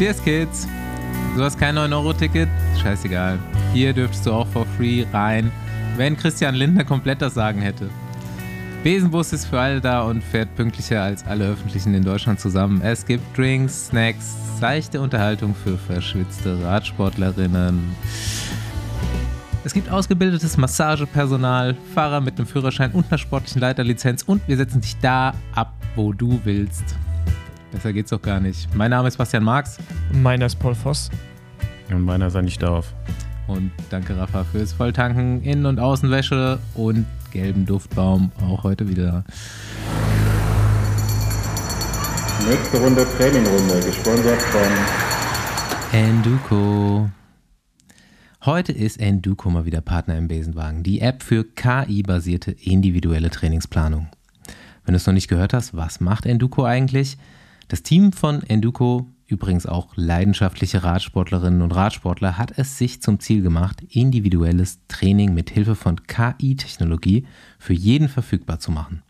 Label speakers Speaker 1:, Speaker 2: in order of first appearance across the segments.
Speaker 1: Cheers, Kids! Du hast kein 9-Euro-Ticket? Scheißegal. Hier dürftest du auch for free rein, wenn Christian Lindner komplett das Sagen hätte. Besenbus ist für alle da und fährt pünktlicher als alle öffentlichen in Deutschland zusammen. Es gibt Drinks, Snacks, leichte Unterhaltung für verschwitzte Radsportlerinnen. Es gibt ausgebildetes Massagepersonal, Fahrer mit einem Führerschein und einer sportlichen Leiterlizenz und wir setzen dich da ab, wo du willst. Besser geht's doch gar nicht. Mein Name ist Bastian Marx.
Speaker 2: Meiner ist Paul Voss.
Speaker 3: Und meiner ist nicht Dorf.
Speaker 1: Und danke Rafa fürs Volltanken, Innen- und Außenwäsche und gelben Duftbaum auch heute wieder.
Speaker 4: Nächste Runde Trainingrunde, gesponsert von
Speaker 1: Enduko. Heute ist Enduko mal wieder Partner im Besenwagen, die App für KI-basierte individuelle Trainingsplanung. Wenn du es noch nicht gehört hast, was macht Enduko eigentlich? Das Team von Enduko, übrigens auch leidenschaftliche Radsportlerinnen und Radsportler, hat es sich zum Ziel gemacht, individuelles Training mit Hilfe von KI-Technologie für jeden verfügbar zu machen.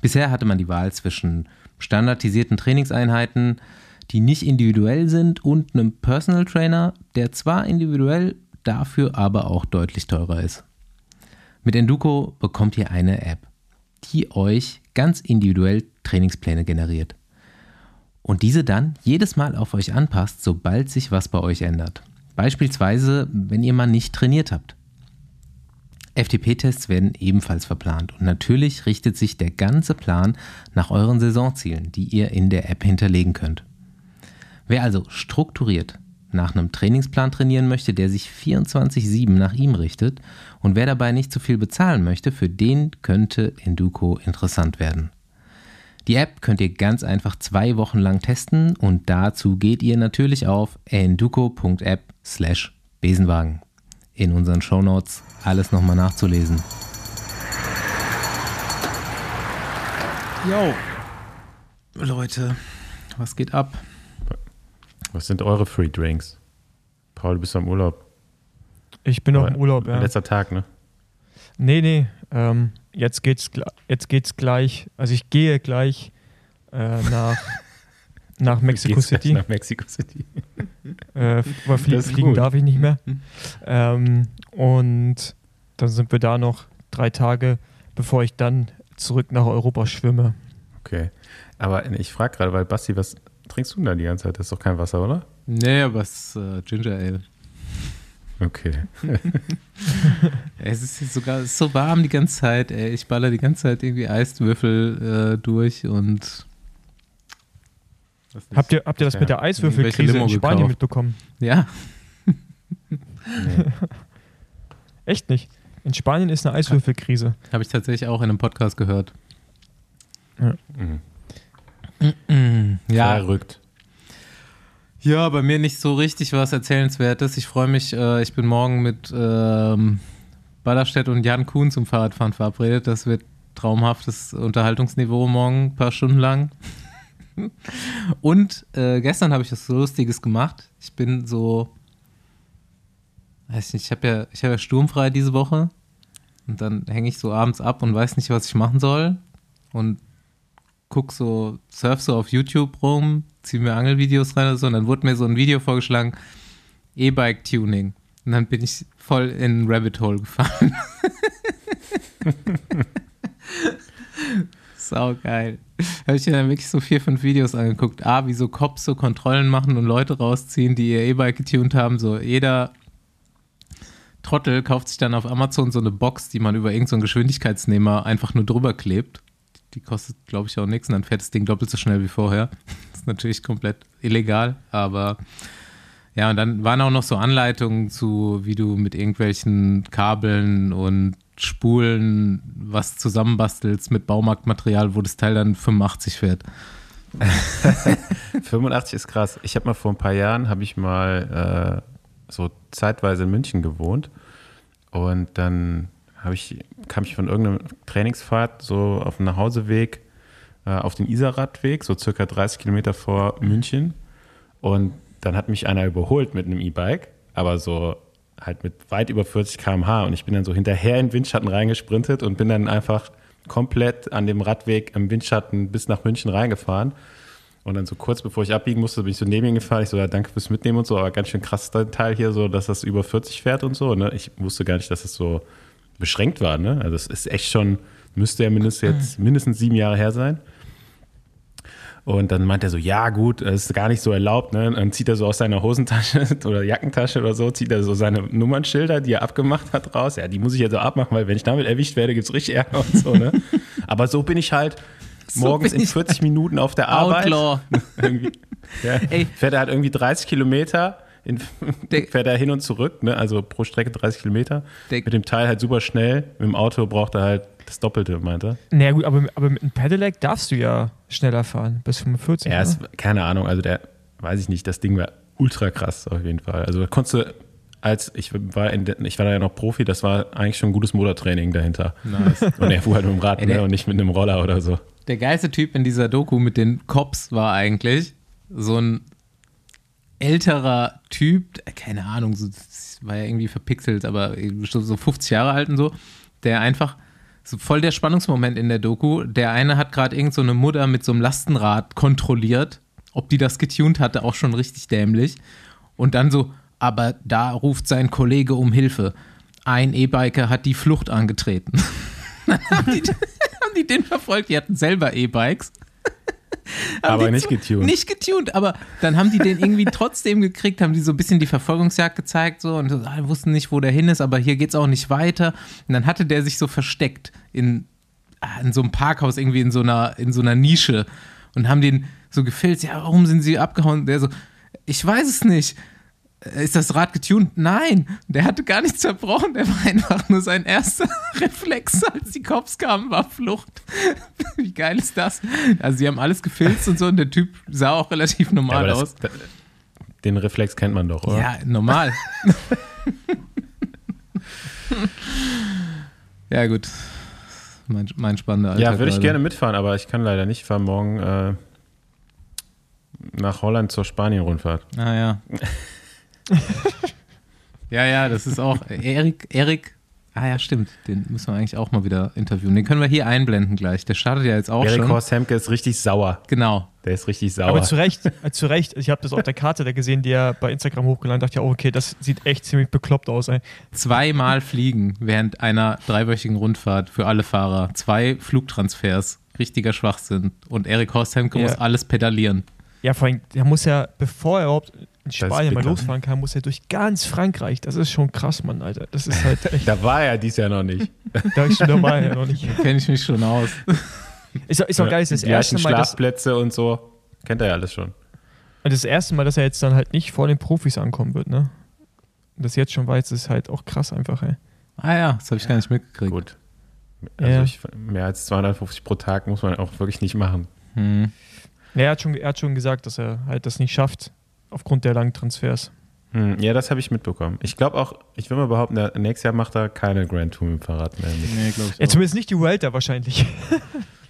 Speaker 1: Bisher hatte man die Wahl zwischen standardisierten Trainingseinheiten, die nicht individuell sind, und einem Personal Trainer, der zwar individuell, dafür aber auch deutlich teurer ist. Mit Enduko bekommt ihr eine App, die euch ganz individuell Trainingspläne generiert. Und diese dann jedes Mal auf euch anpasst, sobald sich was bei euch ändert. Beispielsweise, wenn ihr mal nicht trainiert habt. FTP-Tests werden ebenfalls verplant und natürlich richtet sich der ganze Plan nach euren Saisonzielen, die ihr in der App hinterlegen könnt. Wer also strukturiert nach einem Trainingsplan trainieren möchte, der sich 24-7 nach ihm richtet und wer dabei nicht zu viel bezahlen möchte, für den könnte Enduko interessant werden. Die App könnt ihr ganz einfach zwei Wochen lang testen und dazu geht ihr natürlich auf enduko.app slash Besenwagen. In unseren Shownotes alles nochmal nachzulesen. Yo, Leute, was geht ab?
Speaker 3: Was sind eure Free Drinks? Paul, du bist am Urlaub.
Speaker 2: Ich bin noch im Urlaub, ja.
Speaker 3: Letzter Tag, ne?
Speaker 2: Nee, nee. Ähm, jetzt geht's jetzt geht's gleich. Also ich gehe gleich äh, nach, nach Mexico
Speaker 3: Geht's
Speaker 2: City.
Speaker 3: gleich Nach Mexico City.
Speaker 2: Äh, weil flie fliegen
Speaker 3: gut.
Speaker 2: darf ich nicht mehr. Ähm, und dann sind wir da noch drei Tage, bevor ich dann zurück nach Europa schwimme.
Speaker 3: Okay. Aber ich frage gerade, weil Basti, was trinkst du denn da die ganze Zeit? Das ist doch kein Wasser, oder?
Speaker 1: Nee, aber es ist äh, Ginger Ale.
Speaker 3: Okay.
Speaker 1: Es ist sogar so warm die ganze Zeit, ey. Ich baller die ganze Zeit irgendwie Eiswürfel äh, durch und.
Speaker 2: Habt ihr, habt ihr das
Speaker 3: Ja,
Speaker 2: mit der Eiswürfelkrise in Spanien
Speaker 1: gekauft.
Speaker 2: mitbekommen?
Speaker 1: Ja,
Speaker 3: Nee.
Speaker 2: Echt nicht. In Spanien ist eine Eiswürfelkrise.
Speaker 1: habe ich tatsächlich auch in einem Podcast gehört.
Speaker 3: Mhm.
Speaker 1: Ja,
Speaker 3: Verrückt.
Speaker 1: Ja, bei mir nicht so richtig was Erzählenswertes. Ich freue mich, äh, ich bin morgen mit ähm, Ballerstedt und Jan Kuhn zum Fahrradfahren verabredet. Das wird traumhaftes Unterhaltungsniveau morgen, ein paar Stunden lang. Und äh, gestern habe ich was Lustiges gemacht. Ich bin so, weiß nicht, ich habe ja, ich habe ja sturmfrei diese Woche. Und dann hänge ich so abends ab und weiß nicht, was ich machen soll. Und guck so, surf so auf YouTube rum, zieh mir Angelvideos rein oder so. Und dann wurde mir so ein Video vorgeschlagen, E-Bike-Tuning. Und dann bin ich voll in Rabbit Hole gefallen. Sau geil. Habe ich mir dann wirklich so vier, fünf Videos angeguckt. A, wie so Cops so Kontrollen machen und Leute rausziehen, die ihr E-Bike getuned haben. So jeder Trottel kauft sich dann auf Amazon so eine Box, die man über irgendeinen so Geschwindigkeitsnehmer einfach nur drüber klebt. Die kostet, glaube ich, auch nichts und dann fährt das Ding doppelt so schnell wie vorher. Das ist natürlich komplett illegal, aber ja, und dann waren auch noch so Anleitungen zu, wie du mit irgendwelchen Kabeln und Spulen was zusammenbastelst mit Baumarktmaterial, wo das Teil dann 85 fährt.
Speaker 3: 85 ist krass. Ich habe mal vor ein paar Jahren, habe ich mal äh, so zeitweise in München gewohnt und dann habe ich, kam ich von irgendeiner Trainingsfahrt so auf dem Nachhauseweg äh, auf den Isarradweg, so circa 30 Kilometer vor München und dann hat mich einer überholt mit einem E-Bike, aber so halt mit weit über 40 km/h und ich bin dann so hinterher in den Windschatten reingesprintet und bin dann einfach komplett an dem Radweg im Windschatten bis nach München reingefahren. Und dann so kurz bevor ich abbiegen musste, bin ich so neben ihn gefahren. Ich so, ja, danke fürs Mitnehmen und so, aber ganz schön krass der Teil hier, so, dass das über 40 fährt und so. Ne? Ich wusste gar nicht, dass das so beschränkt war. Ne? Also es ist echt schon, müsste ja mindestens jetzt mindestens sieben Jahre her sein. Und dann meint er so, ja gut, das ist gar nicht so erlaubt. Ne? Dann zieht er so aus seiner Hosentasche oder Jackentasche oder so, zieht er so seine Nummernschilder, die er abgemacht hat, raus. Ja, die muss ich jetzt so abmachen, weil wenn ich damit erwischt werde, gibt es richtig Ärger und so. Ne? Aber so bin ich halt
Speaker 1: So
Speaker 3: morgens in
Speaker 1: ich
Speaker 3: 40 Minuten auf der Arbeit.
Speaker 1: Outlaw.
Speaker 3: ja,
Speaker 1: Ey.
Speaker 3: fährt er halt irgendwie 30 Kilometer, in,
Speaker 1: Der-
Speaker 3: fährt er hin und zurück, ne? also pro Strecke 30 Kilometer.
Speaker 1: Der-
Speaker 3: mit dem Teil halt super schnell. Mit dem Auto braucht er halt das Doppelte, meint er.
Speaker 2: Naja, gut, aber, aber mit einem Pedelec darfst du ja schneller fahren, bis 45.
Speaker 3: Ja,
Speaker 2: ne?
Speaker 3: es, keine Ahnung, also der, weiß ich nicht, das Ding war ultra krass auf jeden Fall. Also da konntest du, als ich war, in, ich war da ja noch Profi, das war eigentlich schon ein gutes Motortraining dahinter.
Speaker 1: Nice.
Speaker 3: Und er fuhr halt mit dem Rad
Speaker 1: Ey,
Speaker 3: ne,
Speaker 1: der-
Speaker 3: und nicht mit einem Roller oder so.
Speaker 1: Der geilste Typ in dieser Doku mit den Cops war eigentlich so ein älterer Typ, keine Ahnung, so, war ja irgendwie verpixelt, aber so 50 Jahre alt und so, der einfach so voll der Spannungsmoment in der Doku. Der eine hat gerade irgend so eine Mutter mit so einem Lastenrad kontrolliert, ob die das getuned hatte, auch schon richtig dämlich. Und dann so, aber da ruft sein Kollege um Hilfe. Ein E-Biker hat die Flucht angetreten. haben die, haben die den verfolgt, die hatten selber E-Bikes.
Speaker 3: Aber nicht getuned.
Speaker 1: Nicht getuned, aber dann haben die den irgendwie trotzdem gekriegt, haben die so ein bisschen die Verfolgungsjagd gezeigt so und so, ah, wussten nicht, wo der hin ist, aber hier geht's auch nicht weiter. Und dann hatte der sich so versteckt in, ah, in so einem Parkhaus, irgendwie in so einer, in so einer Nische und haben den so gefilzt, ja, warum sind sie abgehauen? Der so, ich weiß es nicht. Äh, Ist das Rad getuned? Nein, der hatte gar nichts zerbrochen. Der war einfach nur sein erster Reflex, als die Cops kamen, war Flucht. Wie geil ist das? Also, sie haben alles gefilzt und so und der Typ sah auch relativ
Speaker 3: Ja,
Speaker 1: normal
Speaker 3: aber
Speaker 1: aus.
Speaker 3: das, den Reflex kennt man doch, oder?
Speaker 1: Ja, normal. ja, gut. Mein, mein spannender Alltag.
Speaker 3: Ja, würde ich gerne mitfahren, aber ich kann leider nicht. Ich fahre morgen äh, nach Holland zur Spanien-Rundfahrt.
Speaker 1: Ah, ja. ja, ja, das ist auch. Erik, Erik. Ah, ja, stimmt. Den müssen wir eigentlich auch mal wieder interviewen. Den können wir hier einblenden gleich. Der startet ja jetzt auch
Speaker 3: Erik
Speaker 1: schon.
Speaker 3: Horst Hemke ist richtig sauer.
Speaker 1: Genau.
Speaker 3: Der ist richtig sauer.
Speaker 2: Aber zu Recht, äh, zu Recht. Ich habe das auf der Karte da gesehen, die er bei Instagram hochgeladen hat. dachte ja, oh, okay, das sieht echt ziemlich bekloppt aus. Ey.
Speaker 1: Zweimal fliegen während einer dreiwöchigen Rundfahrt für alle Fahrer. Zwei Flugtransfers. Richtiger Schwachsinn. Und Erik Horst Hemke
Speaker 2: Ja.
Speaker 1: muss alles pedalieren.
Speaker 2: Ja, vor allem, der muss ja, bevor er überhaupt in Spanien mal losfahren kann, muss er durch ganz Frankreich. Das ist schon krass, Mann, Alter. Das ist halt echt,
Speaker 3: da war er dies Jahr noch nicht.
Speaker 2: da ist schon dabei ja noch nicht.
Speaker 1: Kenne ich mich schon aus.
Speaker 2: Ist, doch- ist doch geil, ist das
Speaker 3: Die
Speaker 2: erste Mal, dass,
Speaker 3: Schlafplätze und so. Kennt er ja alles schon.
Speaker 2: das erste Mal, dass er jetzt dann halt nicht vor den Profis ankommen wird, ne? Und Das jetzt schon weiß, ist halt auch krass einfach, ey.
Speaker 1: Ah ja, das habe ich gar nicht mitgekriegt.
Speaker 3: Gut. Also
Speaker 2: Ja.
Speaker 3: ich, mehr als 250 pro Tag muss man auch wirklich nicht machen.
Speaker 1: Hm.
Speaker 2: Ja, er hat, schon, er hat schon gesagt, dass er halt das nicht schafft, aufgrund der langen Transfers.
Speaker 3: Hm, ja, das habe ich mitbekommen. Ich glaube auch, ich will mal behaupten, der, nächstes Jahr macht er keine Grand Tour mit dem Fahrrad mehr. Mit.
Speaker 1: Nee, glaube ich
Speaker 2: Ja, zumindest nicht die Vuelta wahrscheinlich.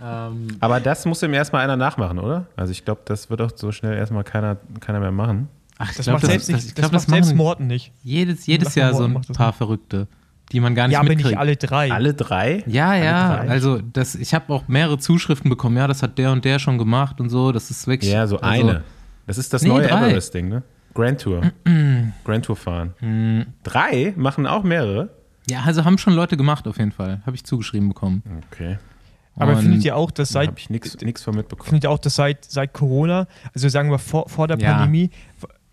Speaker 1: Ähm,
Speaker 3: Aber das muss ihm erstmal einer nachmachen, oder? Also ich glaube, das wird auch so schnell erstmal keiner, keiner mehr machen.
Speaker 1: ach, ich
Speaker 2: Das
Speaker 1: glaube,
Speaker 2: macht
Speaker 1: das,
Speaker 2: selbst,
Speaker 1: das,
Speaker 2: nicht,
Speaker 1: ich
Speaker 2: das
Speaker 1: glaub,
Speaker 2: macht
Speaker 1: das
Speaker 2: selbst Morten nicht.
Speaker 1: jedes, jedes Jahr so ein
Speaker 2: das
Speaker 1: paar Verrückte, die man gar nicht
Speaker 2: Ja, aber
Speaker 1: mitkriegt.
Speaker 2: nicht alle drei.
Speaker 3: Alle drei?
Speaker 1: Ja, ja,
Speaker 3: drei?
Speaker 1: also das, ich habe auch mehrere Zuschriften bekommen, ja, das hat der und der schon gemacht und so, das ist wirklich.
Speaker 3: Ja, so
Speaker 1: also,
Speaker 3: eine. Das ist das
Speaker 1: Nee,
Speaker 3: neue
Speaker 1: drei.
Speaker 3: Everest-Ding, ne? Grand Tour. Grand Tour fahren.
Speaker 1: Hm.
Speaker 3: Drei machen auch mehrere?
Speaker 1: Ja, also haben schon Leute gemacht auf jeden Fall, habe ich zugeschrieben bekommen.
Speaker 3: Okay.
Speaker 2: Aber
Speaker 1: Und-
Speaker 2: findet ihr auch, dass
Speaker 3: Da
Speaker 2: seit
Speaker 3: habe ich nichts von mitbekommen.
Speaker 2: findet ihr auch, dass seit, seit Corona, also sagen wir vor, vor der
Speaker 1: Ja.
Speaker 2: Pandemie,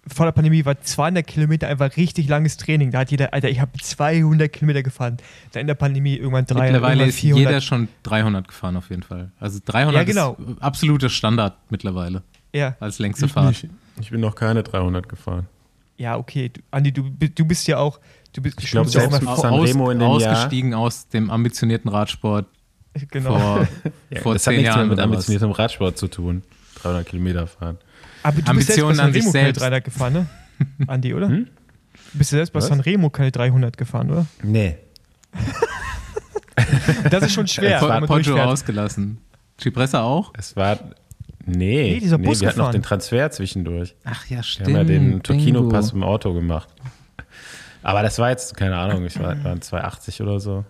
Speaker 2: vor der Pandemie war 200 Kilometer einfach richtig langes Training. Da hat jeder, Alter, ich habe 200 Kilometer gefahren. Da in der Pandemie irgendwann 300,
Speaker 1: Mittlerweile
Speaker 2: irgendwann
Speaker 1: ist
Speaker 2: 400.
Speaker 1: jeder schon 300 gefahren auf jeden Fall. Also 300
Speaker 2: Ja, genau.
Speaker 1: ist absoluter Standard mittlerweile
Speaker 2: ja.
Speaker 1: als längste Fahrt.
Speaker 3: Ich bin noch keine 300 gefahren.
Speaker 2: ja, okay. Du, Andi, du, du bist ja auch, du bist
Speaker 3: Ich glaub,
Speaker 2: du bist ja auch
Speaker 3: selbst
Speaker 2: mal
Speaker 3: mit
Speaker 2: vor,
Speaker 3: San Remo in dem Jahr.
Speaker 1: ausgestiegen aus dem ambitionierten Radsport
Speaker 2: genau.
Speaker 1: vor,
Speaker 3: Ja,
Speaker 1: vor
Speaker 3: das hat
Speaker 1: zehn
Speaker 3: nichts mehr
Speaker 1: Jahren
Speaker 3: mit
Speaker 1: oder was.
Speaker 3: ambitioniertem Radsport zu tun. 300 Kilometer fahren.
Speaker 2: Aber du
Speaker 1: Ambitionen
Speaker 2: bist selbst bei
Speaker 1: an
Speaker 2: San
Speaker 1: sich
Speaker 2: Remo keine
Speaker 1: selbst.
Speaker 2: 300 gefahren, ne? Andi, oder?
Speaker 3: Hm?
Speaker 2: Du bist ja selbst bei
Speaker 3: Was?
Speaker 2: San Remo keine 300 gefahren, oder?
Speaker 3: Nee.
Speaker 2: Das ist schon schwer, man
Speaker 1: Poggio ausgelassen. Cipressa auch?
Speaker 3: Es war. Nee,
Speaker 2: Nee, dieser Bus
Speaker 3: wir hatten noch
Speaker 2: gefahren.
Speaker 3: den Transfer zwischendurch.
Speaker 1: Ach ja,
Speaker 3: Wir
Speaker 1: stimmt.
Speaker 3: haben ja den Tokino-Pass
Speaker 1: Bingo.
Speaker 3: im Auto gemacht. Aber das war jetzt, keine Ahnung, ich war, waren 280 oder so.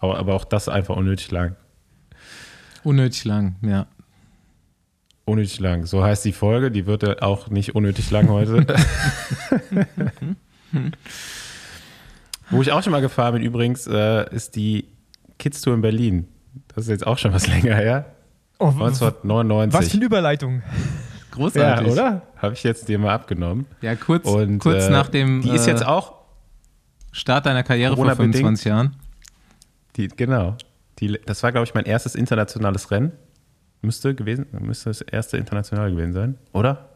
Speaker 3: Aber, aber auch das einfach unnötig lang.
Speaker 1: Unnötig lang, ja.
Speaker 3: Unnötig lang. So heißt die Folge. Die wird auch nicht unnötig lang heute. Wo ich auch schon mal gefahren bin, übrigens, äh, ist die Kids Tour in Berlin. Das ist jetzt auch schon was länger her.
Speaker 2: Oh,
Speaker 3: 1999.
Speaker 2: was für eine Überleitung.
Speaker 3: ja,
Speaker 1: Großartig.
Speaker 3: oder? Habe ich jetzt dir mal abgenommen.
Speaker 1: Ja, kurz,
Speaker 3: Und
Speaker 1: kurz
Speaker 3: äh,
Speaker 1: nach dem
Speaker 3: Die ist
Speaker 1: äh,
Speaker 3: jetzt auch.
Speaker 1: Start deiner Karriere vor
Speaker 3: Corona-bedingt.
Speaker 1: 25 Jahren.
Speaker 3: Die, genau. Die, das war, glaube ich, mein erstes internationales Rennen. Müsste gewesen, müsste das erste international gewesen sein, oder?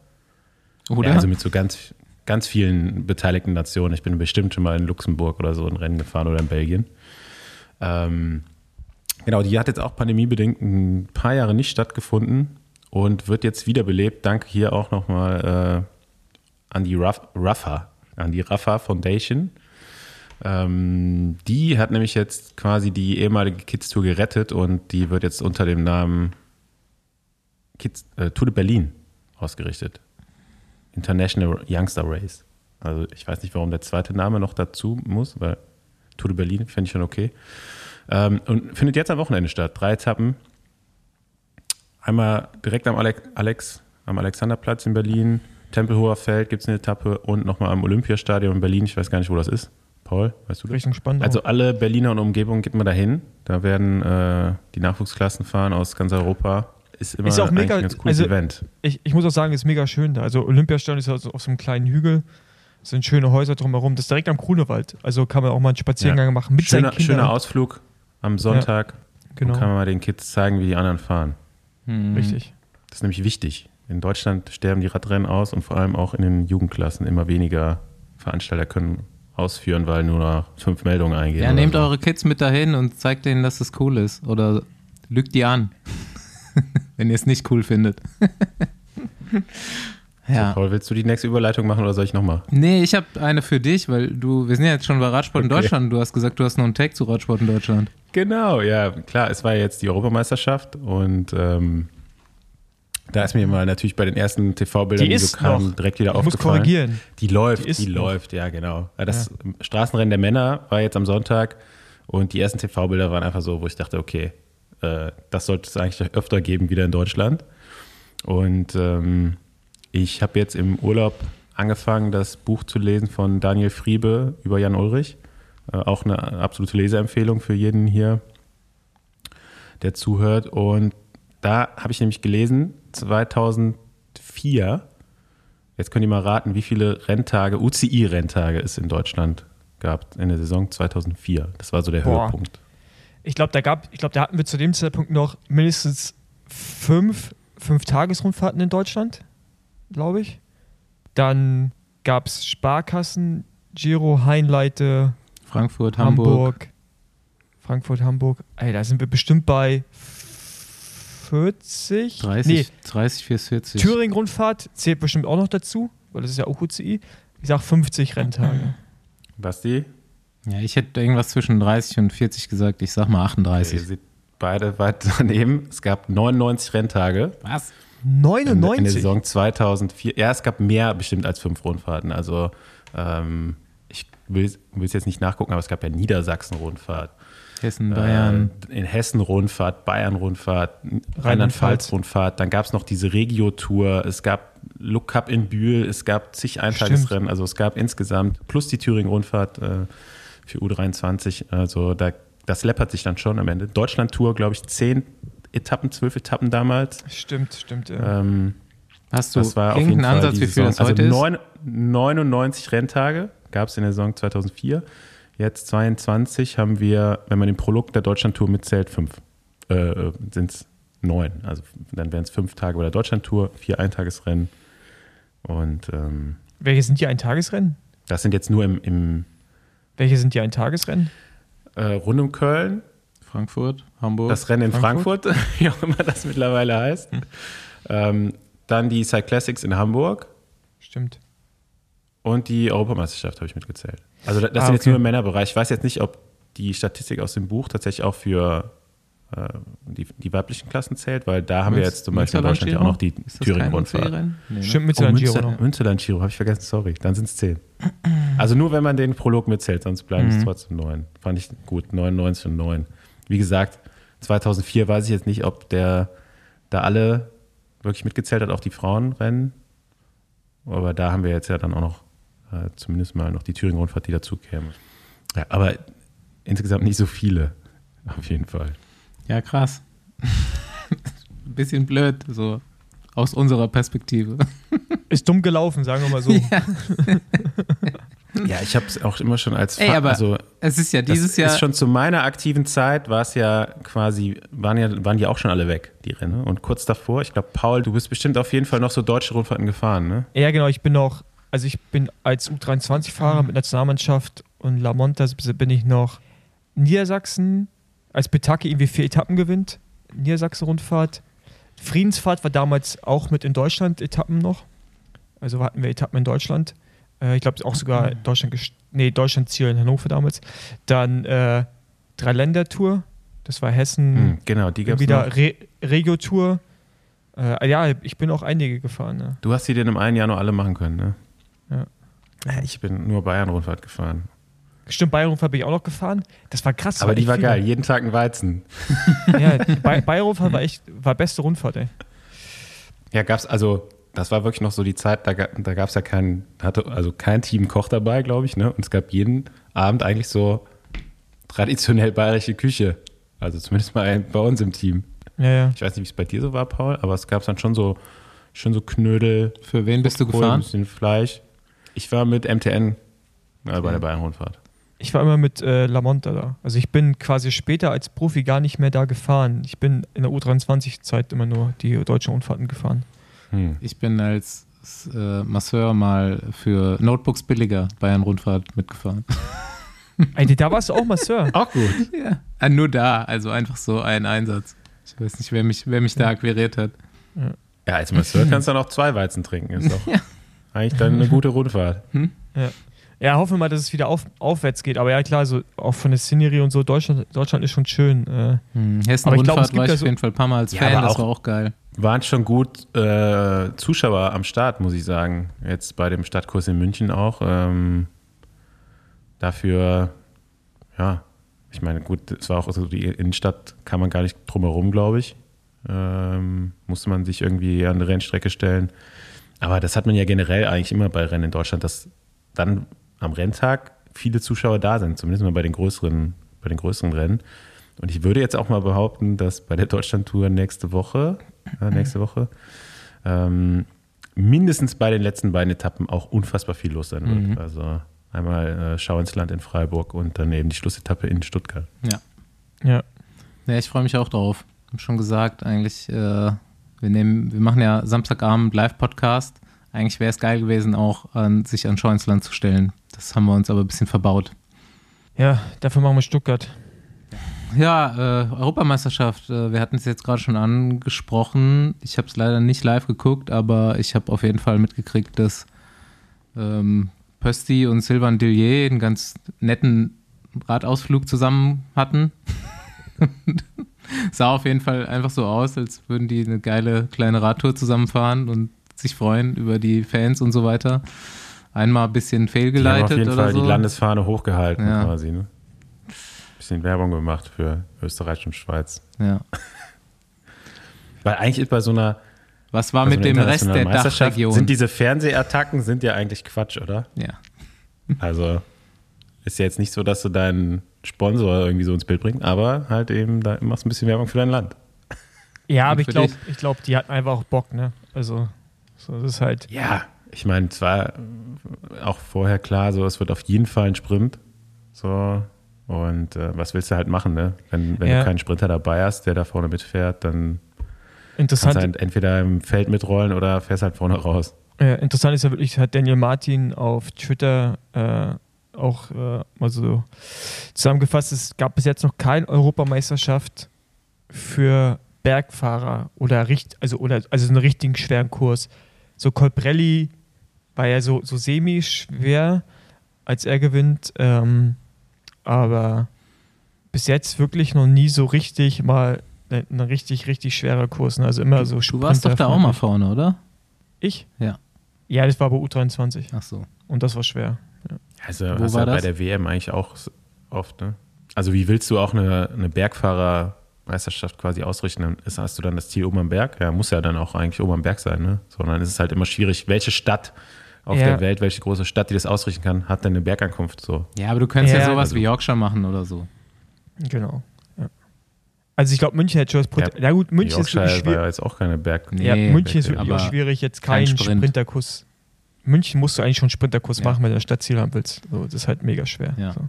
Speaker 1: Oder?
Speaker 3: Ja, also mit so ganz, ganz vielen beteiligten Nationen. Ich bin bestimmt schon mal in Luxemburg oder so ein Rennen gefahren oder in Belgien. Ähm, genau, die hat jetzt auch pandemiebedingt ein paar Jahre nicht stattgefunden und wird jetzt wiederbelebt. Danke hier auch nochmal äh, an die Raf- Rafa, an die Rafa Foundation. Ähm, die hat nämlich jetzt quasi die ehemalige Kids Tour gerettet und die wird jetzt unter dem Namen Kids, äh, Tour de Berlin ausgerichtet. International Youngster Race. Also ich weiß nicht, warum der zweite Name noch dazu muss, weil Tour de Berlin fände ich schon okay. Ähm, und findet jetzt am Wochenende statt. Drei Etappen. Einmal direkt am Alex, Alex am Alexanderplatz in Berlin, Tempelhoher Feld gibt es eine Etappe und nochmal am Olympiastadion in Berlin. Ich weiß gar nicht, wo das ist. Paul, weißt du das?
Speaker 2: Richtung Spandau.
Speaker 3: Also alle Berliner und Umgebung geht man dahin. Da werden äh, die Nachwuchsklassen fahren aus ganz Europa. Ist immer
Speaker 2: Ist auch mega-
Speaker 3: ein ganz cooles
Speaker 2: also-
Speaker 3: Event.
Speaker 2: ich, ich muss auch sagen, ist mega schön da. Also Olympiastadion ist also auf so einem kleinen Hügel. Es sind schöne Häuser drumherum. Das ist direkt am Grunewald. Also kann man auch mal einen Spaziergang machen mit
Speaker 3: Schöner,
Speaker 2: seinen Kindern.
Speaker 3: schöner Ausflug am Sonntag.
Speaker 2: Genau,
Speaker 3: Und kann man mal den Kids zeigen, wie die anderen fahren.
Speaker 1: Hm.
Speaker 2: richtig.
Speaker 3: Das ist nämlich wichtig. In Deutschland sterben die Radrennen aus und vor allem auch in den Jugendklassen immer weniger Veranstalter können ausführen, weil nur noch fünf Meldungen eingehen.
Speaker 1: Ja, nehmt
Speaker 3: so.
Speaker 1: eure Kids mit dahin und zeigt denen, dass es cool ist. Oder lügt die an, wenn ihr es nicht cool findet. ja.
Speaker 3: Paul, willst du die nächste Überleitung machen oder soll ich nochmal?
Speaker 1: Nee, ich habe eine für dich, weil du, wir sind ja jetzt schon bei Radsport in
Speaker 3: Okay.
Speaker 1: Deutschland. Du hast gesagt, du hast noch einen Tag zu Radsport in Deutschland.
Speaker 3: Genau, ja, klar, es war jetzt die Europameisterschaft und ähm, da ist mir mal natürlich bei den ersten TV-Bildern,
Speaker 2: Die
Speaker 3: die, so kamen,
Speaker 2: noch.
Speaker 3: direkt wieder
Speaker 2: Ich muss
Speaker 3: aufgefallen.
Speaker 2: korrigieren.
Speaker 3: Die läuft,
Speaker 2: Die
Speaker 3: die, läuft, ja, genau. Ja, Das Straßenrennen der Männer war jetzt am Sonntag und die ersten TV-Bilder waren einfach so, wo ich dachte, okay, äh, das sollte es eigentlich öfter geben wieder in Deutschland. Und ähm, ich habe jetzt im Urlaub angefangen, das Buch zu lesen von Daniel Friebe über Jan Ulrich. Äh, auch eine absolute Leseempfehlung für jeden hier, der zuhört. Und da habe ich nämlich gelesen, 2004, jetzt könnt ihr mal raten, wie viele Renntage, UCI-Renntage es in Deutschland gab in der Saison 2004. Das war so der
Speaker 2: Boah.
Speaker 3: Höhepunkt.
Speaker 2: Ich glaube, da gab, ich glaube, da hatten wir zu dem Zeitpunkt noch mindestens fünf, fünf Tagesrundfahrten in Deutschland, glaube ich. Dann gab es Sparkassen, Giro, Heinleite,
Speaker 1: Frankfurt, Hamburg.
Speaker 2: Hamburg. Frankfurt, Hamburg. Ey, da sind wir bestimmt bei 40.
Speaker 1: 30,
Speaker 2: Nee,
Speaker 1: 30, 40.
Speaker 2: Thüringen-Rundfahrt zählt bestimmt auch noch dazu, weil das ist ja auch UCI. Ich sag 50 Renntage.
Speaker 3: Basti?
Speaker 1: Ja, ich hätte irgendwas zwischen 30 und 40 gesagt. Ich sag mal
Speaker 3: Ihr
Speaker 1: 38.
Speaker 3: seht beide weit daneben. Es gab 99 Renntage
Speaker 1: Was?
Speaker 3: In, in der
Speaker 2: 99.
Speaker 3: Saison 2004. Ja, es gab mehr bestimmt als fünf Rundfahrten. Also ähm, ich will es jetzt nicht nachgucken, aber es gab ja Niedersachsen-Rundfahrt.
Speaker 1: Hessen, Bayern.
Speaker 3: Äh, in Hessen Rundfahrt, Bayern Rundfahrt,
Speaker 2: Rheinland-Pfalz.
Speaker 3: Rheinland-Pfalz Rundfahrt. Dann gab es noch diese Regio-Tour. Es gab Look Cup in Bühl. Es gab zig Eintagesrennen. Also es gab insgesamt plus die Thüringen-Rundfahrt äh, für U23. Also da, das läppert sich dann schon am Ende. Deutschland-Tour, glaube ich, zehn Etappen, zwölf Etappen damals.
Speaker 2: Stimmt, stimmt. Ja.
Speaker 3: Ähm,
Speaker 1: Hast du
Speaker 3: das war auf jeden
Speaker 1: Ansatz, wie viel das heute
Speaker 3: also
Speaker 1: ist?
Speaker 3: neun, 99 Renntage gab es in der Saison 2004. Jetzt 22 haben wir, wenn man den Prolog der Deutschlandtour mitzählt, fünf. Äh, sind es neun. Also dann wären es fünf Tage bei der Deutschlandtour, vier Eintagesrennen. Und ähm,
Speaker 2: Welche sind die Eintagesrennen?
Speaker 3: das sind jetzt nur im, im
Speaker 2: Welche sind die Eintagesrennen?
Speaker 3: äh, rund um Köln,
Speaker 1: Frankfurt, Hamburg.
Speaker 3: das Rennen in Frankfurt, wie auch immer das mittlerweile heißt. ähm, dann die Cyclassics in Hamburg.
Speaker 2: Stimmt.
Speaker 3: Und die Europameisterschaft habe ich mitgezählt. Also das, das
Speaker 2: Ah,
Speaker 3: sind jetzt
Speaker 2: okay.
Speaker 3: nur im Männerbereich. Ich weiß jetzt nicht, ob die Statistik aus dem Buch tatsächlich auch für äh, die, die weiblichen Klassen zählt, weil da haben wir jetzt zum Beispiel in Deutschland ja auch noch die Thüringen-Rundfahrt.
Speaker 1: Nee, ne?
Speaker 2: Stimmt,
Speaker 3: Oh,
Speaker 2: Münsterland Giro
Speaker 3: Münster,
Speaker 2: noch.
Speaker 3: Münsterland Giro, habe ich vergessen, sorry. Dann sind es zehn. Also nur wenn man den Prolog mitzählt, sonst bleiben
Speaker 2: Mhm.
Speaker 3: es trotzdem neun. Fand ich gut, 99 und 9. Wie gesagt, 2004 weiß ich jetzt nicht, ob der da alle wirklich mitgezählt hat, auch die Frauenrennen. Aber da haben wir jetzt ja dann auch noch äh, zumindest mal noch die Thüringen-Rundfahrt, die dazu käme. Ja, aber insgesamt nicht so viele, auf jeden Fall.
Speaker 1: Ja, krass. Ein bisschen blöd, so aus unserer Perspektive.
Speaker 2: Ist dumm gelaufen, sagen wir mal so.
Speaker 1: Ja.
Speaker 3: Ja, ich habe es auch immer schon als
Speaker 1: Ey, aber
Speaker 3: also
Speaker 1: es ist ja dieses Jahr.
Speaker 3: ist schon zu meiner aktiven Zeit war es ja quasi waren ja waren die auch schon alle weg die Rennen und kurz davor ich glaube Paul du bist bestimmt auf jeden Fall noch so deutsche Rundfahrten gefahren ne
Speaker 2: Ja, genau, ich bin noch, also ich bin als U23-Fahrer mit Nationalmannschaft und La Montas bin ich noch Niedersachsen, als Petake irgendwie vier Etappen gewinnt, Niedersachsen-Rundfahrt. Friedensfahrt war damals auch mit in Deutschland Etappen noch. Also hatten wir Etappen in Deutschland. Äh, ich glaube auch sogar Deutschland, gest- nee, Deutschland-Ziel in Hannover damals. Dann äh, Dreiländertour, das war Hessen,
Speaker 3: Hm, genau die gab's
Speaker 2: wieder
Speaker 3: noch.
Speaker 2: Re Regio-Tour. Äh, ja, ich bin auch einige gefahren. Ne?
Speaker 3: du hast die denn im einen Jahr noch alle machen können ne
Speaker 2: Ja.
Speaker 3: Ja, ich bin nur Bayern Rundfahrt gefahren
Speaker 2: Stimmt, Bayern-Rundfahrt bin ich auch noch gefahren. Das war krass.
Speaker 3: aber die war
Speaker 2: viele.
Speaker 3: geil jeden Tag ein Weizen
Speaker 2: Ja, Bay- Bayern-Rundfahrt war echt, war beste Rundfahrt, ey.
Speaker 3: ja gab's also das war wirklich noch so die Zeit da, da gab es ja kein hatte also kein Team Koch dabei glaube ich ne und es gab jeden Abend eigentlich so traditionell bayerische Küche also zumindest mal ein- bei uns im Team
Speaker 2: Ja, ja.
Speaker 3: Ich weiß nicht, wie es bei dir so war, Paul, aber es gab dann schon so, schon so Knödel,
Speaker 1: Für wen bist du
Speaker 3: Kohl, ein
Speaker 1: gefahren?
Speaker 3: bisschen Fleisch. Ich war mit MTN äh, bei der Bayern-Rundfahrt.
Speaker 2: Ich war immer mit äh, Lamonta da. Also ich bin quasi später als Profi gar nicht mehr da gefahren. Ich bin in der U23-Zeit immer nur die deutschen Rundfahrten gefahren.
Speaker 3: Hm.
Speaker 1: Ich bin als äh, Masseur mal für Notebooks billiger Bayern-Rundfahrt mitgefahren.
Speaker 2: Ey, da warst du auch Masseur.
Speaker 3: Auch gut.
Speaker 1: Ja. Ah, nur da, also einfach so ein Einsatz. Ich weiß nicht, wer mich, wer mich da akquiriert hat.
Speaker 3: Ja, als Masseur kannst du dann auch zwei Weizen trinken. Ist doch eigentlich dann eine gute Rundfahrt.
Speaker 2: Ja, hoffen wir mal, dass es wieder auf, aufwärts geht. Aber ja, klar, so auch von der Szenerie und so, Deutschland, Deutschland ist schon schön. Äh,
Speaker 1: Hm, Hessen-Rundfahrt war ich
Speaker 2: ja
Speaker 1: auf
Speaker 2: so-
Speaker 1: jeden Fall ein paar Mal als
Speaker 3: Ja,
Speaker 1: Fan, das
Speaker 3: auch-
Speaker 1: war auch geil.
Speaker 3: Waren schon gut äh, Zuschauer am Start, muss ich sagen. Jetzt bei dem Stadtkurs in München auch. Ähm, dafür, ja, ich meine, gut, es war auch so die Innenstadt, kann man gar nicht drumherum, glaube ich. Ähm, musste man sich irgendwie an eine Rennstrecke stellen. Aber das hat man ja generell eigentlich immer bei Rennen in Deutschland, dass dann am Renntag viele Zuschauer da sind, zumindest mal bei den größeren, bei den größeren Rennen. Und ich würde jetzt auch mal behaupten, dass bei der Deutschlandtour nächste Woche, äh, nächste Woche, ähm, mindestens bei den letzten beiden Etappen auch unfassbar viel los sein wird.
Speaker 1: Mhm.
Speaker 3: Also einmal äh, Schau ins Land in Freiburg und dann eben die Schlussetappe in Stuttgart.
Speaker 1: Ja.
Speaker 2: ja.
Speaker 1: Ja, ich freue mich auch drauf. Hab schon gesagt, eigentlich, äh, wir nehmen, wir machen ja Samstagabend Live-Podcast. Eigentlich wäre es geil gewesen, auch an, sich an Scheuensland zu stellen. Das haben wir uns aber ein bisschen verbaut.
Speaker 2: ja, dafür machen wir Stuttgart.
Speaker 1: Ja, äh, Europameisterschaft, äh, wir hatten es jetzt gerade schon angesprochen. Ich habe es leider nicht live geguckt, aber ich habe auf jeden Fall mitgekriegt, dass ähm, Pösti und Silvan Dillier einen ganz netten Radausflug zusammen hatten. Sah auf jeden Fall einfach so aus, als würden die eine geile kleine Radtour zusammenfahren und sich freuen über die Fans und so weiter. Einmal ein bisschen
Speaker 3: Die haben
Speaker 1: fehlgeleitet
Speaker 3: auf jeden
Speaker 1: oder
Speaker 3: Fall
Speaker 1: so.
Speaker 3: die Landesfahne hochgehalten
Speaker 1: Ja.
Speaker 3: quasi. Ne? Bisschen Werbung gemacht für Österreich und Schweiz.
Speaker 1: ja.
Speaker 3: Weil eigentlich ist bei so einer,
Speaker 1: Was war
Speaker 3: so
Speaker 1: mit
Speaker 3: einer
Speaker 1: dem Rest der Dachregion?
Speaker 3: sind diese Fernsehattacken sind ja eigentlich Quatsch, oder?
Speaker 1: ja.
Speaker 3: Also ist ja jetzt nicht so, dass du deinen Sponsor irgendwie so ins Bild bringst, aber halt eben, da machst du ein bisschen Werbung für dein Land.
Speaker 2: Ja, aber ich glaube, ich glaub, die hatten einfach auch Bock, ne? Also, so, das ist halt.
Speaker 3: Ja, ich meine, es war auch vorher klar, so es wird auf jeden Fall ein Sprint. So. Und äh, was willst du halt machen, ne? Wenn, wenn
Speaker 2: Ja.
Speaker 3: du keinen Sprinter dabei hast, der da vorne mitfährt, dann kannst
Speaker 2: Interessant,
Speaker 3: du halt entweder im Feld mitrollen oder fährst halt vorne raus.
Speaker 2: äh, interessant ist ja wirklich, hat Daniel Martin auf Twitter äh, auch äh, mal so zusammengefasst, es gab bis jetzt noch keine Europameisterschaft für Bergfahrer oder richt, also oder also einen richtigen schweren Kurs. So Colbrelli war ja so, so semi-schwer, als er gewinnt, ähm, aber bis jetzt wirklich noch nie so richtig mal ein, ein richtig, richtig schwerer Kurs. Ne? Also immer so
Speaker 1: Du warst doch da auch mal vorne, oder?
Speaker 2: Ich?
Speaker 1: Ja.
Speaker 2: Ja, das war bei U23
Speaker 1: Ach so.
Speaker 2: und das war schwer.
Speaker 3: Also
Speaker 1: Wo
Speaker 3: hast
Speaker 1: war
Speaker 3: ja bei
Speaker 1: das?
Speaker 3: der WM eigentlich auch oft, ne? Also wie willst du auch eine, eine Weltmeisterschaft quasi ausrichten, dann ist, hast du dann das Ziel oben am Berg. Ja, muss ja dann auch eigentlich oben am Berg sein, ne? Sondern ist es halt immer schwierig, welche Stadt auf
Speaker 2: Ja.
Speaker 3: der Welt, welche große Stadt, die das ausrichten kann, hat denn eine Bergankunft so.
Speaker 1: Ja, aber du könntest ja,
Speaker 2: Ja,
Speaker 1: sowas
Speaker 3: also-
Speaker 1: wie Yorkshire machen oder so.
Speaker 2: Genau. Ja. Also ich glaube, München hätte schon das Potenzial. Ja, gut, München ist
Speaker 3: Yorkshire
Speaker 2: wirklich
Speaker 3: war ja
Speaker 2: schwierig.
Speaker 3: jetzt auch keine Berg.
Speaker 1: Nee.
Speaker 2: Ja, München ist wirklich schwierig, jetzt
Speaker 1: kein
Speaker 2: keinen
Speaker 1: Sprint.
Speaker 2: Sprinterkurs. München musst du eigentlich schon einen Sprinterkurs
Speaker 1: Ja.
Speaker 2: machen, wenn du das Stadtziel haben willst. So, das ist halt mega schwer.
Speaker 1: Ja.
Speaker 2: So.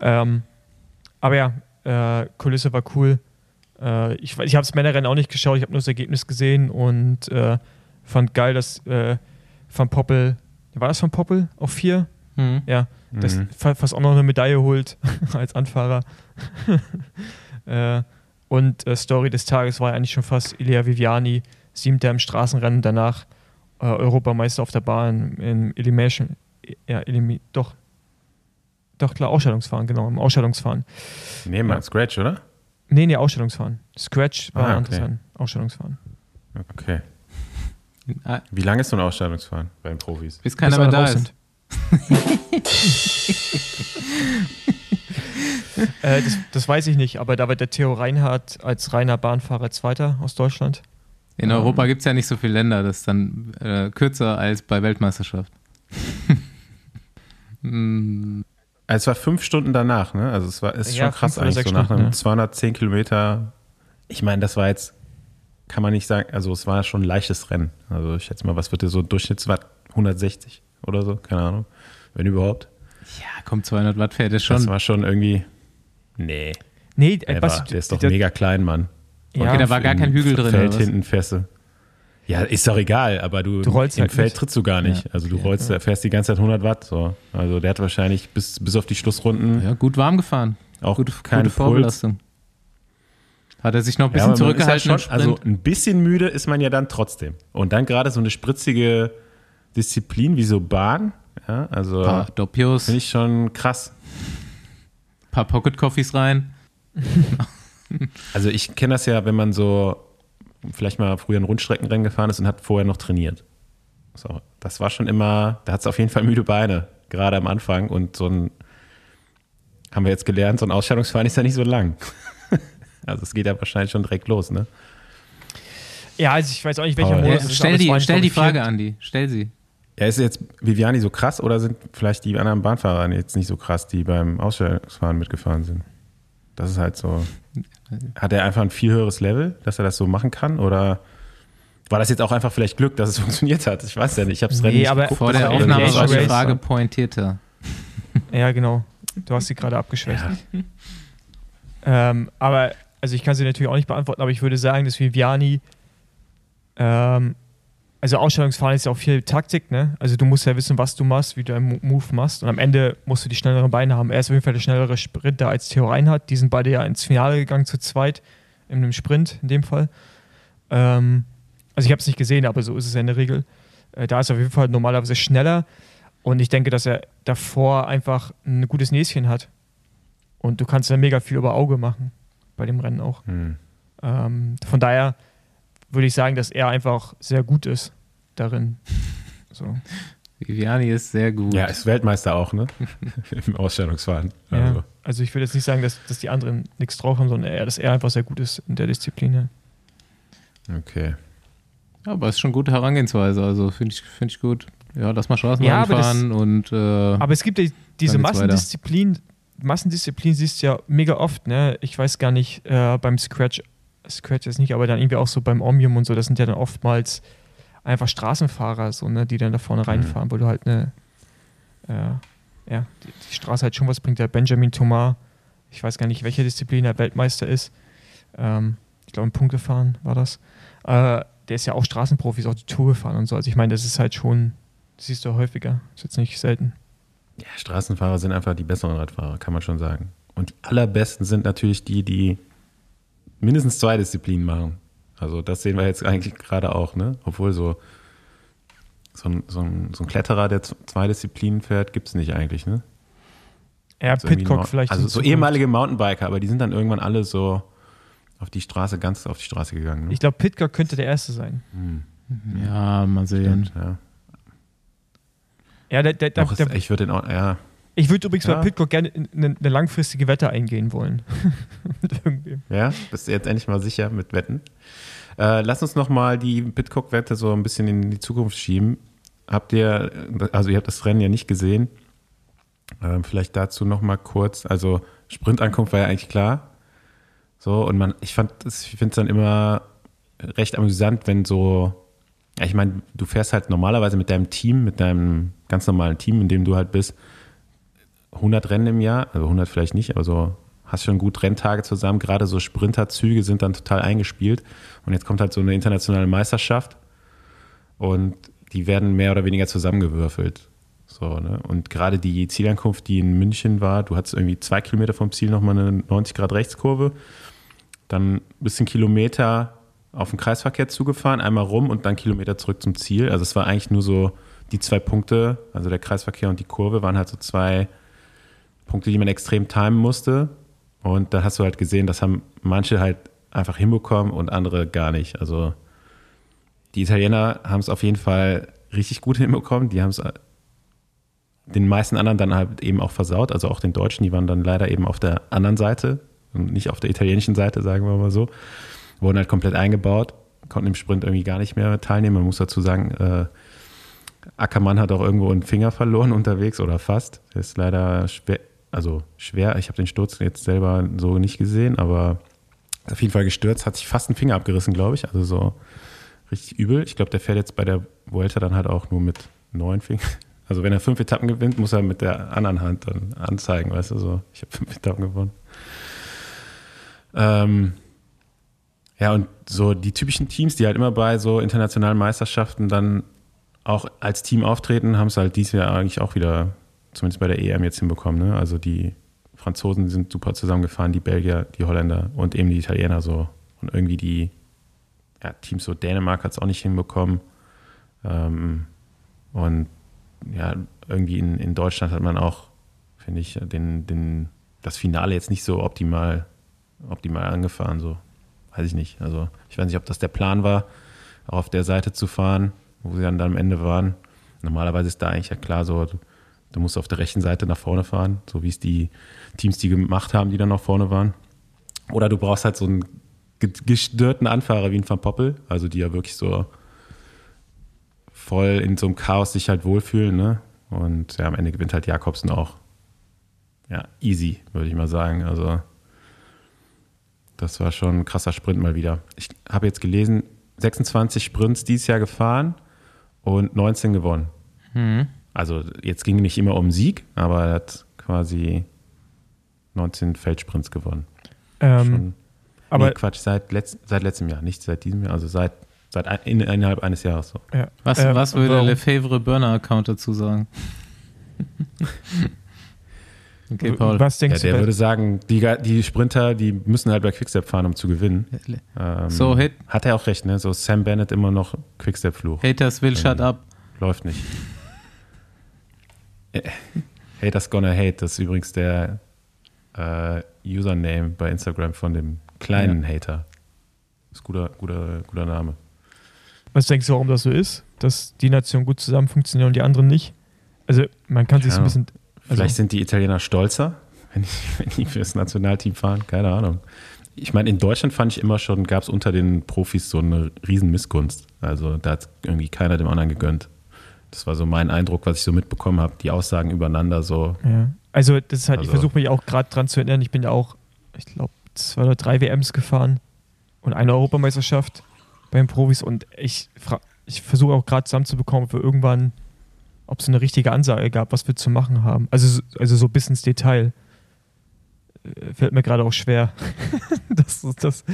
Speaker 2: Ähm, aber ja, äh, Kulisse war cool. Äh, ich ich habe das Männerrennen auch nicht geschaut, ich habe nur das Ergebnis gesehen und äh, fand geil, dass äh, Van Poppel, war das Van Poppel auf vier?
Speaker 1: Hm.
Speaker 2: Ja, das
Speaker 3: Mhm.
Speaker 2: fa- fast auch noch eine Medaille holt als Anfahrer. äh, und äh, Story des Tages war ja eigentlich schon fast Ilya Viviani, siebter im Straßenrennen, danach äh, Europameister auf der Bahn im Elimination, ja, Elimi, doch, doch klar, Ausstellungsfahren, genau, im Ausstellungsfahren.
Speaker 3: Nee, mal
Speaker 2: Ja.
Speaker 3: Scratch, oder?
Speaker 2: Nee, nee, Ausstellungsfahren. Scratch war
Speaker 3: Ah,
Speaker 2: ein anderes
Speaker 3: okay.
Speaker 2: Rennen. Ausstellungsfahren.
Speaker 3: Okay.
Speaker 1: Ah,
Speaker 3: Wie lange ist so ein Ausstellungsfahren bei den Profis?
Speaker 1: bis keiner
Speaker 2: Bis
Speaker 1: mehr da ist.
Speaker 2: Äh, das, das weiß ich nicht, aber da wird der Theo Reinhardt als reiner Bahnfahrer Zweiter aus Deutschland.
Speaker 1: In
Speaker 2: Ähm.
Speaker 1: Europa gibt es ja nicht so viele Länder, das ist dann äh, kürzer als bei Weltmeisterschaft.
Speaker 3: Also es war fünf Stunden danach, ne? Also es war ist
Speaker 2: Ja,
Speaker 3: schon krass eigentlich, so nach einem
Speaker 2: ja.
Speaker 3: 210 Kilometer. Ich meine, das war jetzt, kann man nicht sagen, also es war schon ein leichtes Rennen. Also ich schätze mal, was wird dir so Durchschnittswatt? 160 oder so? Keine Ahnung. Wenn überhaupt.
Speaker 1: ja, kommt 200 Watt fährt es
Speaker 3: Das
Speaker 1: schon.
Speaker 3: war schon irgendwie, nee.
Speaker 2: Nee, äh,
Speaker 3: Ever.
Speaker 2: Basti,
Speaker 3: Der ist doch
Speaker 2: der-
Speaker 3: mega klein, Mann.
Speaker 2: Ja,
Speaker 1: Okay, da war gar kein Hügel drin.
Speaker 3: Feld
Speaker 1: was?
Speaker 3: hinten fährst. Ja, ist doch egal, aber du,
Speaker 2: Du rollst
Speaker 3: im
Speaker 2: halt
Speaker 3: Feld
Speaker 2: mit.
Speaker 3: trittst du gar nicht.
Speaker 1: Ja,
Speaker 3: Also du
Speaker 1: okay.
Speaker 3: rollst, fährst die ganze Zeit 100 Watt. So. Also der hat wahrscheinlich bis, bis auf die Schlussrunden
Speaker 1: Ja, gut warm gefahren.
Speaker 3: auch
Speaker 1: Gute,
Speaker 3: keinen
Speaker 1: gute
Speaker 3: Puls.
Speaker 1: Hat er sich noch ein
Speaker 3: Ja,
Speaker 1: bisschen
Speaker 3: man ist
Speaker 1: zurückgehalten
Speaker 3: halt schon, Also ein bisschen müde ist man ja dann trotzdem. Und dann gerade so eine spritzige Disziplin wie so Bahn, ja, also
Speaker 1: paar Doppios,
Speaker 3: finde ich schon krass.
Speaker 1: ein paar Pocket Coffees rein.
Speaker 3: Also ich kenne das ja, wenn man so vielleicht mal früher ein Rundstreckenrennen gefahren ist und hat vorher noch trainiert. So, das war schon immer, da hat es auf jeden Fall müde Beine, gerade am Anfang. Und so ein, haben wir jetzt gelernt, so ein Ausscheidungsfahren ist ja nicht so lang. Also es geht ja wahrscheinlich schon direkt los, ne?
Speaker 2: Ja, also ich weiß auch nicht, welcher
Speaker 3: Aber-
Speaker 2: Modus
Speaker 1: Ja,
Speaker 2: es ist,
Speaker 1: stell
Speaker 2: aber es
Speaker 1: die, stell die Frage, Andi. Stell sie.
Speaker 3: Ja, ist jetzt Viviani so krass oder sind vielleicht die anderen Bahnfahrer jetzt nicht so krass, die beim Ausstellungsfahren mitgefahren sind? Das ist halt so. Hat er einfach ein viel höheres Level, dass er das so machen kann? Oder war das jetzt auch einfach vielleicht Glück, dass es funktioniert hat? Ich weiß ja nicht. Ich habe es
Speaker 2: Nee,
Speaker 3: Rennen nicht
Speaker 2: aber
Speaker 3: geguckt,
Speaker 1: Vor der Aufnahme war die. Frage pointierter.
Speaker 2: Ja, genau. Du hast sie gerade abgeschwächt.
Speaker 3: Ja.
Speaker 2: Ähm, aber, also ich kann sie natürlich auch nicht beantworten, aber ich würde sagen, dass Viviani, ähm, also Ausstellungsfahren ist ja auch viel Taktik, ne? Also du musst ja wissen, was du machst, wie du einen Mo- Move machst und am Ende musst du die schnelleren Beine haben. Er ist auf jeden Fall der schnellere Sprinter als Theo Reinhardt. Die sind beide ja ins Finale gegangen zu zweit, in einem Sprint in dem Fall. Ähm, also ich habe es nicht gesehen, aber so ist es ja in der Regel. Äh, da ist er auf jeden Fall normalerweise schneller und ich denke, dass er davor einfach ein gutes Näschen hat. Und du kannst ja mega viel über Auge machen, bei dem Rennen auch.
Speaker 3: Hm.
Speaker 2: Ähm, von daher würde ich sagen, dass er einfach sehr gut ist darin. So.
Speaker 1: Viviani ist sehr gut.
Speaker 3: Ja, ist Weltmeister auch, ne? Im Ausstellungsfahren.
Speaker 2: Ja.
Speaker 3: Also,
Speaker 2: Also ich würde jetzt nicht sagen, dass, dass die anderen nichts drauf haben, sondern eher, dass er einfach sehr gut ist in der Disziplin. Ja.
Speaker 3: okay.
Speaker 1: Aber es ist schon eine gute Herangehensweise. Also finde ich, find ich gut. Ja, lass mal Straßen
Speaker 2: Ja, aber das-
Speaker 1: fahren und. Äh,
Speaker 2: Aber es gibt ja diese
Speaker 1: geht's weiter.
Speaker 2: Massendisziplin, siehst du ja mega oft, ne? Ich weiß gar nicht, äh, beim Scratch, Scratch jetzt nicht, aber dann irgendwie auch so beim Omnium und so, das sind ja dann oftmals einfach Straßenfahrer, so, ne, die dann da vorne reinfahren, weil du halt eine, äh, ja, die, die Straße halt schon was bringt. Der Benjamin Thomas, ich weiß gar nicht, welche Disziplin er Weltmeister ist. Ähm, ich glaube, im Punktefahren war das. Äh, der ist ja auch Straßenprofi, ist auch die Tour gefahren und so. Also ich meine, das ist halt schon, das siehst du häufiger, ist jetzt nicht selten.
Speaker 3: Ja, Straßenfahrer sind einfach die besseren Radfahrer, kann man schon sagen. Und die allerbesten sind natürlich die, die mindestens zwei Disziplinen machen. Also das sehen wir jetzt eigentlich gerade auch, ne? Obwohl so, so, ein, so, ein, so ein Kletterer, der zwei Disziplinen fährt, gibt es nicht eigentlich, ne?
Speaker 2: Ja,
Speaker 3: So irgendwie
Speaker 2: Pitcock vielleicht.
Speaker 3: Also so
Speaker 2: Zukunft.
Speaker 3: ehemalige Mountainbiker, aber die sind dann irgendwann alle so auf die Straße, ganz auf die Straße gegangen. Ne?
Speaker 2: Ich glaube, Pitcock könnte der Erste sein.
Speaker 3: Hm,
Speaker 1: ja, mal sehen.
Speaker 3: stimmt, ja.
Speaker 2: Ja, der, der, der,
Speaker 3: Doch,
Speaker 2: der,
Speaker 3: ist, ich würde den auch, ja.
Speaker 2: ich würde übrigens
Speaker 3: Ja.
Speaker 2: bei Pitcock gerne eine, eine langfristige Wette eingehen wollen.
Speaker 3: Ja, bist du jetzt endlich mal sicher mit Wetten? Äh, lass uns nochmal die Bitcock-Wette so ein bisschen in die Zukunft schieben. Habt ihr, also ihr habt das Rennen ja nicht gesehen. Ähm, vielleicht dazu nochmal kurz. Also Sprintankunft war ja eigentlich klar. So, und man, ich fand, ich finde es dann immer recht amüsant, wenn so, ich meine, du fährst halt normalerweise mit deinem Team, mit deinem ganz normalen Team, in dem du halt bist, 100 Rennen im Jahr, also 100 vielleicht nicht, aber so hast schon gut Renntage zusammen. Gerade so Sprinterzüge sind dann total eingespielt. Und jetzt kommt halt so eine internationale Meisterschaft und die werden mehr oder weniger zusammengewürfelt. So, ne? Und gerade die Zielankunft, die in München war, du hattest irgendwie zwei Kilometer vom Ziel nochmal eine 90 Grad Rechtskurve, dann ein bisschen Kilometer auf den Kreisverkehr zugefahren, einmal rum und dann Kilometer zurück zum Ziel. Also es war eigentlich nur so die zwei Punkte, also der Kreisverkehr und die Kurve waren halt so zwei Punkte, die man extrem timen musste. Und da hast du halt gesehen, das haben manche halt einfach hinbekommen und andere gar nicht. Also die Italiener haben es auf jeden Fall richtig gut hinbekommen. Die haben es den meisten anderen dann halt eben auch versaut. Also auch den Deutschen, die waren dann leider eben auf der anderen Seite und nicht auf der italienischen Seite, sagen wir mal so. Wurden halt komplett eingebaut, konnten im Sprint irgendwie gar nicht mehr teilnehmen. Man muss dazu sagen, äh, Ackermann hat auch irgendwo einen Finger verloren unterwegs oder fast. Der ist leider schwer, also schwer. Ich habe den Sturz jetzt selber so nicht gesehen, aber auf jeden Fall gestürzt, hat sich fast einen Finger abgerissen, glaube ich. Also so richtig übel. Ich glaube, der fährt jetzt bei der Vuelta dann halt auch nur mit neun Fingern. Also wenn er fünf Etappen gewinnt, muss er mit der anderen Hand dann anzeigen, weißt du, so, ich habe fünf Etappen gewonnen. Ähm, ja, und so die typischen Teams, die halt immer bei so internationalen Meisterschaften dann auch als Team auftreten, haben es halt dieses Jahr eigentlich auch wieder, zumindest bei der EM jetzt hinbekommen. Ne? Also die Franzosen sind super zusammengefahren, die Belgier, die Holländer und eben die Italiener so. Und irgendwie die ja, Teams so Dänemark hat es auch nicht hinbekommen. Ähm, und ja, irgendwie in, in Deutschland hat man auch, finde ich, den, den, das Finale jetzt nicht so optimal, optimal angefahren. So. Weiß ich nicht. Also ich weiß nicht, ob das der Plan war, auf der Seite zu fahren, wo sie dann, dann am Ende waren. Normalerweise ist da eigentlich ja klar so, du, du musst auf der rechten Seite nach vorne fahren, so wie es die Teams, die gemacht haben, die dann nach vorne waren. Oder du brauchst halt so einen gestörten Anfahrer wie ein Van Poppel, also die ja wirklich so voll in so einem Chaos sich halt wohlfühlen. Ne? Und ja, am Ende gewinnt halt Jakobsen auch. Ja, easy, würde ich mal sagen. Also das war schon ein krasser Sprint mal wieder. Ich habe jetzt gelesen, 26 Sprints dieses Jahr gefahren und 19 gewonnen. Mhm. Also jetzt ging nicht immer um Sieg, aber er hat quasi 19 Feldsprints gewonnen.
Speaker 2: Ähm,
Speaker 3: Schon,
Speaker 2: aber
Speaker 3: nee, Quatsch, seit, letzt, seit letztem Jahr, nicht seit diesem Jahr, also seit, seit ein, in, innerhalb eines Jahres so.
Speaker 2: ja.
Speaker 1: Was,
Speaker 2: Äh,
Speaker 1: was würde
Speaker 2: warum-
Speaker 1: Lefebvre Burner Account dazu sagen? okay, Paul.
Speaker 2: Was
Speaker 3: Ja,
Speaker 2: denkst
Speaker 3: der
Speaker 2: du?
Speaker 3: würde sagen, die, die Sprinter, die müssen halt bei Quickstep fahren, um zu gewinnen. Ähm,
Speaker 1: So, Hit-
Speaker 3: Hat er auch recht, ne? So Sam Bennett immer noch Quickstep-Fluch.
Speaker 1: Haters will shut up.
Speaker 3: Läuft nicht. Äh, Haters gonna hate, das ist übrigens der äh, Username bei Instagram von dem kleinen Hater. Ist guter, guter, guter Name.
Speaker 2: Was denkst du, warum das so ist? Dass die Nationen gut zusammen funktionieren und die anderen nicht? Also, man kann sich so ein
Speaker 3: Ja.
Speaker 2: Also,
Speaker 3: Vielleicht sind die Italiener stolzer, wenn die, wenn die für das Nationalteam fahren. Keine Ahnung. Ich meine, in Deutschland fand ich immer schon, gab es unter den Profis so eine riesen Missgunst. Also da hat irgendwie keiner dem anderen gegönnt. Das war so mein Eindruck, was ich so mitbekommen habe. Die Aussagen übereinander so.
Speaker 2: ja. also das ist halt, ich
Speaker 3: Also-
Speaker 2: versuche mich auch gerade dran zu erinnern, ich bin ja auch, ich glaube, zwei oder drei WMs gefahren und eine Europameisterschaft bei den Profis und ich, ich versuche auch gerade zusammenzubekommen, ob wir irgendwann, ob es eine richtige Ansage gab, was wir zu machen haben. Also, so- also so bis ins Detail. Äh, Fällt mir gerade auch schwer, das, das,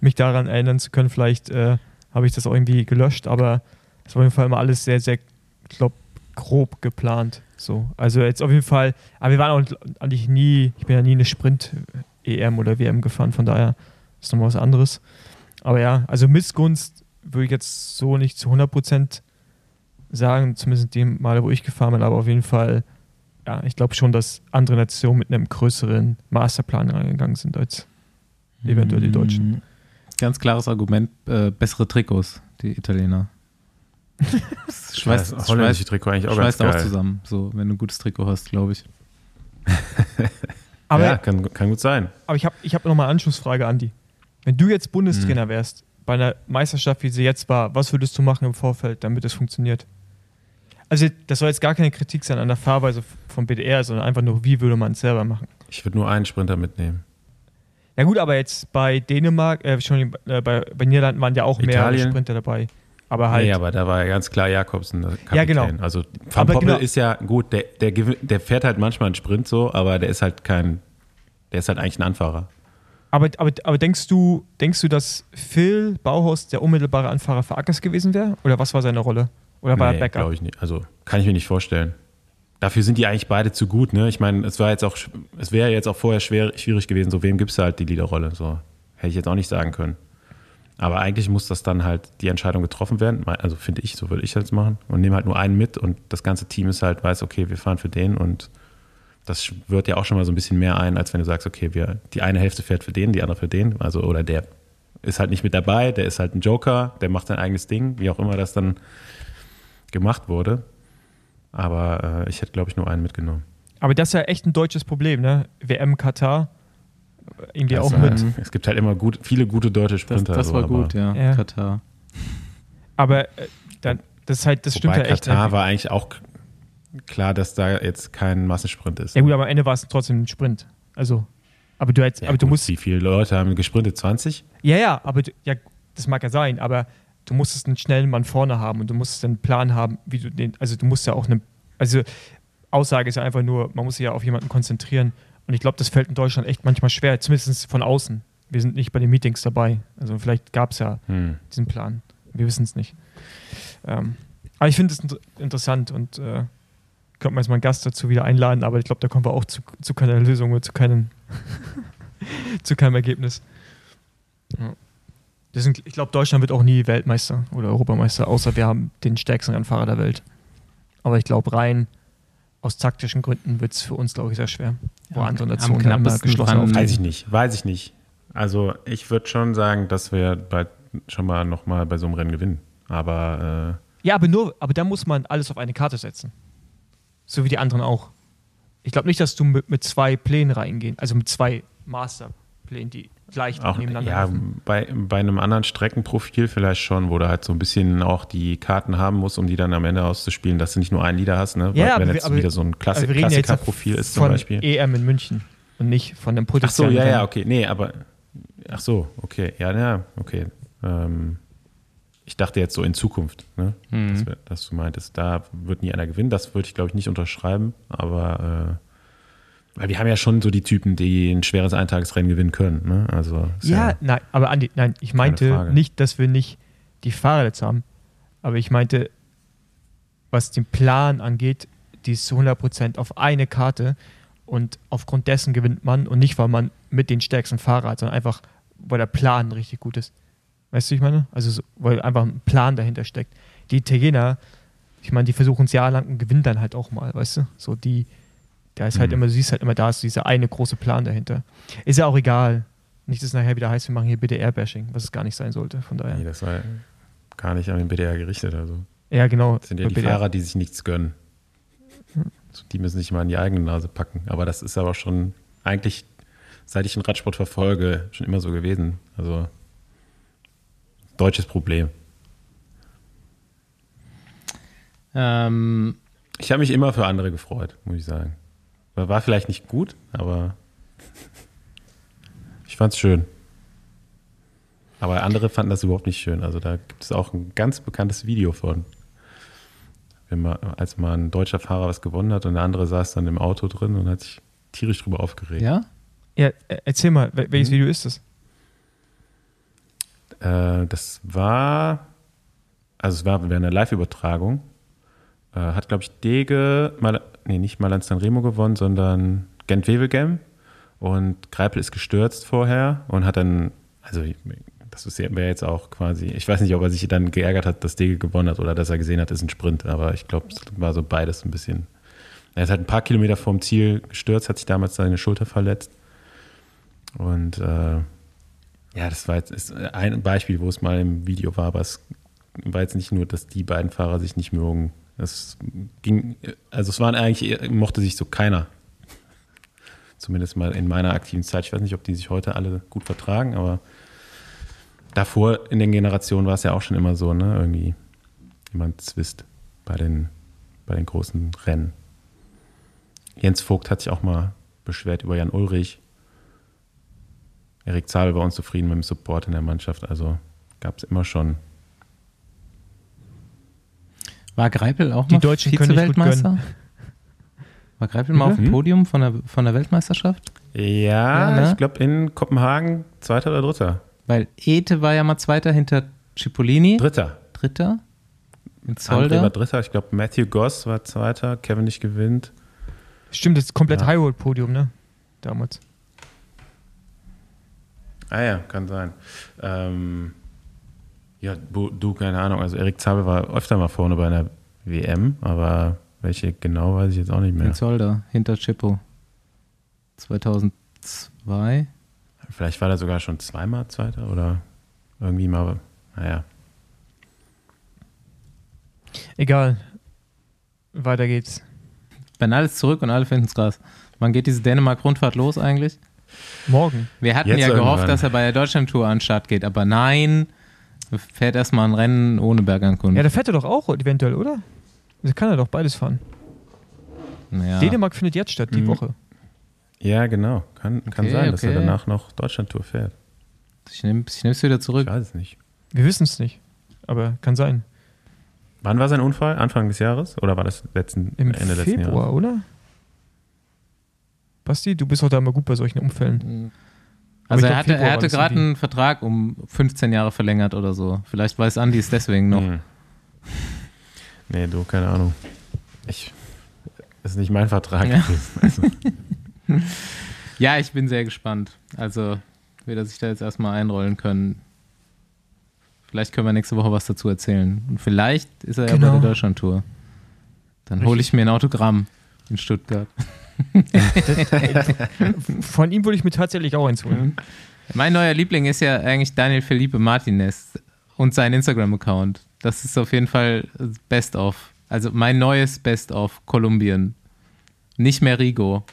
Speaker 2: mich daran erinnern zu können. Vielleicht äh, habe ich das auch irgendwie gelöscht, aber es war auf jeden Fall immer alles sehr, sehr, ich glaube, grob geplant. So. Also jetzt auf jeden Fall, aber wir waren auch eigentlich nie, ich bin ja nie eine Sprint-EM oder WM gefahren, von daher ist nochmal was anderes. Aber ja, also Missgunst würde ich jetzt so nicht zu 100% sagen, zumindest in dem Mal, wo ich gefahren bin, aber auf jeden Fall, ja, ich glaube schon, dass andere Nationen mit einem größeren Masterplan reingegangen sind als eventuell die Deutschen.
Speaker 1: Mhm. Ganz klares Argument, äh, bessere Trikots, die Italiener. Das schweißt,
Speaker 3: das holländische
Speaker 1: schweißt,
Speaker 3: Trikot eigentlich auch
Speaker 1: schweißt
Speaker 3: ganz
Speaker 1: auch zusammen, so, wenn du ein gutes Trikot hast, glaube ich.
Speaker 2: Aber,
Speaker 3: ja, kann, kann gut sein.
Speaker 2: aber ich habe ich hab nochmal eine Anschlussfrage, Andi. Wenn du jetzt Bundestrainer wärst, bei einer Meisterschaft, wie sie jetzt war, was würdest du machen im Vorfeld, damit es funktioniert? Also, das soll jetzt gar keine Kritik sein an der Fahrweise vom BDR, sondern einfach nur, wie würde man es selber machen?
Speaker 3: Ich würde nur einen Sprinter mitnehmen.
Speaker 2: Ja, gut, aber jetzt bei Dänemark, äh, schon äh, bei, bei Niederlanden waren ja auch mehr? Sprinter dabei. Aber halt.
Speaker 3: Nee, aber da war ja ganz klar Jakobsen Kapitän.
Speaker 2: Ja, genau.
Speaker 3: Also Van
Speaker 2: Aber
Speaker 3: Poppel
Speaker 2: genau.
Speaker 3: ist ja gut, der, der, der fährt halt manchmal einen Sprint so, aber der ist halt kein, der ist halt eigentlich ein Anfahrer.
Speaker 2: Aber, aber, aber denkst du, denkst du, dass Phil Bauhaus der unmittelbare Anfahrer für Ackers gewesen wäre? Oder was war seine Rolle? Oder war
Speaker 3: nee,
Speaker 2: Backup?
Speaker 3: glaube ich nicht. Also kann ich mir nicht vorstellen. Dafür sind die eigentlich beide zu gut, ne? Ich meine, es war jetzt auch, es wäre jetzt auch vorher schwer, schwierig gewesen, so wem gibst du halt die Leaderrolle? So hätte ich jetzt auch nicht sagen können. Aber eigentlich muss das dann halt die Entscheidung getroffen werden. Also finde ich, so würde ich jetzt machen. Und nehme halt nur einen mit und das ganze Team ist halt, weiß, okay, wir fahren für den und das wird ja auch schon mal so ein bisschen mehr ein, als wenn du sagst, okay, wir, die eine Hälfte fährt für den, die andere für den. Also, oder der ist halt nicht mit dabei, der ist halt ein Joker, der macht sein eigenes Ding, wie auch immer das dann gemacht wurde. Aber äh, ich hätte, glaube ich, nur einen mitgenommen.
Speaker 2: Aber das ist ja echt ein deutsches Problem, ne? WM Katar. Irgendwie
Speaker 3: Das
Speaker 2: auch
Speaker 3: ist
Speaker 2: mit.
Speaker 3: halt, es gibt halt immer gut, viele gute deutsche
Speaker 1: Das,
Speaker 3: Sprinter.
Speaker 1: das
Speaker 3: so,
Speaker 1: war
Speaker 3: aber
Speaker 1: gut, ja.
Speaker 2: Ja.
Speaker 1: Katar.
Speaker 2: Aber äh, dann, das ist halt, das stimmt
Speaker 3: Wobei
Speaker 2: ja echt.
Speaker 3: Katar
Speaker 2: ne?
Speaker 3: war eigentlich auch klar, dass da jetzt kein Massensprint ist.
Speaker 2: Ja gut, aber am Ende war es trotzdem ein Sprint. Also, aber du jetzt,
Speaker 3: Ja,
Speaker 2: aber du
Speaker 3: gut,
Speaker 2: musst.
Speaker 3: Wie viele Leute haben gesprintet? 20?
Speaker 2: Ja, ja, aber du, ja, das mag ja sein, aber du musstest einen schnellen Mann vorne haben und du musstest einen Plan haben, wie du den, also du musst ja auch eine, also Aussage ist ja einfach nur, man muss sich ja auf jemanden konzentrieren und ich glaube, das fällt in Deutschland echt manchmal schwer, zumindest von außen. Wir sind nicht bei den Meetings dabei, also vielleicht gab es ja
Speaker 3: Hm.
Speaker 2: diesen Plan, wir wissen es nicht. Ähm, aber ich finde es inter interessant und äh, könnten wir jetzt mal einen Gast dazu wieder einladen, aber ich glaube, da kommen wir auch zu, zu keiner Lösung oder zu keinem, zu keinem Ergebnis. Ja. Sind, ich glaube, Deutschland wird auch nie Weltmeister oder Europameister, außer wir haben den stärksten Rennfahrer der Welt. Aber ich glaube, rein aus taktischen Gründen wird es für uns, glaube ich, sehr schwer. Wo
Speaker 1: Am-
Speaker 2: andere Nationen
Speaker 1: knappesten
Speaker 2: geschlossen auftreten.
Speaker 3: Weiß ich nicht, weiß ich nicht. Also ich würde schon sagen, dass wir bei, schon mal nochmal bei so einem Rennen gewinnen. Aber
Speaker 2: Ja, aber nur, aber da muss man alles auf eine Karte setzen. So wie die anderen auch. Ich glaube nicht, dass du mit, mit zwei Plänen reingehen, also mit zwei Masterplänen, die gleich
Speaker 3: auch
Speaker 2: nebeneinander
Speaker 3: ja, bei, bei einem anderen Streckenprofil vielleicht schon, wo du halt so ein bisschen auch die Karten haben musst, um die dann am Ende auszuspielen, dass du nicht nur einen Lieder hast, ne?
Speaker 2: Ja,
Speaker 3: Weil, wenn
Speaker 2: wir-
Speaker 3: jetzt
Speaker 2: aber-
Speaker 3: wieder so ein Klassi Klassikerprofil ist zum Beispiel.
Speaker 2: EM in München und nicht von dem
Speaker 3: Ach so, ja, ja, okay. Nee, aber. Ach so, okay. Ja, ja, okay. Ähm, ich dachte jetzt so in Zukunft, ne?
Speaker 1: Mhm.
Speaker 3: dass, dass du meintest, da wird nie einer gewinnen. Das würde ich, glaube ich, nicht unterschreiben. Aber äh, weil wir haben ja schon so die Typen, die ein schweres Eintagesrennen gewinnen können. Ne? Also ist
Speaker 2: Ja, nein, aber Andi, nein, ich meinte nicht, dass wir nicht die Fahrer dazu haben, aber ich meinte, was den Plan angeht, die ist zu 100% auf eine Karte und aufgrund dessen gewinnt man und nicht, weil man mit den stärksten Fahrer hat, sondern einfach, weil der Plan richtig gut ist. Weißt du, ich meine? Also, so, weil einfach ein Plan dahinter steckt. Die Italiener, ich meine, die versuchen es jahrelang und gewinnen dann halt auch mal, weißt du? So, die, da ist halt
Speaker 3: Mhm.
Speaker 2: immer, du siehst halt immer, da ist dieser eine große Plan dahinter. Ist ja auch egal. Nicht, dass es nachher wieder heißt, wir machen hier BDR-Bashing, was es gar nicht sein sollte. Von daher.
Speaker 3: Nee, das war gar nicht an den BDR gerichtet. Also.
Speaker 2: Ja, genau.
Speaker 3: Das sind ja die
Speaker 2: BDR.
Speaker 3: Fahrer, die sich nichts gönnen. Die müssen sich mal in die eigene Nase packen. Aber das ist aber schon eigentlich, seit ich den Radsport verfolge, schon immer so gewesen. Also deutsches Problem.
Speaker 1: Ähm,
Speaker 3: Ich habe mich immer für andere gefreut, muss ich sagen. War vielleicht nicht gut, aber ich fand es schön. Aber andere fanden das überhaupt nicht schön. Also da gibt es auch ein ganz bekanntes Video von. Wenn man, als mal ein deutscher Fahrer was gewonnen hat und der andere saß dann im Auto drin und hat sich tierisch drüber aufgeregt.
Speaker 1: ja?
Speaker 2: Ja, äh, erzähl mal, wel- welches
Speaker 3: Mhm.
Speaker 2: Video ist das?
Speaker 3: Äh, das war, also es war während einer Live-Übertragung. Äh, hat, glaube ich, Dege, Mal, nee, nicht Malan Remo gewonnen, sondern Gent Wevelgem. Und Greipel ist gestürzt vorher und hat dann, also das wäre jetzt auch quasi, ich weiß nicht, ob er sich dann geärgert hat, dass Dege gewonnen hat oder dass er gesehen hat, es ist ein Sprint, aber ich glaube, es war so beides ein bisschen. Er ist halt ein paar Kilometer vorm Ziel gestürzt, hat sich damals seine Schulter verletzt. Und äh, ja, das war jetzt ein Beispiel, wo es mal im Video war, aber es war jetzt nicht nur, dass die beiden Fahrer sich nicht mögen. Es ging, also es waren eigentlich, mochte sich so keiner. Zumindest mal in meiner aktiven Zeit. Ich weiß nicht, ob die sich heute alle gut vertragen, aber davor in den Generationen war es ja auch schon immer so, ne? Irgendwie jemand zwisst bei den, bei den großen Rennen. Jens Vogt hat sich auch mal beschwert über Jan Ulrich. Erik Zabel war unzufrieden mit dem Support in der Mannschaft, also gab es immer schon.
Speaker 1: War Greipel auch
Speaker 2: Die
Speaker 1: mal
Speaker 2: Deutschen
Speaker 1: Vize-Weltmeister? War Greipel mal auf dem
Speaker 3: Mhm.
Speaker 1: Podium von der, von der Weltmeisterschaft?
Speaker 3: Ja,
Speaker 1: Ja, ne?
Speaker 3: ich glaube in Kopenhagen zweiter oder dritter.
Speaker 1: Weil Ete war ja mal Zweiter hinter Cipollini.
Speaker 3: Dritter.
Speaker 1: Dritter. In
Speaker 3: André war
Speaker 1: Zolder.
Speaker 3: dritter. Ich glaube Matthew Goss war zweiter. Kevin nicht gewinnt.
Speaker 2: Stimmt, das ist komplett
Speaker 3: Ja.
Speaker 2: Highroad-Podium, ne? Damals.
Speaker 3: Ah ja, kann sein. Ähm, ja, du, keine Ahnung. Also Erik Zabel war öfter mal vorne bei einer WM, aber welche genau weiß ich jetzt auch nicht mehr.
Speaker 1: Zolder, hinter Chippo. 2002.
Speaker 3: Vielleicht war der sogar schon zweimal Zweiter oder irgendwie mal. Naja.
Speaker 2: Egal. Weiter geht's.
Speaker 1: Bernal ist zurück und alle finden es krass. Wann geht diese Dänemark-Rundfahrt los eigentlich?
Speaker 2: Morgen.
Speaker 1: Wir hatten
Speaker 3: Jetzt
Speaker 1: ja gehofft,
Speaker 3: irgendwann.
Speaker 1: dass er bei der Deutschlandtour an den Start geht, aber nein, er fährt erstmal ein Rennen ohne Bergankunft.
Speaker 2: Ja, da fährt er doch auch eventuell, oder? Da kann er doch beides fahren.
Speaker 1: naja.
Speaker 2: Dänemark findet jetzt statt, die
Speaker 1: Mhm.
Speaker 2: Woche.
Speaker 3: Ja, genau. Kann, kann
Speaker 1: Okay,
Speaker 3: sein, dass er danach noch Deutschlandtour fährt.
Speaker 1: Ich nehme ich es wieder
Speaker 3: Ich
Speaker 1: zurück.
Speaker 3: weiß es nicht.
Speaker 2: Wir wissen es nicht. Aber kann sein.
Speaker 3: Wann war sein Unfall? Anfang des Jahres? Oder war das letzten,
Speaker 2: Im
Speaker 3: Ende letzten
Speaker 2: Februar,
Speaker 3: Jahres?
Speaker 2: oder? Basti, du bist auch da immer gut bei solchen Umfällen.
Speaker 1: Also er hatte, er hatte gerade einen Vertrag um 15 Jahre verlängert oder so. Vielleicht weiß Andi es deswegen noch.
Speaker 3: Hm. Nee, du, keine Ahnung. Ich. Das ist nicht mein Vertrag
Speaker 1: Ja.
Speaker 3: gewesen. Also,
Speaker 1: Ja, ich bin sehr gespannt. Also wird er sich da jetzt erstmal einrollen können. Vielleicht können wir nächste Woche was dazu erzählen. Und vielleicht ist er ja
Speaker 2: Genau.
Speaker 1: bei der Deutschlandtour. Dann hole ich mir ein Autogramm in Stuttgart.
Speaker 2: Von ihm würde ich mir tatsächlich auch eins holen.
Speaker 1: Mein neuer Liebling ist ja eigentlich Daniel Felipe Martinez und sein Instagram-Account. Das ist auf jeden Fall Best of. Also mein neues Best of Kolumbien. Nicht mehr Rigo.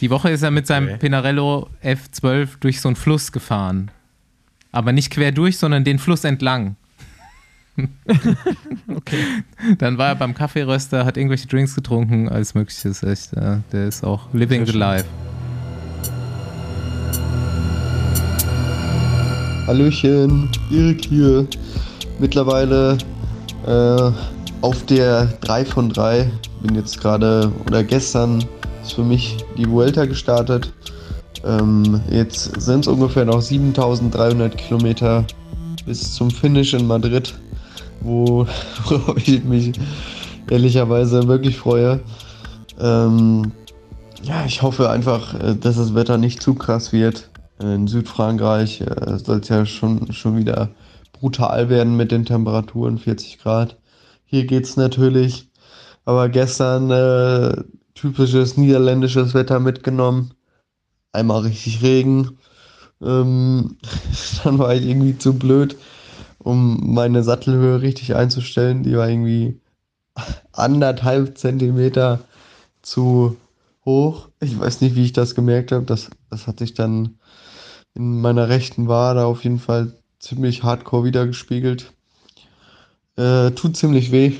Speaker 1: Die Woche ist er mit seinem
Speaker 3: Okay.
Speaker 1: Pinarello F12 durch so einen Fluss gefahren. Aber nicht quer durch, sondern den Fluss entlang.
Speaker 2: Okay.
Speaker 1: Dann war er beim Kaffeeröster, hat irgendwelche Drinks getrunken, alles mögliche. Ist echt, äh, der ist auch living the life.
Speaker 5: Hallöchen, Erik hier. Mittlerweile äh, auf der 3 von 3. Bin jetzt gerade, oder gestern ist für mich die Vuelta gestartet. Ähm, jetzt sind es ungefähr noch 7300 Kilometer bis zum Finish in Madrid, wo, worauf ich mich ehrlicherweise wirklich freue. Ähm, ja, ich hoffe einfach, äh, dass das Wetter nicht zu krass wird. In Südfrankreich äh, soll es ja schon, schon wieder brutal werden mit den Temperaturen, 40 Grad. Hier geht's natürlich. Aber gestern äh, typisches niederländisches Wetter mitgenommen. Einmal richtig Regen. Ähm, dann war ich irgendwie zu blöd, um meine Sattelhöhe richtig einzustellen. Die war irgendwie anderthalb Zentimeter zu hoch. Ich weiß nicht, wie ich das gemerkt habe. Das, das hat sich dann in meiner rechten Wade auf jeden Fall ziemlich hardcore wiedergespiegelt. Äh, tut ziemlich weh.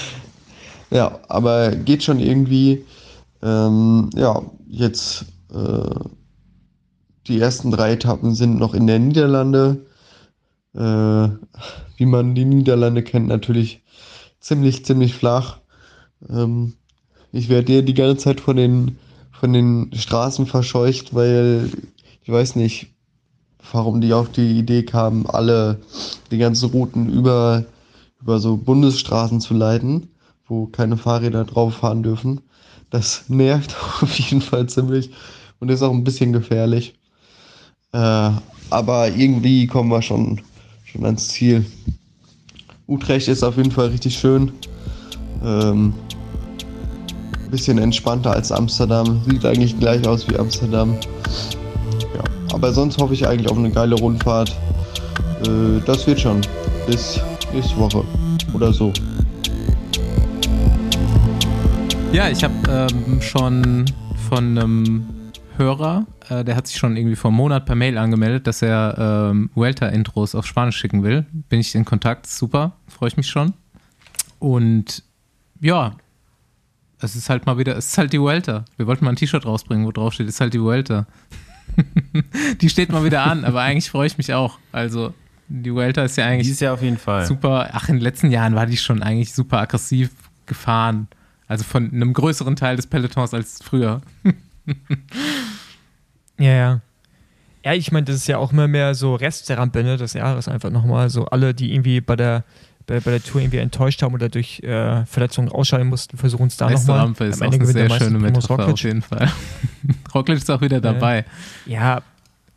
Speaker 5: ja, aber geht schon irgendwie. Ähm, ja, jetzt äh, die ersten drei Etappen sind noch in der Niederlande. Äh, wie man die Niederlande kennt, natürlich ziemlich, ziemlich flach. Ähm, ich werde hier die ganze Zeit von den, von den Straßen verscheucht, weil ich weiß nicht, warum die auf die Idee kamen, alle die ganzen Routen über, über so Bundesstraßen zu leiten, wo keine Fahrräder drauf fahren dürfen. Das nervt auf jeden Fall ziemlich und ist auch ein bisschen gefährlich. Äh, aber irgendwie kommen wir schon, schon ans Ziel. Utrecht ist auf jeden Fall richtig schön. Ähm, bisschen entspannter als Amsterdam. Sieht eigentlich gleich aus wie Amsterdam. Ja, aber sonst hoffe ich eigentlich auf eine geile Rundfahrt. Äh, das wird schon. Bis nächste Woche oder so.
Speaker 1: Ja, ich habe ähm, schon von einem Hörer, äh, der hat sich schon irgendwie vor einem Monat per Mail angemeldet, dass er ähm, Vuelta-Intros auf Spanisch schicken will. Bin ich in Kontakt, super, freue ich mich schon. Und ja, es ist halt mal wieder, es ist halt die Vuelta. Wir wollten mal ein T-Shirt rausbringen, wo drauf steht, es ist halt die Vuelta. die steht mal wieder an, aber eigentlich freue ich mich auch. Also, die Vuelta ist ja eigentlich
Speaker 3: Dieses Jahr auf jeden Fall.
Speaker 1: super. Ach, in den letzten Jahren war die schon eigentlich super aggressiv gefahren. Also von einem größeren Teil des Pelotons als früher.
Speaker 2: Ja, ja. Ja, ich meine, das ist ja auch immer mehr so Rest der Rampe ne, des Jahres. Einfach nochmal so alle, die irgendwie bei der, bei, bei der Tour irgendwie enttäuscht haben oder durch äh, Verletzungen ausscheiden mussten, versuchen es da nochmal.
Speaker 1: Rampe ist auch eine sehr schöne Metapher auf jeden Fall. Roglic ist auch wieder dabei.
Speaker 2: Ja,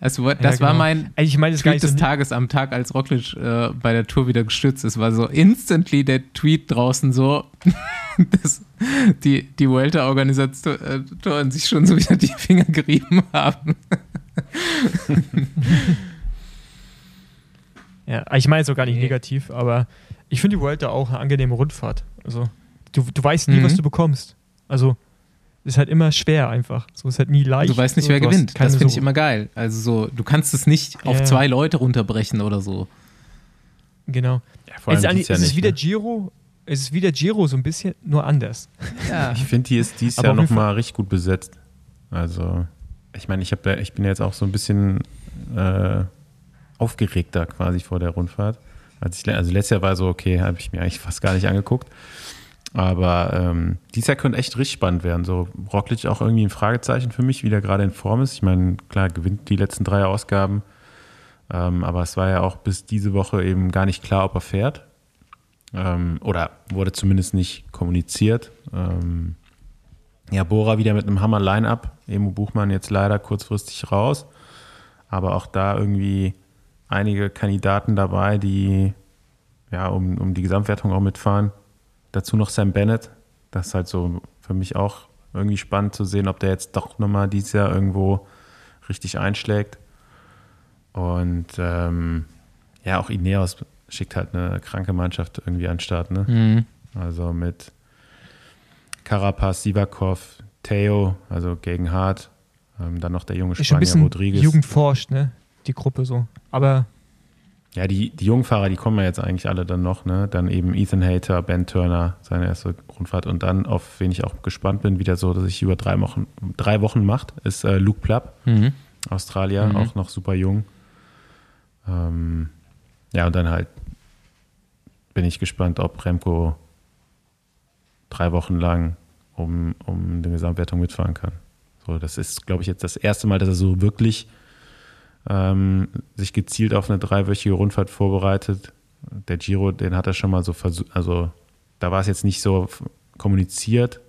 Speaker 1: Also, das
Speaker 2: ja,
Speaker 1: war
Speaker 2: genau.
Speaker 1: mein
Speaker 2: Also ich gar
Speaker 1: Tweet
Speaker 2: nicht so
Speaker 1: des Tages am Tag, als Roglic äh, bei der Tour wieder gestürzt ist, war so instantly der Tweet draußen so, dass die, die Vuelta-Organisatoren sich schon so wieder die Finger gerieben haben.
Speaker 2: Ja, ich meine es auch gar nicht negativ, aber ich finde die Vuelta auch eine angenehme Rundfahrt. Also, du, du weißt nie,
Speaker 1: Mhm.
Speaker 2: was du bekommst. Also, ist halt immer schwer einfach. So ist halt nie leicht.
Speaker 1: Du weißt nicht,
Speaker 2: so,
Speaker 1: wer gewinnt. Das finde ich immer geil. Also so, du kannst es nicht auf
Speaker 2: Ja.
Speaker 1: zwei Leute runterbrechen oder so.
Speaker 2: Genau.
Speaker 3: Ja, vor
Speaker 2: Es ist, eigentlich,
Speaker 3: Jahr
Speaker 2: es ist
Speaker 3: nicht,
Speaker 2: wie der
Speaker 3: ne?
Speaker 2: Giro, es ist wie der Giro so ein bisschen, nur anders.
Speaker 1: Ja.
Speaker 3: Ich finde, die ist dieses
Speaker 2: Aber
Speaker 3: Jahr nochmal richtig gut besetzt. Also, ich meine, ich, hab ich bin jetzt auch so ein bisschen äh, aufgeregter quasi vor der Rundfahrt. Als ich, also letztes Jahr war so, okay, habe ich mir eigentlich fast gar nicht angeguckt. Aber ähm, dieses Jahr könnte echt richtig spannend werden. So Roglic auch irgendwie ein Fragezeichen für mich, wie der gerade in Form ist. Ich meine, klar, gewinnt die letzten drei Ausgaben. Ähm, aber es war ja auch bis diese Woche eben gar nicht klar, ob er fährt. Ähm, oder wurde zumindest nicht kommuniziert. Ähm, ja, Bora wieder mit einem Hammer-Line-Up. Emo Buchmann jetzt leider kurzfristig raus. Aber auch da irgendwie einige Kandidaten dabei, die ja um, um die Gesamtwertung auch mitfahren. Dazu noch Sam Bennett. Das ist halt so für mich auch irgendwie spannend zu sehen, ob der jetzt doch nochmal dieses Jahr irgendwo richtig einschlägt. Und ähm, ja, auch Ineos schickt halt eine kranke Mannschaft irgendwie an den Start. Ne?
Speaker 1: Mhm.
Speaker 3: Also mit Carapaz, Sivakov, Theo, also gegen Hart. Ähm, dann noch der junge Spanier Rodriguez.
Speaker 2: Jugend forscht, ne? Die Gruppe so. Aber
Speaker 3: Ja, die, die jungen Fahrer, die kommen ja jetzt eigentlich alle dann noch. Ne? Dann eben Ethan Hater, Ben Turner, seine erste Rundfahrt. Und dann, auf wen ich auch gespannt bin, wieder so, dass ich über drei Wochen, drei Wochen macht, ist äh, Luke Plapp,
Speaker 1: Mhm.
Speaker 3: Australier,
Speaker 1: Mhm.
Speaker 3: auch noch super jung. Ähm, ja, und dann halt bin ich gespannt, ob Remco drei Wochen lang um, um die Gesamtwertung mitfahren kann. So, das ist, glaube ich, jetzt das erste Mal, dass er so wirklich ähm, sich gezielt auf eine dreiwöchige Rundfahrt vorbereitet. Der Giro, den hat er schon mal so versucht, also da war es jetzt nicht so kommuniziert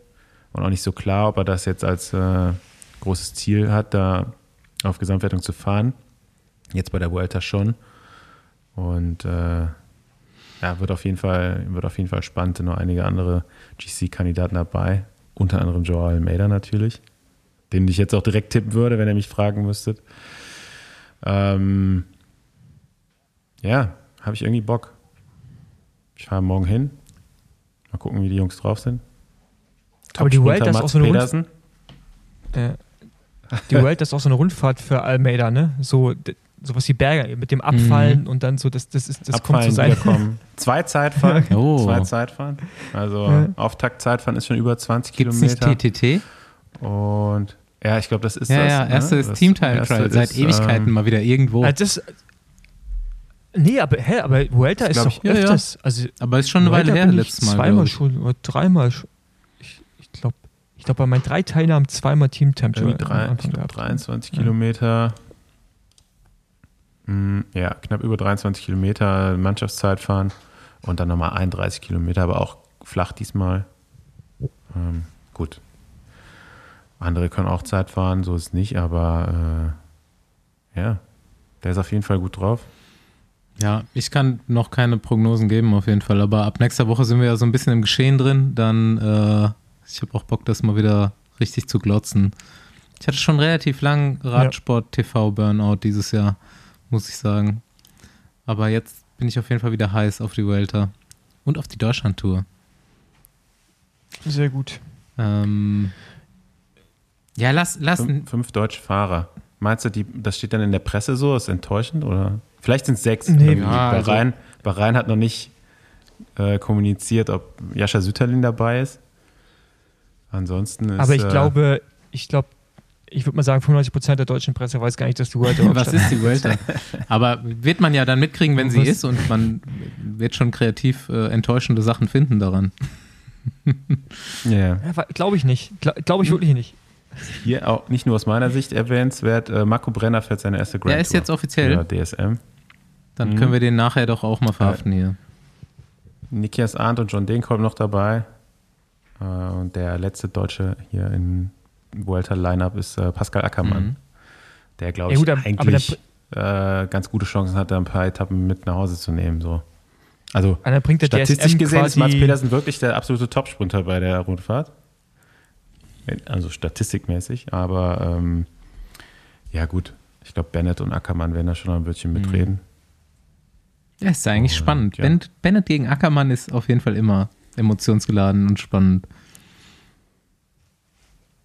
Speaker 3: und auch nicht so klar, ob er das jetzt als äh, großes Ziel hat, da auf Gesamtwertung zu fahren. Jetzt bei der Vuelta schon. Und äh, ja, wird auf jeden Fall, wird auf jeden Fall spannend. Sind noch einige andere GC-Kandidaten dabei. Unter anderem Joao Almeida natürlich. Den ich jetzt auch direkt tippen würde, wenn ihr mich fragen müsstet. Ähm, ja, habe ich irgendwie Bock. Ich fahre morgen hin. Mal gucken, wie die Jungs drauf sind.
Speaker 2: Aber die
Speaker 3: Top-Sprinter
Speaker 2: Vuelta ist auch so eine Rund-
Speaker 3: Pedersen.
Speaker 2: äh, die Vuelta ist auch so eine Rundfahrt für Almeida, ne? So sowas wie Berge mit dem Abfallen und dann so, das, das, ist, das kommt zu
Speaker 3: Abfallen,
Speaker 2: sein.
Speaker 3: Zwei Zeitfahren.
Speaker 1: Oh.
Speaker 3: Zwei Zeitfahren. Also
Speaker 2: Ja.
Speaker 3: Auftakt-Zeitfahren ist schon über 20
Speaker 1: Gibt es nicht
Speaker 3: Kilometer.
Speaker 1: TTT?
Speaker 3: Und ja, ich glaube, das ist
Speaker 1: Ja,
Speaker 3: das.
Speaker 1: ja,
Speaker 3: ne?
Speaker 1: erste ist
Speaker 3: Das
Speaker 1: Team Time
Speaker 3: erste
Speaker 1: Trial. Seit
Speaker 3: ist,
Speaker 1: Ewigkeiten
Speaker 3: ähm,
Speaker 1: mal wieder irgendwo.
Speaker 2: Also das, nee, aber, hä, aber Vuelta ist doch
Speaker 3: ich.
Speaker 1: Ja, ja.
Speaker 2: öfters. Also
Speaker 1: Aber ist schon eine Weile her, letztes Mal.
Speaker 2: Zweimal schon oder dreimal schon. Ich, ich glaube, ich glaub, bei meinen drei Teilnahmen zweimal Team Time Trial
Speaker 3: drei, ich glaub,
Speaker 2: gehabt.
Speaker 3: 23
Speaker 2: Ja.
Speaker 3: Kilometer. Mm, Ja, knapp über 23 Kilometer Mannschaftszeitfahren und dann nochmal 31 Kilometer, aber auch flach diesmal. Ähm, gut. Andere können auch Zeit fahren, so ist es nicht, aber äh, ja, der ist auf jeden Fall gut drauf.
Speaker 1: Ja, ich kann noch keine Prognosen geben, auf jeden Fall. Aber ab nächster Woche sind wir ja so ein bisschen im Geschehen drin. Dann, äh, ich habe auch Bock, das mal wieder richtig zu glotzen. Ich hatte schon relativ lang Radsport-TV-Burnout dieses Jahr, muss ich sagen. Aber jetzt bin ich auf jeden Fall wieder heiß auf die Vuelta und auf die Deutschland-Tour.
Speaker 2: Sehr gut.
Speaker 1: Ähm, Ja, lass, lass.
Speaker 3: Fünf, fünf deutsche Fahrer. Meinst du, die, das steht dann in der Presse so? Ist enttäuschend? Oder? Vielleicht sind es sechs.
Speaker 2: Nee,
Speaker 1: ja, also-
Speaker 3: Bahrain, Bahrain hat noch nicht äh, kommuniziert, ob Jascha Sütterlin dabei ist. Ansonsten ist.
Speaker 2: Aber ich
Speaker 3: äh,
Speaker 2: glaube, ich glaube, ich würde mal sagen, 95% der deutschen Presse weiß gar nicht, dass die World
Speaker 1: Was ist die Vuelta? Aber wird man ja dann mitkriegen, wenn sie ist und man wird schon kreativ äh, enttäuschende Sachen finden daran.
Speaker 3: Ja, ja.
Speaker 2: Ja, Glaube ich nicht. Glaube glaub ich wirklich nicht.
Speaker 3: Hier auch nicht nur aus meiner Sicht erwähnenswert, äh, Marco Brenner fährt seine erste Grand
Speaker 1: Er ist
Speaker 3: Tour
Speaker 1: jetzt offiziell.
Speaker 3: Ja, DSM.
Speaker 1: Dann
Speaker 3: Mhm.
Speaker 1: können wir den nachher doch auch mal verhaften hier.
Speaker 3: Nikias Arndt und John Degenkolb noch dabei. Äh, und der letzte Deutsche hier im Vuelta-Line-Up ist äh, Pascal Ackermann.
Speaker 1: Mhm.
Speaker 3: Der, glaube
Speaker 2: Ja,
Speaker 3: ich,
Speaker 2: gut, aber- aber
Speaker 3: eigentlich äh, ganz gute Chancen hat, da ein paar Etappen mit nach Hause zu nehmen. So. Also
Speaker 2: Und dann bringt der
Speaker 3: statistisch
Speaker 2: DSM
Speaker 3: gesehen ist Mats Pedersen wirklich der absolute Topsprinter bei der Rundfahrt. Also statistikmäßig, aber ähm, ja gut. Ich glaube, Bennett und Ackermann werden da schon ein Wörtchen
Speaker 2: Mhm.
Speaker 3: mitreden.
Speaker 1: Ja, ist eigentlich
Speaker 3: Und,
Speaker 1: spannend.
Speaker 3: ja.
Speaker 1: Bennett, gegen Ackermann ist auf jeden Fall immer emotionsgeladen und spannend.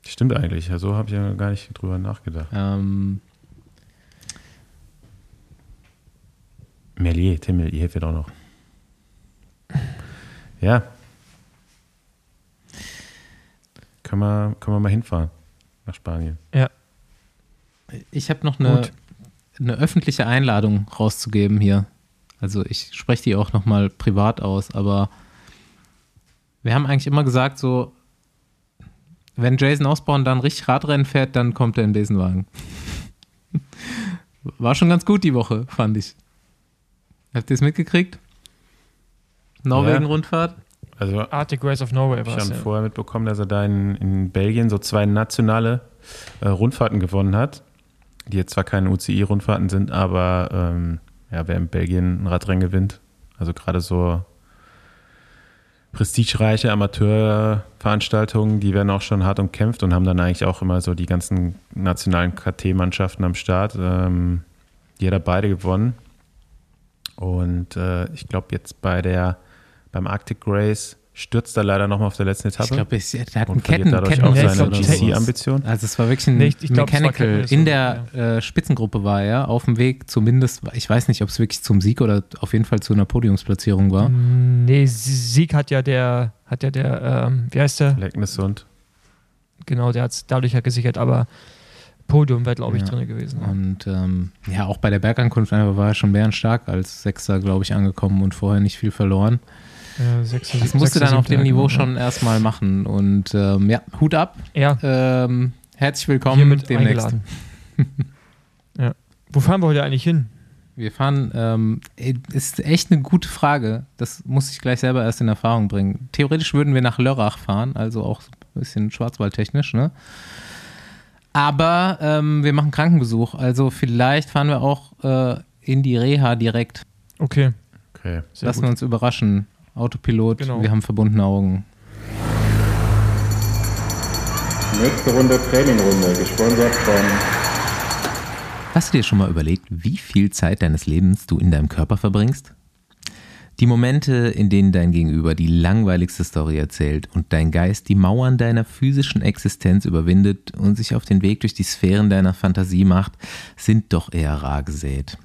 Speaker 3: Stimmt eigentlich. Ja, so habe ich ja gar nicht drüber nachgedacht.
Speaker 1: Ähm,
Speaker 3: Merlier, Tim Merlier fehlt auch noch. Ja. Können wir, können wir mal hinfahren nach Spanien.
Speaker 1: ich habe noch eine,
Speaker 2: Gut.
Speaker 1: eine öffentliche Einladung rauszugeben hier. Also ich spreche die auch nochmal privat aus, aber wir haben eigentlich immer gesagt, so, wenn Jason Osborne dann richtig Radrennen fährt, dann kommt er in den Besenwagen. War schon ganz gut die Woche, fand ich. Habt ihr es mitgekriegt? Norwegen-Rundfahrt?
Speaker 3: Also
Speaker 2: Arctic Race of Norway
Speaker 3: ich
Speaker 2: war
Speaker 3: habe
Speaker 2: es. Ja.
Speaker 3: vorher mitbekommen, dass er da in, in Belgien so zwei nationale äh, Rundfahrten gewonnen hat, die jetzt zwar keine UCI-Rundfahrten sind, aber ähm, ja, wer in Belgien ein Radrennen gewinnt, also gerade so prestigereiche Amateurveranstaltungen, die werden auch schon hart umkämpft und haben dann eigentlich auch immer so die ganzen nationalen KT-Mannschaften am Start. Ähm, die hat er beide gewonnen. Und äh, ich glaube jetzt bei der beim Arctic Race stürzt er leider nochmal auf der letzten Etappe.
Speaker 1: Ich glaube, der hat einen Ketten,
Speaker 3: dadurch auch seine
Speaker 2: glaub,
Speaker 3: GC-Ambition.
Speaker 1: Also es war wirklich ein
Speaker 2: Nee, ich- ich glaub,
Speaker 1: Mechanical.
Speaker 2: Ketten-
Speaker 1: In der äh, Spitzengruppe war er auf dem Weg zumindest, ich weiß nicht, ob es wirklich zum Sieg oder auf jeden Fall zu einer Podiumsplatzierung war.
Speaker 2: Nee, Sieg hat ja der, hat ja der, ähm, wie heißt der?
Speaker 3: Lecknessund.
Speaker 2: Genau, der hat es dadurch ja gesichert, aber Podium wäre, glaube ich,
Speaker 1: Ja.
Speaker 2: drin gewesen.
Speaker 1: Und ähm, ja, auch bei der Bergankunft einfach war er schon bärenstark als Sechster, glaube ich, angekommen und vorher nicht viel verloren.
Speaker 2: Sechster,
Speaker 1: Das musste
Speaker 2: sechster,
Speaker 1: dann auf dem Niveau
Speaker 2: genau.
Speaker 1: schon erstmal machen. Und ähm, ja, Hut ab.
Speaker 2: Ja,
Speaker 1: Ähm, herzlich willkommen
Speaker 2: hiermit
Speaker 1: demnächst.
Speaker 2: ja. Wo fahren wir heute eigentlich hin?
Speaker 1: Wir fahren, ähm, ist echt eine gute Frage. Das muss ich gleich selber erst in Erfahrung bringen. Theoretisch würden wir nach Lörrach fahren, also auch so ein bisschen schwarzwaldtechnisch, ne? Aber ähm, wir machen Krankenbesuch, also vielleicht fahren wir auch äh, in die Reha direkt.
Speaker 2: Okay,
Speaker 3: Okay.
Speaker 2: sehr
Speaker 1: Lassen
Speaker 2: gut.
Speaker 1: wir uns überraschen. Autopilot,
Speaker 2: Genau.
Speaker 1: wir haben verbundene Augen.
Speaker 4: Nächste Runde Trainingrunde, gesponsert von
Speaker 1: Hast du dir schon mal überlegt, wie viel Zeit deines Lebens du in deinem Körper verbringst? Die Momente, in denen dein Gegenüber die langweiligste Story erzählt und dein Geist die Mauern deiner physischen Existenz überwindet und sich auf den Weg durch die Sphären deiner Fantasie macht, sind doch eher rar gesät.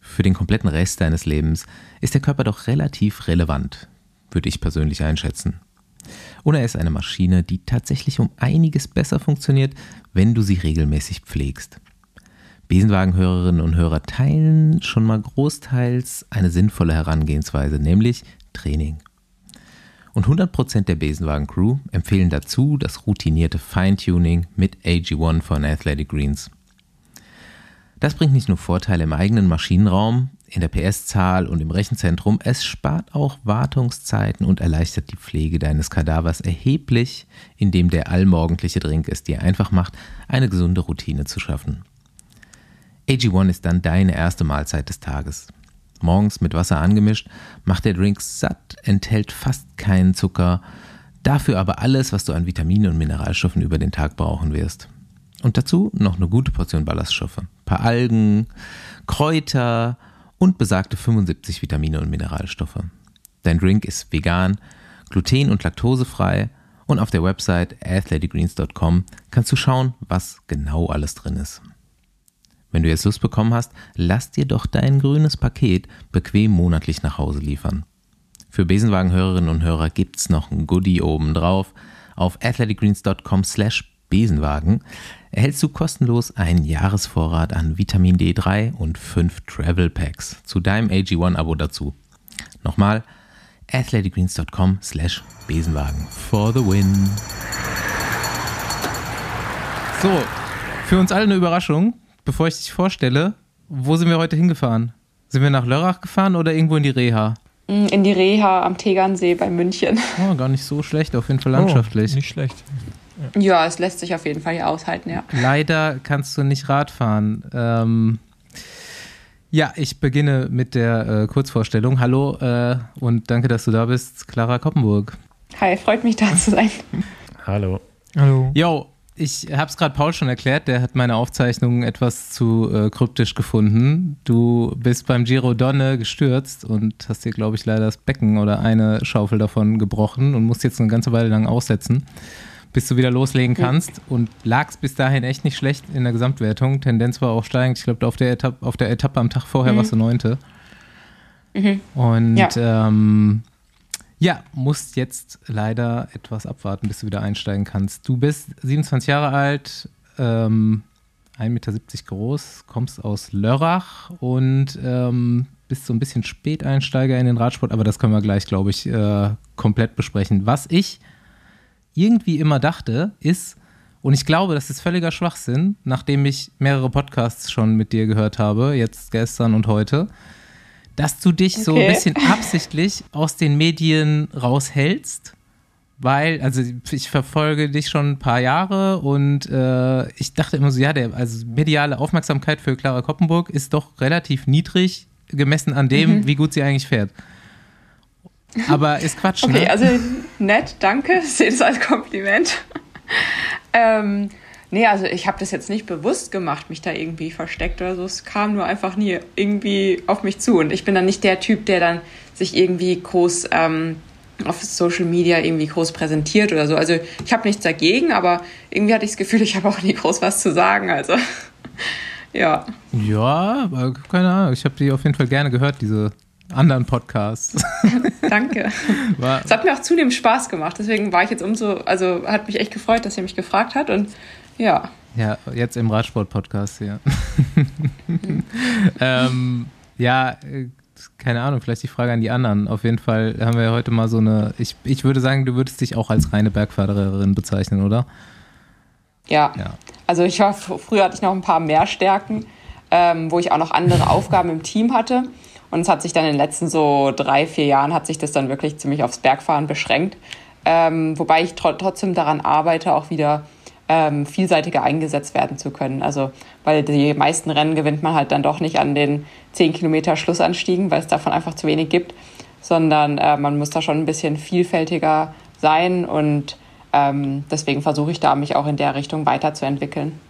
Speaker 1: Für den kompletten Rest deines Lebens ist der Körper doch relativ relevant, würde ich persönlich einschätzen. Und er ist eine Maschine, die tatsächlich um einiges besser funktioniert, wenn du sie regelmäßig pflegst. Besenwagenhörerinnen und Hörer teilen schon mal großteils eine sinnvolle Herangehensweise, nämlich Training. Und 100% der Besenwagen-Crew empfehlen dazu das routinierte Feintuning mit AG1 von Athletic Greens. Das bringt nicht nur Vorteile im eigenen Maschinenraum, in der PS-Zahl und im Rechenzentrum, es spart auch Wartungszeiten und erleichtert die Pflege deines Kadavers erheblich, indem der allmorgendliche Drink es dir einfach macht, eine gesunde Routine zu schaffen. AG1 ist dann deine erste Mahlzeit des Tages. Morgens mit Wasser angemischt, macht der Drink satt, enthält fast keinen Zucker, dafür aber alles, was du an Vitaminen und Mineralstoffen über den Tag brauchen wirst. Und dazu noch eine gute Portion Ballaststoffe, paar Algen, Kräuter und besagte 75 Vitamine und Mineralstoffe. Dein Drink ist vegan, gluten- und laktosefrei Und auf der Website athleticgreens.com kannst du schauen, was genau alles drin ist. Wenn du jetzt Lust bekommen hast, lass dir doch dein grünes Paket bequem monatlich nach Hause liefern. Für Besenwagen-Hörerinnen und Hörer gibt's noch ein Goodie oben drauf. Auf athleticgreens.com slash Besenwagen erhältst du kostenlos einen Jahresvorrat an Vitamin D3 und fünf Travel Packs zu deinem AG1-Abo dazu. Nochmal, athleticgreens.com slash Besenwagen for the win. So, für uns alle eine Überraschung. Bevor ich dich vorstelle, wo sind wir heute hingefahren? Sind wir nach Lörrach gefahren oder irgendwo in die Reha?
Speaker 6: Mm, in die Reha am Tegernsee bei München.
Speaker 1: Oh, gar nicht so schlecht, auf jeden Fall landschaftlich.
Speaker 2: Oh, nicht schlecht.
Speaker 6: Ja, es lässt sich auf jeden Fall hier aushalten, ja.
Speaker 1: Leider kannst du nicht Rad fahren. Ähm, ja, ich beginne mit der äh, Kurzvorstellung. Hallo äh, und danke, dass du da bist, Clara Koppenburg.
Speaker 6: Hi, freut mich da zu sein.
Speaker 3: Hallo.
Speaker 2: Hallo.
Speaker 1: Jo, ich habe es gerade Paul schon erklärt, der hat meine Aufzeichnung etwas zu äh, kryptisch gefunden. Du bist beim Giro Donne gestürzt und hast dir, glaube ich, leider das Becken oder eine Schaufel davon gebrochen und musst jetzt eine ganze Weile lang aussetzen, bis du wieder loslegen kannst. Und lagst bis dahin echt nicht schlecht in der Gesamtwertung. Tendenz war auch steigend. Ich glaube, auf, der Etappe, auf der Etappe am Tag vorher
Speaker 6: Mhm.
Speaker 1: warst du Neunte.
Speaker 6: Mhm.
Speaker 1: Und
Speaker 6: Ja.
Speaker 1: ähm, ja, musst jetzt leider etwas abwarten, bis du wieder einsteigen kannst. Du bist 27 Jahre alt, ähm, 1,70 Meter groß, kommst aus Lörrach und ähm, bist so ein bisschen Späteinsteiger in den Radsport, aber das können wir gleich, glaube ich, äh, komplett besprechen. Was ich irgendwie immer dachte, ist, und ich glaube, das ist völliger Schwachsinn, nachdem ich mehrere Podcasts schon mit dir gehört habe, jetzt gestern und heute, dass du dich so ein
Speaker 6: Okay.
Speaker 1: bisschen absichtlich aus den Medien raushältst, weil, also ich verfolge dich schon ein paar Jahre und äh, ich dachte immer so, ja, der, also mediale Aufmerksamkeit für Clara Koppenburg ist doch relativ niedrig gemessen an dem,
Speaker 6: Mhm.
Speaker 1: wie gut sie eigentlich fährt. Aber ist Quatsch,
Speaker 6: Okay,
Speaker 1: ne?
Speaker 6: also nett, danke. Ich sehe das als Kompliment. ähm, nee, also ich habe das jetzt nicht bewusst gemacht, mich da irgendwie versteckt oder so. Es kam nur einfach nie irgendwie auf mich zu. Und ich bin dann nicht der Typ, der dann sich irgendwie groß ähm, auf Social Media irgendwie groß präsentiert oder so. Also ich habe nichts dagegen, aber irgendwie hatte ich das Gefühl, ich habe auch nie groß was zu sagen. Also ja.
Speaker 1: Ja, aber keine Ahnung. Ich habe die auf jeden Fall gerne gehört, diese anderen Podcasts.
Speaker 6: Danke. Es hat mir auch zunehmend Spaß gemacht, deswegen war ich jetzt umso, also hat mich echt gefreut, dass ihr mich gefragt habt und ja.
Speaker 1: ja, jetzt im Radsport-Podcast hier. ähm, ja, keine Ahnung, vielleicht die Frage an die anderen. Auf jeden Fall haben wir heute mal so eine. Ich, ich würde sagen, du würdest dich auch als reine Bergfahrerin bezeichnen, oder?
Speaker 6: Ja.
Speaker 1: Ja.
Speaker 6: Also ich war, früher hatte ich noch ein paar mehr Stärken, ähm, wo ich auch noch andere Aufgaben im Team hatte. Und es hat sich dann in den letzten so drei, vier Jahren hat sich das dann wirklich ziemlich aufs Bergfahren beschränkt. Ähm, wobei ich tro trotzdem daran arbeite, auch wieder ähm, vielseitiger eingesetzt werden zu können. Also, weil die meisten Rennen gewinnt man halt dann doch nicht an den 10 Kilometer Schlussanstiegen, weil es davon einfach zu wenig gibt, sondern äh, man muss da schon ein bisschen vielfältiger sein und ähm, deswegen versuche ich da, mich auch in der Richtung weiterzuentwickeln.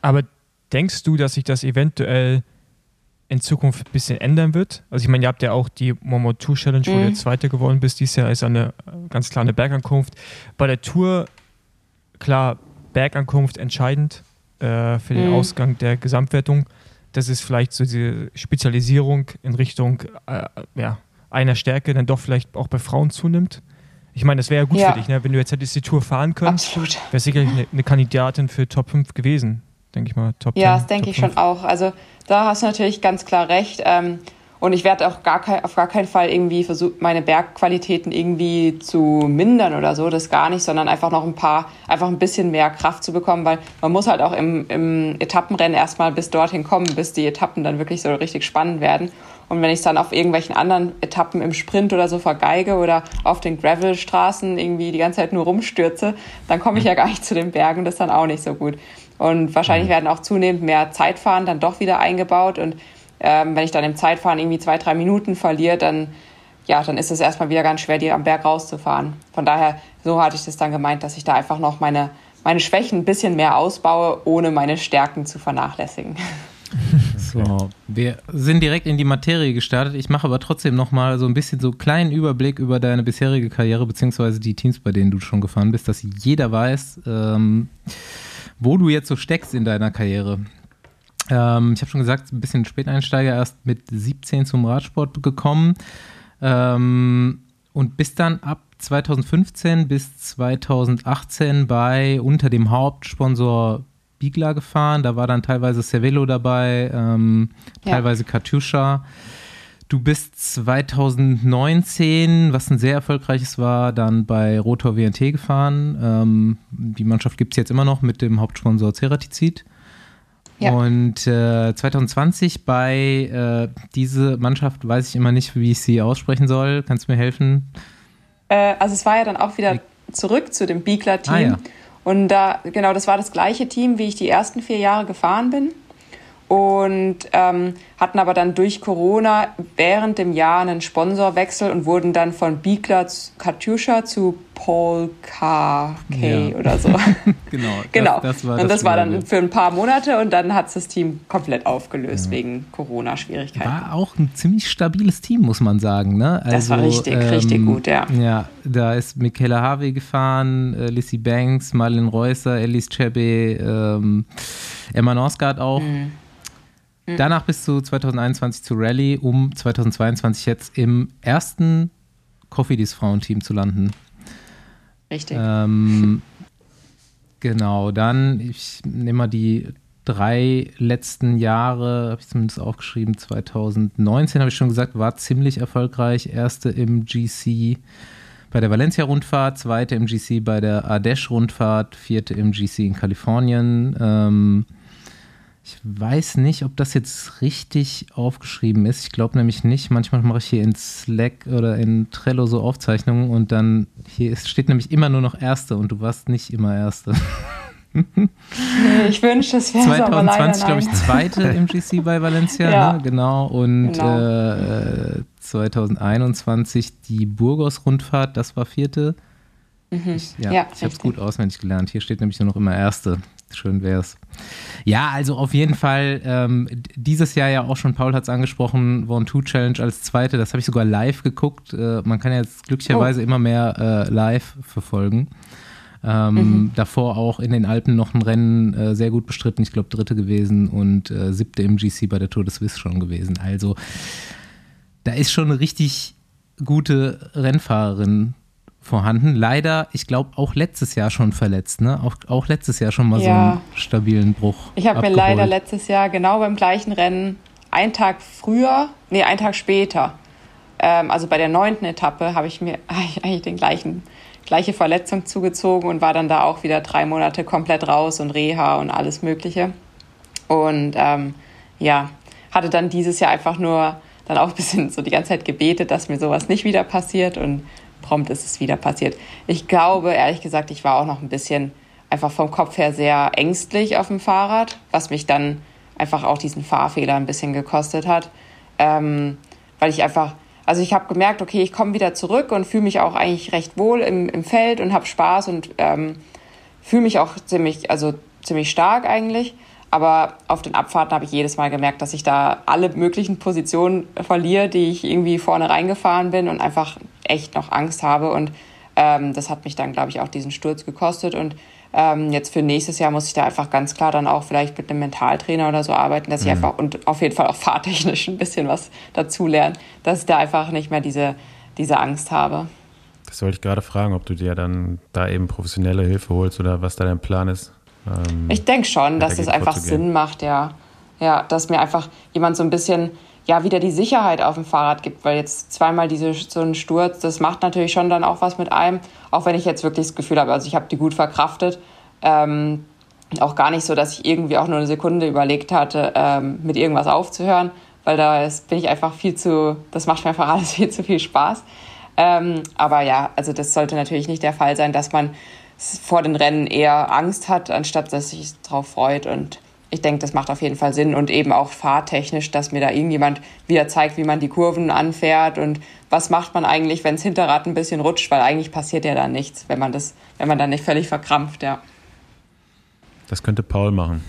Speaker 2: Aber denkst du, dass sich das eventuell in Zukunft ein bisschen ändern wird? Also ich meine, ihr habt ja auch die Momo Tour Challenge, wo du
Speaker 6: Mhm.
Speaker 2: Zweiter geworden bist. Dies Jahr ist eine äh, ganz klar eine Bergankunft. Bei der Tour, klar, Bergankunft entscheidend äh, für den
Speaker 6: Mhm.
Speaker 2: Ausgang der Gesamtwertung. Das ist vielleicht so diese Spezialisierung in Richtung äh, ja, einer Stärke dann doch vielleicht auch bei Frauen zunimmt. Ich meine, das wäre ja gut
Speaker 6: Ja.
Speaker 2: für dich, ne? wenn du jetzt hättest die Tour fahren können,
Speaker 6: Absolut.
Speaker 2: wäre sicherlich eine, eine Kandidatin für Top 5 gewesen, denke ich mal. Top
Speaker 6: Ja,
Speaker 2: 10,
Speaker 6: das denke ich schon
Speaker 2: 5.
Speaker 6: auch. Also da hast du natürlich ganz klar recht. Ähm, und ich werde auch gar kein, auf gar keinen Fall irgendwie versuchen, meine Bergqualitäten irgendwie zu mindern oder so, das gar nicht, sondern einfach noch ein paar, einfach ein bisschen mehr Kraft zu bekommen, weil man muss halt auch im, im Etappenrennen erstmal bis dorthin kommen, bis die Etappen dann wirklich so richtig spannend werden. Und wenn ich es dann auf irgendwelchen anderen Etappen im Sprint oder so vergeige oder auf den Gravelstraßen irgendwie die ganze Zeit nur rumstürze, dann komme ich ja gar nicht zu den Bergen, das ist dann auch nicht so gut. Und wahrscheinlich werden auch zunehmend mehr Zeitfahren dann doch wieder eingebaut. Und ähm, wenn ich dann im Zeitfahren irgendwie zwei, drei Minuten verliere, dann, ja, dann ist es erstmal wieder ganz schwer, die am Berg rauszufahren. Von daher, so hatte ich das dann gemeint, dass ich da einfach noch meine, meine Schwächen ein bisschen mehr ausbaue, ohne meine Stärken zu vernachlässigen.
Speaker 1: So, wir sind direkt in die Materie gestartet. Ich mache aber trotzdem nochmal so ein bisschen so einen kleinen Überblick über deine bisherige Karriere, beziehungsweise die Teams, bei denen du schon gefahren bist, dass jeder weiß, ähm, wo du jetzt so steckst in deiner Karriere. Ähm, ich habe schon gesagt, ein bisschen Späteinsteiger, erst mit 17 zum Radsport gekommen ähm, und bist dann ab 2015 bis 2018 bei unter dem Hauptsponsor Bigla gefahren. Da war dann teilweise Cervelo dabei, ähm, ja. teilweise Katusha. Du bist 2019, was ein sehr erfolgreiches war, dann bei Rotor WNT gefahren. Ähm, die Mannschaft gibt es jetzt immer noch mit dem Hauptsponsor Ceratizid. Ja. Und äh, 2020 bei äh, diese Mannschaft weiß ich immer nicht, wie ich sie aussprechen soll. Kannst du mir helfen?
Speaker 6: Äh, also es war ja dann auch wieder zurück zu dem Bigler-Team. Ah, ja. Und da, genau, das war das gleiche Team, wie ich die ersten vier Jahre gefahren bin und ähm, hatten aber dann durch Corona während dem Jahr einen Sponsorwechsel und wurden dann von Biegler Katjuscha zu Paul K. K. Ja. oder so.
Speaker 1: genau.
Speaker 6: genau. Das, das war und das, das war dann für ein paar Monate und dann hat es das Team komplett aufgelöst ja. wegen Corona-Schwierigkeiten.
Speaker 1: War auch ein ziemlich stabiles Team, muss man sagen. Ne?
Speaker 6: Also, das war also, richtig, ähm, richtig gut, ja.
Speaker 1: Ja, da ist Michaela Harvey gefahren, äh, Lissy Banks, Marlene Reusser, Alice Chebe, ähm, Emma Norsgaard auch. Mhm. Mhm. Danach bis zu 2021 zu Rallye, um 2022 jetzt im ersten Cofidis Frauenteam zu landen.
Speaker 6: Richtig.
Speaker 1: Ähm, genau, dann, ich nehme mal die drei letzten Jahre, habe ich zumindest aufgeschrieben, 2019 habe ich schon gesagt, war ziemlich erfolgreich. Erste im GC bei der Valencia-Rundfahrt, zweite im GC bei der Ardèche-Rundfahrt, vierte im GC in Kalifornien. Ähm, ich weiß nicht, ob das jetzt richtig aufgeschrieben ist. Ich glaube nämlich nicht. Manchmal mache ich hier in Slack oder in Trello so Aufzeichnungen und dann hier steht nämlich immer nur noch Erste und du warst nicht immer Erste.
Speaker 6: nee, ich wünschte, es wäre
Speaker 1: 2020, glaube ich, Zweite im GC bei Valencia, ja. ne? genau. Und genau. Äh, 2021 die Burgos-Rundfahrt, das war Vierte. Mhm. Ich, ja, ja, ich habe es gut auswendig gelernt. Hier steht nämlich nur noch immer Erste. Schön wäre es. Ja, also auf jeden Fall ähm, dieses Jahr ja auch schon, Paul hat es angesprochen, One Two Challenge als zweite. Das habe ich sogar live geguckt. Äh, man kann jetzt glücklicherweise oh. immer mehr äh, live verfolgen. Ähm, mhm. Davor auch in den Alpen noch ein Rennen äh, sehr gut bestritten. Ich glaube, dritte gewesen und äh, siebte im GC bei der Tour de Suisse schon gewesen. Also da ist schon eine richtig gute Rennfahrerin vorhanden. Leider, ich glaube, auch letztes Jahr schon verletzt, ne? Auch, auch letztes Jahr schon mal ja. so einen stabilen Bruch.
Speaker 6: Ich habe mir leider letztes Jahr genau beim gleichen Rennen einen Tag früher, nee, einen Tag später, ähm, also bei der neunten Etappe, habe ich mir eigentlich den gleichen, gleiche Verletzung zugezogen und war dann da auch wieder drei Monate komplett raus und Reha und alles Mögliche. Und ähm, ja, hatte dann dieses Jahr einfach nur dann auch ein bisschen so die ganze Zeit gebetet, dass mir sowas nicht wieder passiert und prompt ist es wieder passiert. Ich glaube, ehrlich gesagt, ich war auch noch ein bisschen einfach vom Kopf her sehr ängstlich auf dem Fahrrad, was mich dann einfach auch diesen Fahrfehler ein bisschen gekostet hat. Ähm, weil ich einfach, also ich habe gemerkt, okay, ich komme wieder zurück und fühle mich auch eigentlich recht wohl im, im Feld und habe Spaß und ähm, fühle mich auch ziemlich, also ziemlich stark eigentlich. Aber auf den Abfahrten habe ich jedes Mal gemerkt, dass ich da alle möglichen Positionen verliere, die ich irgendwie vorne reingefahren bin und einfach echt noch Angst habe. Und ähm, das hat mich dann, glaube ich, auch diesen Sturz gekostet. Und ähm, jetzt für nächstes Jahr muss ich da einfach ganz klar dann auch vielleicht mit einem Mentaltrainer oder so arbeiten, dass ich mhm. einfach und auf jeden Fall auch fahrtechnisch ein bisschen was dazu lerne, dass ich da einfach nicht mehr diese, diese Angst habe.
Speaker 3: Das wollte ich gerade fragen, ob du dir dann da eben professionelle Hilfe holst oder was da dein Plan ist.
Speaker 6: Ähm, ich denke schon, dass es einfach Sinn macht, ja. Ja, dass mir einfach jemand so ein bisschen ja wieder die Sicherheit auf dem Fahrrad gibt, weil jetzt zweimal diese, so ein Sturz, das macht natürlich schon dann auch was mit einem, auch wenn ich jetzt wirklich das Gefühl habe, also ich habe die gut verkraftet. Ähm, auch gar nicht so, dass ich irgendwie auch nur eine Sekunde überlegt hatte, ähm, mit irgendwas aufzuhören, weil da bin ich einfach viel zu, das macht mir einfach alles viel zu viel Spaß. Ähm, aber ja, also das sollte natürlich nicht der Fall sein, dass man vor den Rennen eher Angst hat, anstatt dass sich darauf freut. Und ich denke, das macht auf jeden Fall Sinn und eben auch fahrtechnisch, dass mir da irgendjemand wieder zeigt, wie man die Kurven anfährt und was macht man eigentlich, wenn das Hinterrad ein bisschen rutscht, weil eigentlich passiert ja dann nichts, wenn man das, wenn man dann nicht völlig verkrampft, ja.
Speaker 3: Das könnte Paul machen.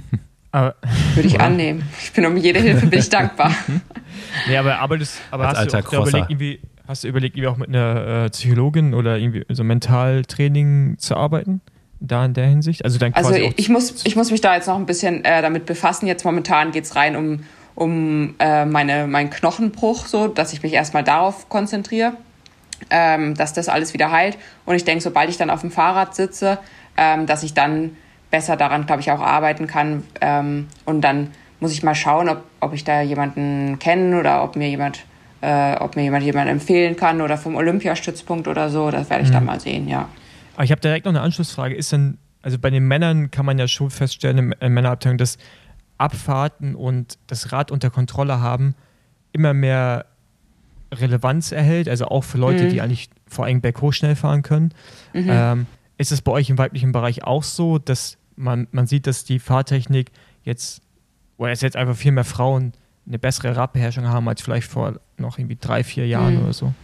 Speaker 2: Aber,
Speaker 6: Würde ich annehmen. Ich bin um jede Hilfe bin ich dankbar.
Speaker 2: nee, aber, aber, das, aber
Speaker 3: Als
Speaker 2: hast, du überlegt, irgendwie, hast du überlegt, irgendwie auch mit einer äh, Psychologin oder irgendwie so Mentaltraining zu arbeiten? Da in der Hinsicht? Also dann
Speaker 6: Also ich muss, ich muss mich da jetzt noch ein bisschen äh, damit befassen. Jetzt momentan geht's rein um, um äh, meine, meinen Knochenbruch, so, dass ich mich erstmal darauf konzentriere, ähm, dass das alles wieder heilt. Und ich denke, sobald ich dann auf dem Fahrrad sitze, ähm, dass ich dann besser daran, glaube ich, auch arbeiten kann. Ähm, und dann muss ich mal schauen, ob, ob ich da jemanden kenne oder ob mir jemand, äh, ob mir jemand jemand empfehlen kann oder vom Olympiastützpunkt oder so. Das werde ich dann mal sehen, ja.
Speaker 2: Aber ich habe direkt noch eine Anschlussfrage. Ist denn, also bei den Männern kann man ja schon feststellen, der Männerabteilung, dass Abfahrten und das Rad unter Kontrolle haben immer mehr Relevanz erhält, also auch für Leute,
Speaker 6: Mhm.
Speaker 2: die eigentlich vor allem berghoch schnell fahren können. Ähm, ist es bei euch im weiblichen Bereich auch so, dass man, man sieht, dass die Fahrtechnik jetzt, oder es jetzt einfach viel mehr Frauen eine bessere Radbeherrschung haben als vielleicht vor noch irgendwie drei, vier Jahren
Speaker 6: Mhm.
Speaker 2: oder so?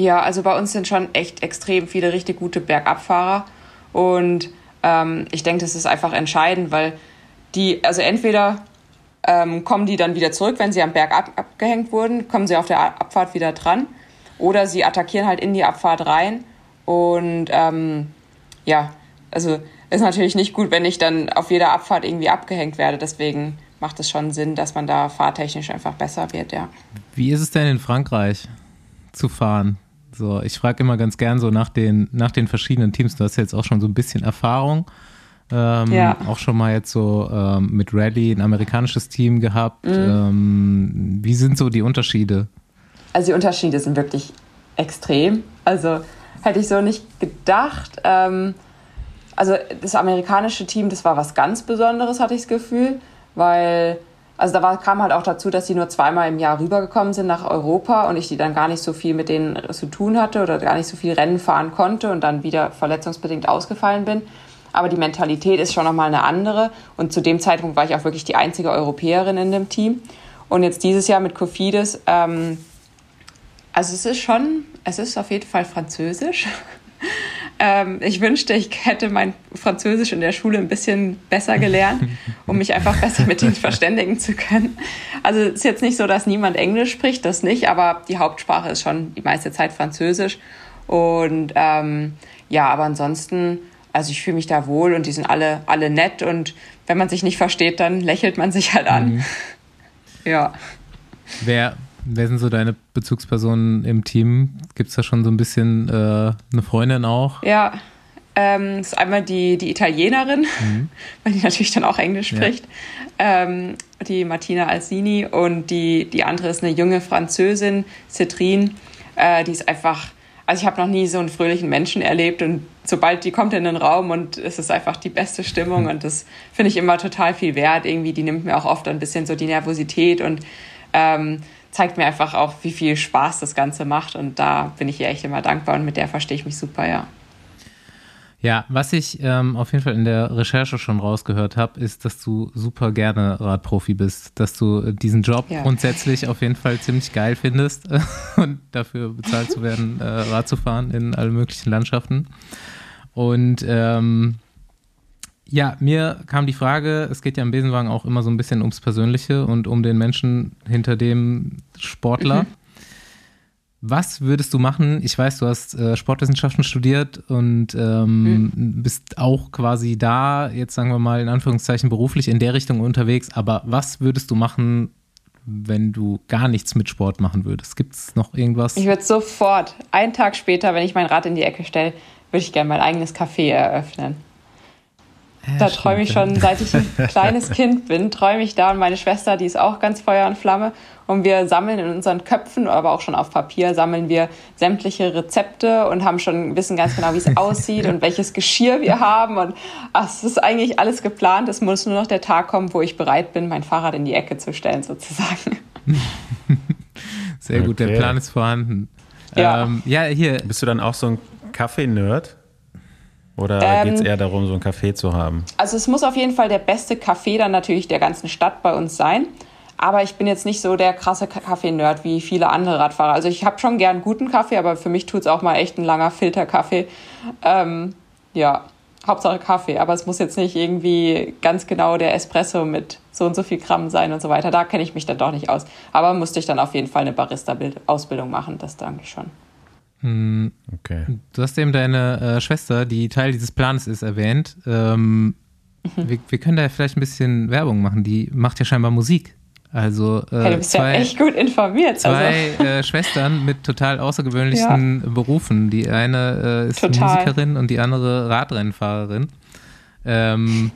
Speaker 6: Ja, also bei uns sind schon echt extrem viele richtig gute Bergabfahrer. Und ähm, ich denke, das ist einfach entscheidend, weil die, also entweder ähm, kommen die dann wieder zurück, wenn sie am Berg ab, abgehängt wurden, kommen sie auf der Abfahrt wieder dran. Oder sie attackieren halt in die Abfahrt rein. Und ähm, ja, also ist natürlich nicht gut, wenn ich dann auf jeder Abfahrt irgendwie abgehängt werde. Deswegen macht es schon Sinn, dass man da fahrtechnisch einfach besser wird, ja.
Speaker 1: Wie ist es denn in Frankreich zu fahren? So, ich frage immer ganz gern so nach den, nach den verschiedenen Teams. Du hast jetzt auch schon so ein bisschen Erfahrung. Ähm,
Speaker 6: Ja.
Speaker 1: Auch schon mal jetzt so ähm, mit Rally ein amerikanisches Team gehabt.
Speaker 6: Mhm.
Speaker 1: Ähm, wie sind so die Unterschiede?
Speaker 6: Also die Unterschiede sind wirklich extrem. Also hätte ich so nicht gedacht. Ähm, also das amerikanische Team, das war was ganz Besonderes, hatte ich das Gefühl, weil also da war, kam halt auch dazu, dass sie nur zweimal im Jahr rübergekommen sind nach Europa und ich die dann gar nicht so viel mit denen zu tun hatte oder gar nicht so viel Rennen fahren konnte und dann wieder verletzungsbedingt ausgefallen bin. Aber die Mentalität ist schon nochmal eine andere und zu dem Zeitpunkt war ich auch wirklich die einzige Europäerin in dem Team. Und jetzt dieses Jahr mit Kofidis, ähm, also es ist schon, es ist auf jeden Fall Französisch. ähm, ich wünschte, ich hätte mein Französisch in der Schule ein bisschen besser gelernt, um mich einfach besser mit denen verständigen zu können. Also es ist jetzt nicht so, dass niemand Englisch spricht, das nicht, aber die Hauptsprache ist schon die meiste Zeit Französisch. Und ähm, ja, aber ansonsten, also ich fühle mich da wohl und die sind alle, alle nett und wenn man sich nicht versteht, dann lächelt man sich halt an. Ja.
Speaker 1: Wer, wer sind so deine Bezugspersonen im Team? Gibt es da schon so ein bisschen äh, eine Freundin auch?
Speaker 6: Ja, ähm, ist einmal die, die Italienerin, weil die natürlich dann auch Englisch
Speaker 1: Ja.
Speaker 6: spricht, ähm, die Martina Alsini und die, die andere ist eine junge Französin, Citrine, äh, die ist einfach, also ich habe noch nie so einen fröhlichen Menschen erlebt und sobald die kommt in den Raum und es ist einfach die beste Stimmung und das finde ich immer total viel wert. Irgendwie, die nimmt mir auch oft ein bisschen so die Nervosität und ähm, zeigt mir einfach auch, wie viel Spaß das Ganze macht und da bin ich ihr echt immer dankbar und mit der verstehe ich mich super, ja.
Speaker 1: Ja, was ich ähm, auf jeden Fall in der Recherche schon rausgehört habe, ist, dass du super gerne Radprofi bist, dass du äh, diesen Job
Speaker 6: Ja.
Speaker 1: grundsätzlich auf jeden Fall ziemlich geil findest und dafür bezahlt zu werden, äh, Rad zu fahren in allen möglichen Landschaften. Und ähm, ja, mir kam die Frage, es geht ja im Besenwagen auch immer so ein bisschen ums Persönliche und um den Menschen hinter dem Sportler. Was würdest du machen? Ich weiß, du hast äh, Sportwissenschaften studiert und ähm, bist auch quasi da, jetzt sagen wir mal in Anführungszeichen beruflich in der Richtung unterwegs. Aber was würdest du machen, wenn du gar nichts mit Sport machen würdest? Gibt es noch irgendwas?
Speaker 6: Ich würde sofort, einen Tag später, wenn ich mein Rad in die Ecke stelle, würde ich gerne mein eigenes Café eröffnen. Da träume ich schon, seit ich ein kleines Kind bin, träume ich da und meine Schwester, die ist auch ganz Feuer und Flamme. Und wir sammeln in unseren Köpfen, aber auch schon auf Papier, sammeln wir sämtliche Rezepte und haben schon, wissen ganz genau, wie es aussieht und welches Geschirr wir haben. Und ach, es ist eigentlich alles geplant. Es muss nur noch der Tag kommen, wo ich bereit bin, mein Fahrrad in die Ecke zu stellen, sozusagen.
Speaker 1: Sehr gut, der
Speaker 3: Okay.
Speaker 1: Plan ist vorhanden.
Speaker 6: Ja.
Speaker 1: ähm, ja hier,
Speaker 3: Bist du dann auch so ein Kaffee-Nerd? Oder
Speaker 6: Ähm,
Speaker 3: geht es eher darum, so ein Kaffee zu haben?
Speaker 6: Also es muss auf jeden Fall der beste Kaffee dann natürlich der ganzen Stadt bei uns sein. Aber ich bin jetzt nicht so der krasse Kaffee-Nerd wie viele andere Radfahrer. Also ich habe schon gern guten Kaffee, aber für mich tut es auch mal echt ein langer Filterkaffee. Ähm, ja, Hauptsache Kaffee, aber es muss jetzt nicht irgendwie ganz genau der Espresso mit so und so viel Gramm sein und so weiter. Da kenne ich mich dann doch nicht aus. Aber musste ich dann auf jeden Fall eine Barista-Ausbildung machen, das danke ich schon.
Speaker 1: Hm,
Speaker 3: Okay.
Speaker 1: Du hast eben deine äh, Schwester, die Teil dieses Planes ist, erwähnt. Ähm,
Speaker 6: Mhm.
Speaker 1: wir, wir können da vielleicht ein bisschen Werbung machen. Die macht ja scheinbar Musik. Also äh,
Speaker 6: Hey, du bist
Speaker 1: zwei,
Speaker 6: ja echt gut informiert.
Speaker 1: zwei
Speaker 6: also,
Speaker 1: äh, Schwestern mit total außergewöhnlichen Berufen. Die eine äh, ist
Speaker 6: Total.
Speaker 1: Musikerin und die andere Radrennfahrerin. Ähm,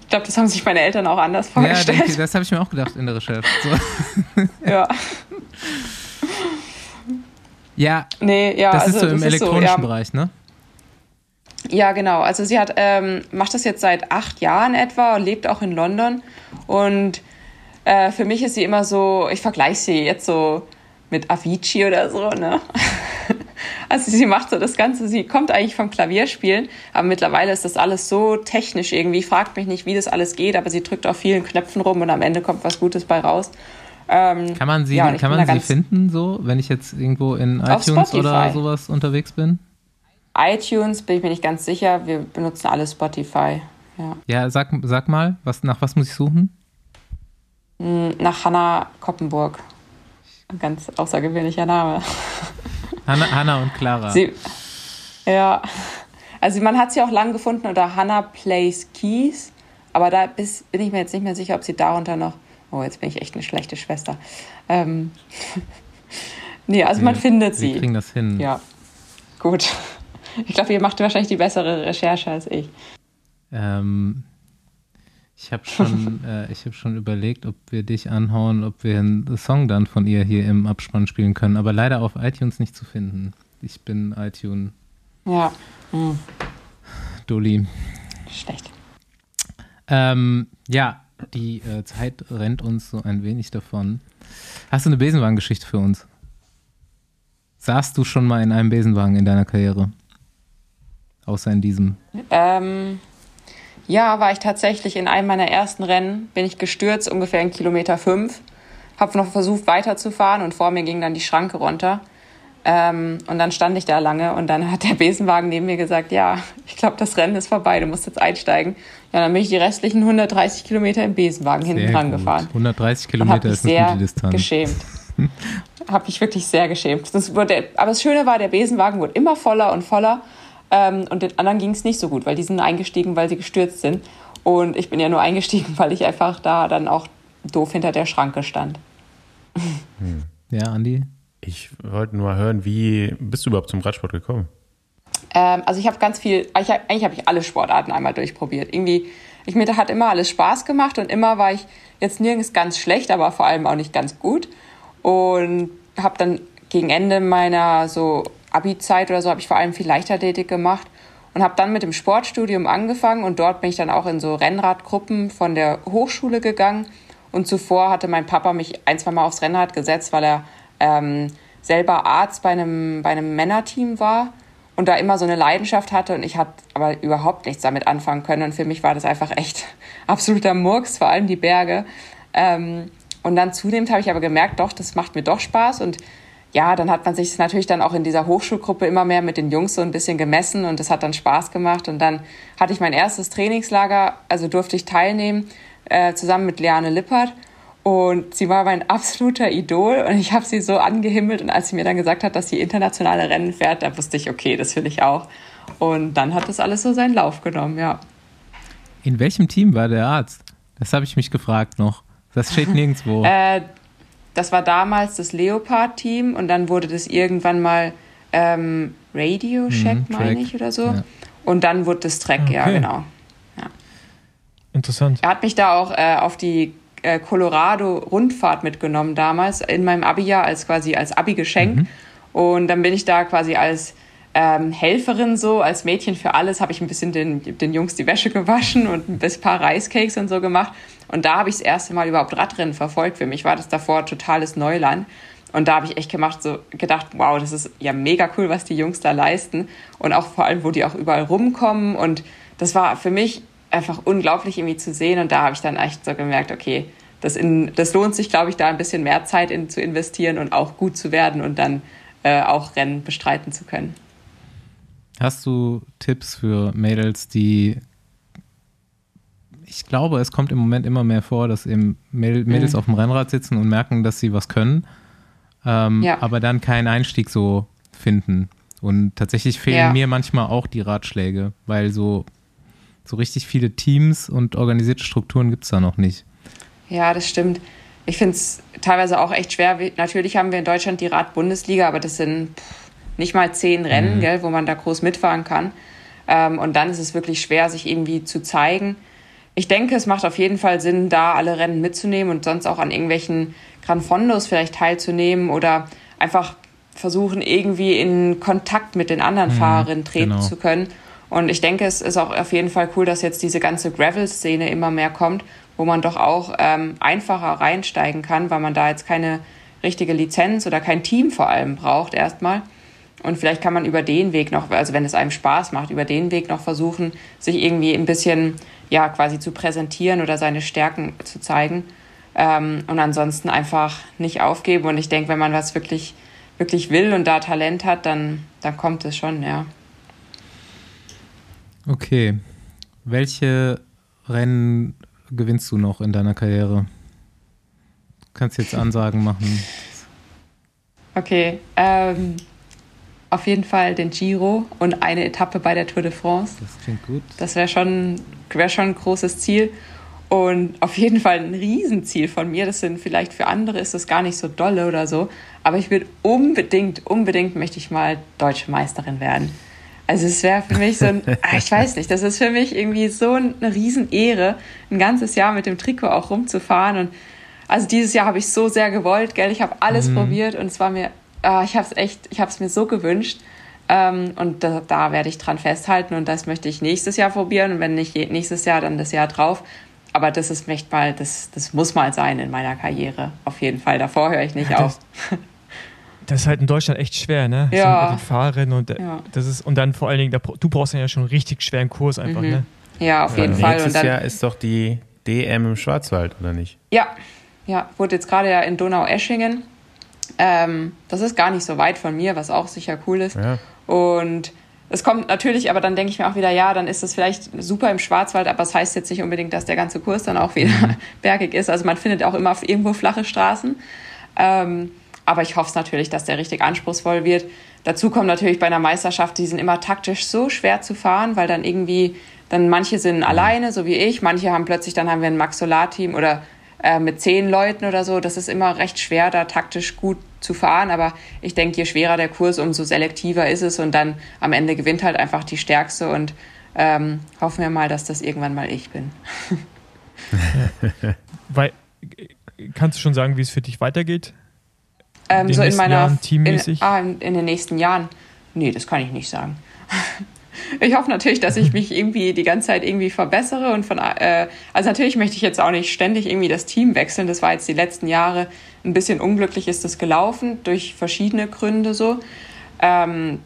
Speaker 6: ich glaube, das haben sich meine Eltern auch anders
Speaker 1: ja,
Speaker 6: vorgestellt.
Speaker 1: denke, das habe ich mir auch gedacht in der Recherche. So.
Speaker 6: Ja.
Speaker 1: Ja,
Speaker 6: Nee, ja,
Speaker 1: das
Speaker 6: also
Speaker 1: ist so im
Speaker 6: ist
Speaker 1: elektronischen
Speaker 6: so, ja.
Speaker 1: Bereich, ne?
Speaker 6: Ja, genau. Also sie hat, ähm, macht das jetzt seit acht Jahren etwa und lebt auch in London. Und äh, für mich ist sie immer so, ich vergleiche sie jetzt so mit Avicii oder so, ne? Also sie macht so das Ganze, sie kommt eigentlich vom Klavierspielen, aber mittlerweile ist das alles so technisch irgendwie, fragt mich nicht, wie das alles geht, aber sie drückt auf vielen Knöpfen rum und am Ende kommt was Gutes bei raus. Ähm,
Speaker 1: Kann man sie,
Speaker 6: Ja,
Speaker 1: kann man sie finden, so, wenn ich jetzt irgendwo in iTunes oder sowas unterwegs bin?
Speaker 6: iTunes bin ich mir nicht ganz sicher, wir benutzen alle Spotify. Ja.
Speaker 1: Ja, sag, sag mal, was, nach was muss ich suchen?
Speaker 6: Nach Hanna Koppenburg. Ein ganz außergewöhnlicher Name.
Speaker 1: Hanna, Hanna und Clara.
Speaker 6: Sie, ja, also man hat sie auch lang gefunden unter Hannah Plays Keys, aber da bis, bin ich mir jetzt nicht mehr sicher, ob sie darunter noch. Oh, jetzt bin ich echt eine schlechte Schwester. Ähm, nee, also man
Speaker 1: Wir-
Speaker 6: findet
Speaker 1: Wir
Speaker 6: sie.
Speaker 1: kriegen das hin.
Speaker 6: Ja, gut. Ich glaube, ihr macht wahrscheinlich die bessere Recherche als ich.
Speaker 1: Ähm, ich habe schon, äh, ich hab schon überlegt, ob wir dich anhauen, ob wir einen Song dann von ihr hier im Abspann spielen können, aber leider auf iTunes nicht zu finden. Ich bin iTunes
Speaker 6: Ja, hm,
Speaker 1: Dulli.
Speaker 6: schlecht.
Speaker 1: Ähm, ja, die äh, Zeit rennt uns so ein wenig davon. Hast du eine Besenwagengeschichte für uns? Saßt du schon mal in einem Besenwagen in deiner Karriere? Außer in diesem.
Speaker 6: Ähm, ja, war ich tatsächlich in einem meiner ersten Rennen, bin ich gestürzt, ungefähr in Kilometer fünf. Hab noch versucht weiterzufahren und vor mir ging dann die Schranke runter. Ähm, und dann stand ich da lange und dann hat der Besenwagen neben mir gesagt, ja, ich glaube, das Rennen ist vorbei, du musst jetzt einsteigen. Ja, dann bin ich die restlichen 130 Kilometer im Besenwagen hinten
Speaker 1: Sehr
Speaker 6: dran
Speaker 1: gut.
Speaker 6: gefahren.
Speaker 1: 130
Speaker 6: Und habe
Speaker 1: Kilometer ist eine gute Distanz.
Speaker 6: geschämt. habe mich wirklich sehr geschämt. Das wurde, aber das Schöne war, der Besenwagen wurde immer voller und voller. Ähm, und den anderen ging es nicht so gut, weil die sind eingestiegen, weil sie gestürzt sind. Und ich bin ja nur eingestiegen, weil ich einfach da dann auch doof hinter der Schranke stand.
Speaker 1: Ja, Andi?
Speaker 3: Ich wollte nur hören, wie bist du überhaupt zum Radsport gekommen?
Speaker 6: Ähm, also ich habe ganz viel, ich hab, eigentlich habe ich alle Sportarten einmal durchprobiert. Irgendwie, ich mir hat immer alles Spaß gemacht und immer war ich jetzt nirgends ganz schlecht, aber vor allem auch nicht ganz gut. Und habe dann gegen Ende meiner so Abi-Zeit oder so habe ich vor allem viel Leichtathletik gemacht und habe dann mit dem Sportstudium angefangen und dort bin ich dann auch in so Rennradgruppen von der Hochschule gegangen. Und zuvor hatte mein Papa mich ein, zwei Mal aufs Rennrad gesetzt, weil er ähm, selber Arzt bei einem, bei einem Männerteam war und da immer so eine Leidenschaft hatte und ich hatte aber überhaupt nichts damit anfangen können und für mich war das einfach echt absoluter Murks, vor allem die Berge. Ähm, und dann zunehmend habe ich aber gemerkt, doch, das macht mir doch Spaß und ja, dann hat man sich natürlich dann auch in dieser Hochschulgruppe immer mehr mit den Jungs so ein bisschen gemessen und das hat dann Spaß gemacht und dann hatte ich mein erstes Trainingslager, also durfte ich teilnehmen, äh, zusammen mit Leane Lippert und sie war mein absoluter Idol und ich habe sie so angehimmelt und als sie mir dann gesagt hat, dass sie internationale Rennen fährt, da wusste ich, okay, das will ich auch. Und dann hat das alles so seinen Lauf genommen, ja.
Speaker 1: In welchem Team war der Arzt? Das habe ich mich gefragt noch. Das steht nirgendwo.
Speaker 6: Äh, das war damals das Leopard-Team und dann wurde das irgendwann mal ähm, Radio Shack,
Speaker 1: Mhm,
Speaker 6: meine
Speaker 1: Track,
Speaker 6: ich, oder so.
Speaker 1: ja.
Speaker 6: Und dann wurde das ja,
Speaker 2: Okay.
Speaker 6: genau.
Speaker 2: Interessant.
Speaker 6: Er hat mich da auch äh, auf die äh, Colorado-Rundfahrt mitgenommen damals in meinem Abi-Jahr als quasi als Abi-Geschenk. Und dann bin ich da quasi als ähm, Helferin so, als Mädchen für alles, habe ich ein bisschen den, den Jungs die Wäsche gewaschen und ein paar Reiscakes und so gemacht. Und da habe ich das erste Mal überhaupt Radrennen verfolgt. Für mich war das davor totales Neuland. Und da habe ich echt gemacht, so gedacht, wow, das ist ja mega cool, was die Jungs da leisten. Und auch vor allem, wo die auch überall rumkommen. Und das war für mich einfach unglaublich irgendwie zu sehen. Und da habe ich dann echt so gemerkt, okay, das, in, das lohnt sich, glaube ich, da ein bisschen mehr Zeit in, zu investieren und auch gut zu werden und dann äh, auch Rennen bestreiten zu können.
Speaker 1: Hast du Tipps für Mädels, die ich glaube, es kommt im Moment immer mehr vor, dass eben Mädels mhm. auf dem Rennrad sitzen und merken, dass sie was können, ähm, ja. aber dann keinen Einstieg so finden. Und tatsächlich fehlen ja. mir manchmal auch die Ratschläge, weil so, so richtig viele Teams und organisierte Strukturen gibt es da noch nicht.
Speaker 6: Ja, das stimmt. Ich finde es teilweise auch echt schwer. Natürlich haben wir in Deutschland die Rad-Bundesliga, aber das sind nicht mal zehn Rennen, mhm. gell, wo man da groß mitfahren kann. Ähm, und dann ist es wirklich schwer, sich irgendwie zu zeigen. Ich denke, es macht auf jeden Fall Sinn, da alle Rennen mitzunehmen und sonst auch an irgendwelchen Gran Fondos vielleicht teilzunehmen oder einfach versuchen, irgendwie in Kontakt mit den anderen mhm, Fahrerinnen treten genau. zu können. Und ich denke, es ist auch auf jeden Fall cool, dass jetzt diese ganze Gravel-Szene immer mehr kommt, wo man doch auch ähm, einfacher reinsteigen kann, weil man da jetzt keine richtige Lizenz oder kein Team vor allem braucht erstmal. Und vielleicht kann man über den Weg noch, also wenn es einem Spaß macht, über den Weg noch versuchen, sich irgendwie ein bisschen, ja, quasi zu präsentieren oder seine Stärken zu zeigen. Ähm, und ansonsten einfach nicht aufgeben. Und ich denke, wenn man was wirklich wirklich will und da Talent hat, dann, dann kommt es schon, ja.
Speaker 1: Okay. Welche Rennen gewinnst du noch in deiner Karriere? Du kannst jetzt Ansagen machen.
Speaker 6: Okay. Ähm, auf jeden Fall den Giro und eine Etappe bei der Tour de France.
Speaker 1: Das klingt gut.
Speaker 6: Das wäre schon, wär schon ein großes Ziel. Und auf jeden Fall ein Riesenziel von mir. Das sind vielleicht für andere ist das gar nicht so dolle oder so. Aber ich will unbedingt, unbedingt möchte ich mal deutsche Meisterin werden. Also es wäre für mich so ein, ah, ich weiß nicht, das ist für mich irgendwie so eine Riesenehre, ein ganzes Jahr mit dem Trikot auch rumzufahren. Und also dieses Jahr habe ich so sehr gewollt, gell, ich habe alles mhm. probiert und es war mir, ah, ich habe es echt, ich habe es mir so gewünscht. Ähm, und da, da werde ich dran festhalten und das möchte ich nächstes Jahr probieren. Und wenn nicht nächstes Jahr, dann das Jahr drauf aber das ist echt mal, das, das muss mal sein in meiner Karriere. Auf jeden Fall. Davor höre ich nicht ja, auf.
Speaker 2: Das ist halt in Deutschland echt schwer, ne?
Speaker 6: Ja.
Speaker 2: So mit den Fahrerinnen und äh, ja. das ist und dann vor allen Dingen, du brauchst ja schon einen richtig schweren Kurs einfach, mhm. ne?
Speaker 6: Ja, auf jeden ja, Fall.
Speaker 3: Nächstes
Speaker 6: und dann,
Speaker 3: Jahr ist doch die DM im Schwarzwald, oder nicht?
Speaker 6: Ja, ja, wurde jetzt gerade ja in Donau-Eschingen. Ähm, das ist gar nicht so weit von mir, was auch sicher cool ist. Ja. Und es kommt natürlich, aber dann denke ich mir auch wieder, ja, dann ist das vielleicht super im Schwarzwald, aber es das heißt jetzt nicht unbedingt, dass der ganze Kurs dann auch wieder mhm. bergig ist. Also man findet auch immer irgendwo flache Straßen. Ähm, aber ich hoffe es natürlich, dass der richtig anspruchsvoll wird. Dazu kommt natürlich bei einer Meisterschaft, die sind immer taktisch so schwer zu fahren, weil dann irgendwie, dann manche sind alleine, so wie ich, manche haben plötzlich, dann haben wir ein Max Solar-Team oder äh, mit zehn Leuten oder so. Das ist immer recht schwer, da taktisch gut zu fahren. Aber ich denke, je schwerer der Kurs, umso selektiver ist es und dann am Ende gewinnt halt einfach die Stärkste und ähm, hoffen wir mal, dass das irgendwann mal ich bin.
Speaker 2: Weil, kannst du schon sagen, wie es für dich weitergeht?
Speaker 6: Ähm, so in meiner Jahren, teammäßig? In, ah, in, in den nächsten Jahren. Nee, das kann ich nicht sagen. Ich hoffe natürlich, dass ich mich irgendwie die ganze Zeit irgendwie verbessere und von, äh, also natürlich möchte ich jetzt auch nicht ständig irgendwie das Team wechseln. Das war jetzt die letzten Jahre ein bisschen unglücklich ist das gelaufen durch verschiedene Gründe so. Ähm,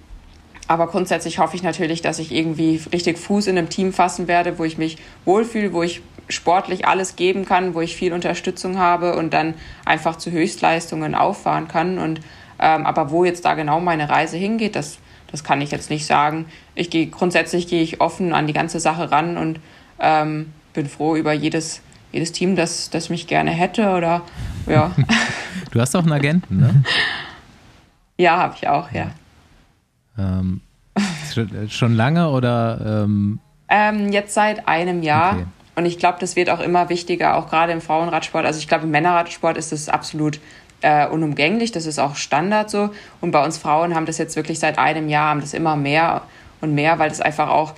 Speaker 6: aber grundsätzlich hoffe ich natürlich, dass ich irgendwie richtig Fuß in einem Team fassen werde, wo ich mich wohlfühle, wo ich sportlich alles geben kann, wo ich viel Unterstützung habe und dann einfach zu Höchstleistungen auffahren kann. Und ähm, aber wo jetzt da genau meine Reise hingeht, das das kann ich jetzt nicht sagen. Ich gehe grundsätzlich gehe ich offen an die ganze Sache ran und ähm, bin froh über jedes, jedes Team, das, das mich gerne hätte oder ja.
Speaker 1: du hast auch einen Agenten, ne?
Speaker 6: ja, habe ich auch, ja.
Speaker 1: Ähm, schon lange oder? Ähm
Speaker 6: ähm, jetzt seit einem Jahr. Okay. Und ich glaube, das wird auch immer wichtiger, auch gerade im Frauenradsport. Also ich glaube, im Männerradsport ist es absolut äh, unumgänglich, das ist auch Standard so. Und bei uns Frauen haben das jetzt wirklich seit einem Jahr, haben das immer mehr und mehr, weil das einfach auch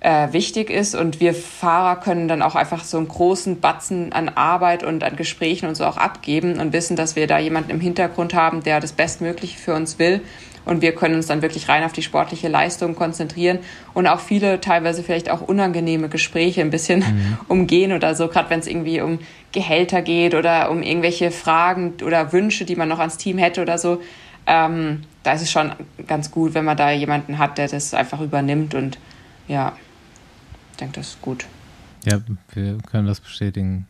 Speaker 6: äh, wichtig ist. Und wir Fahrer können dann auch einfach so einen großen Batzen an Arbeit und an Gesprächen und so auch abgeben und wissen, dass wir da jemanden im Hintergrund haben, der das Bestmögliche für uns will und wir können uns dann wirklich rein auf die sportliche Leistung konzentrieren und auch viele teilweise vielleicht auch unangenehme Gespräche ein bisschen mhm. umgehen oder so, gerade wenn es irgendwie um Gehälter geht oder um irgendwelche Fragen oder Wünsche, die man noch ans Team hätte oder so. Ähm, da ist es schon ganz gut, wenn man da jemanden hat, der das einfach übernimmt und ja, ich denke, das ist gut.
Speaker 1: Ja, wir können das bestätigen.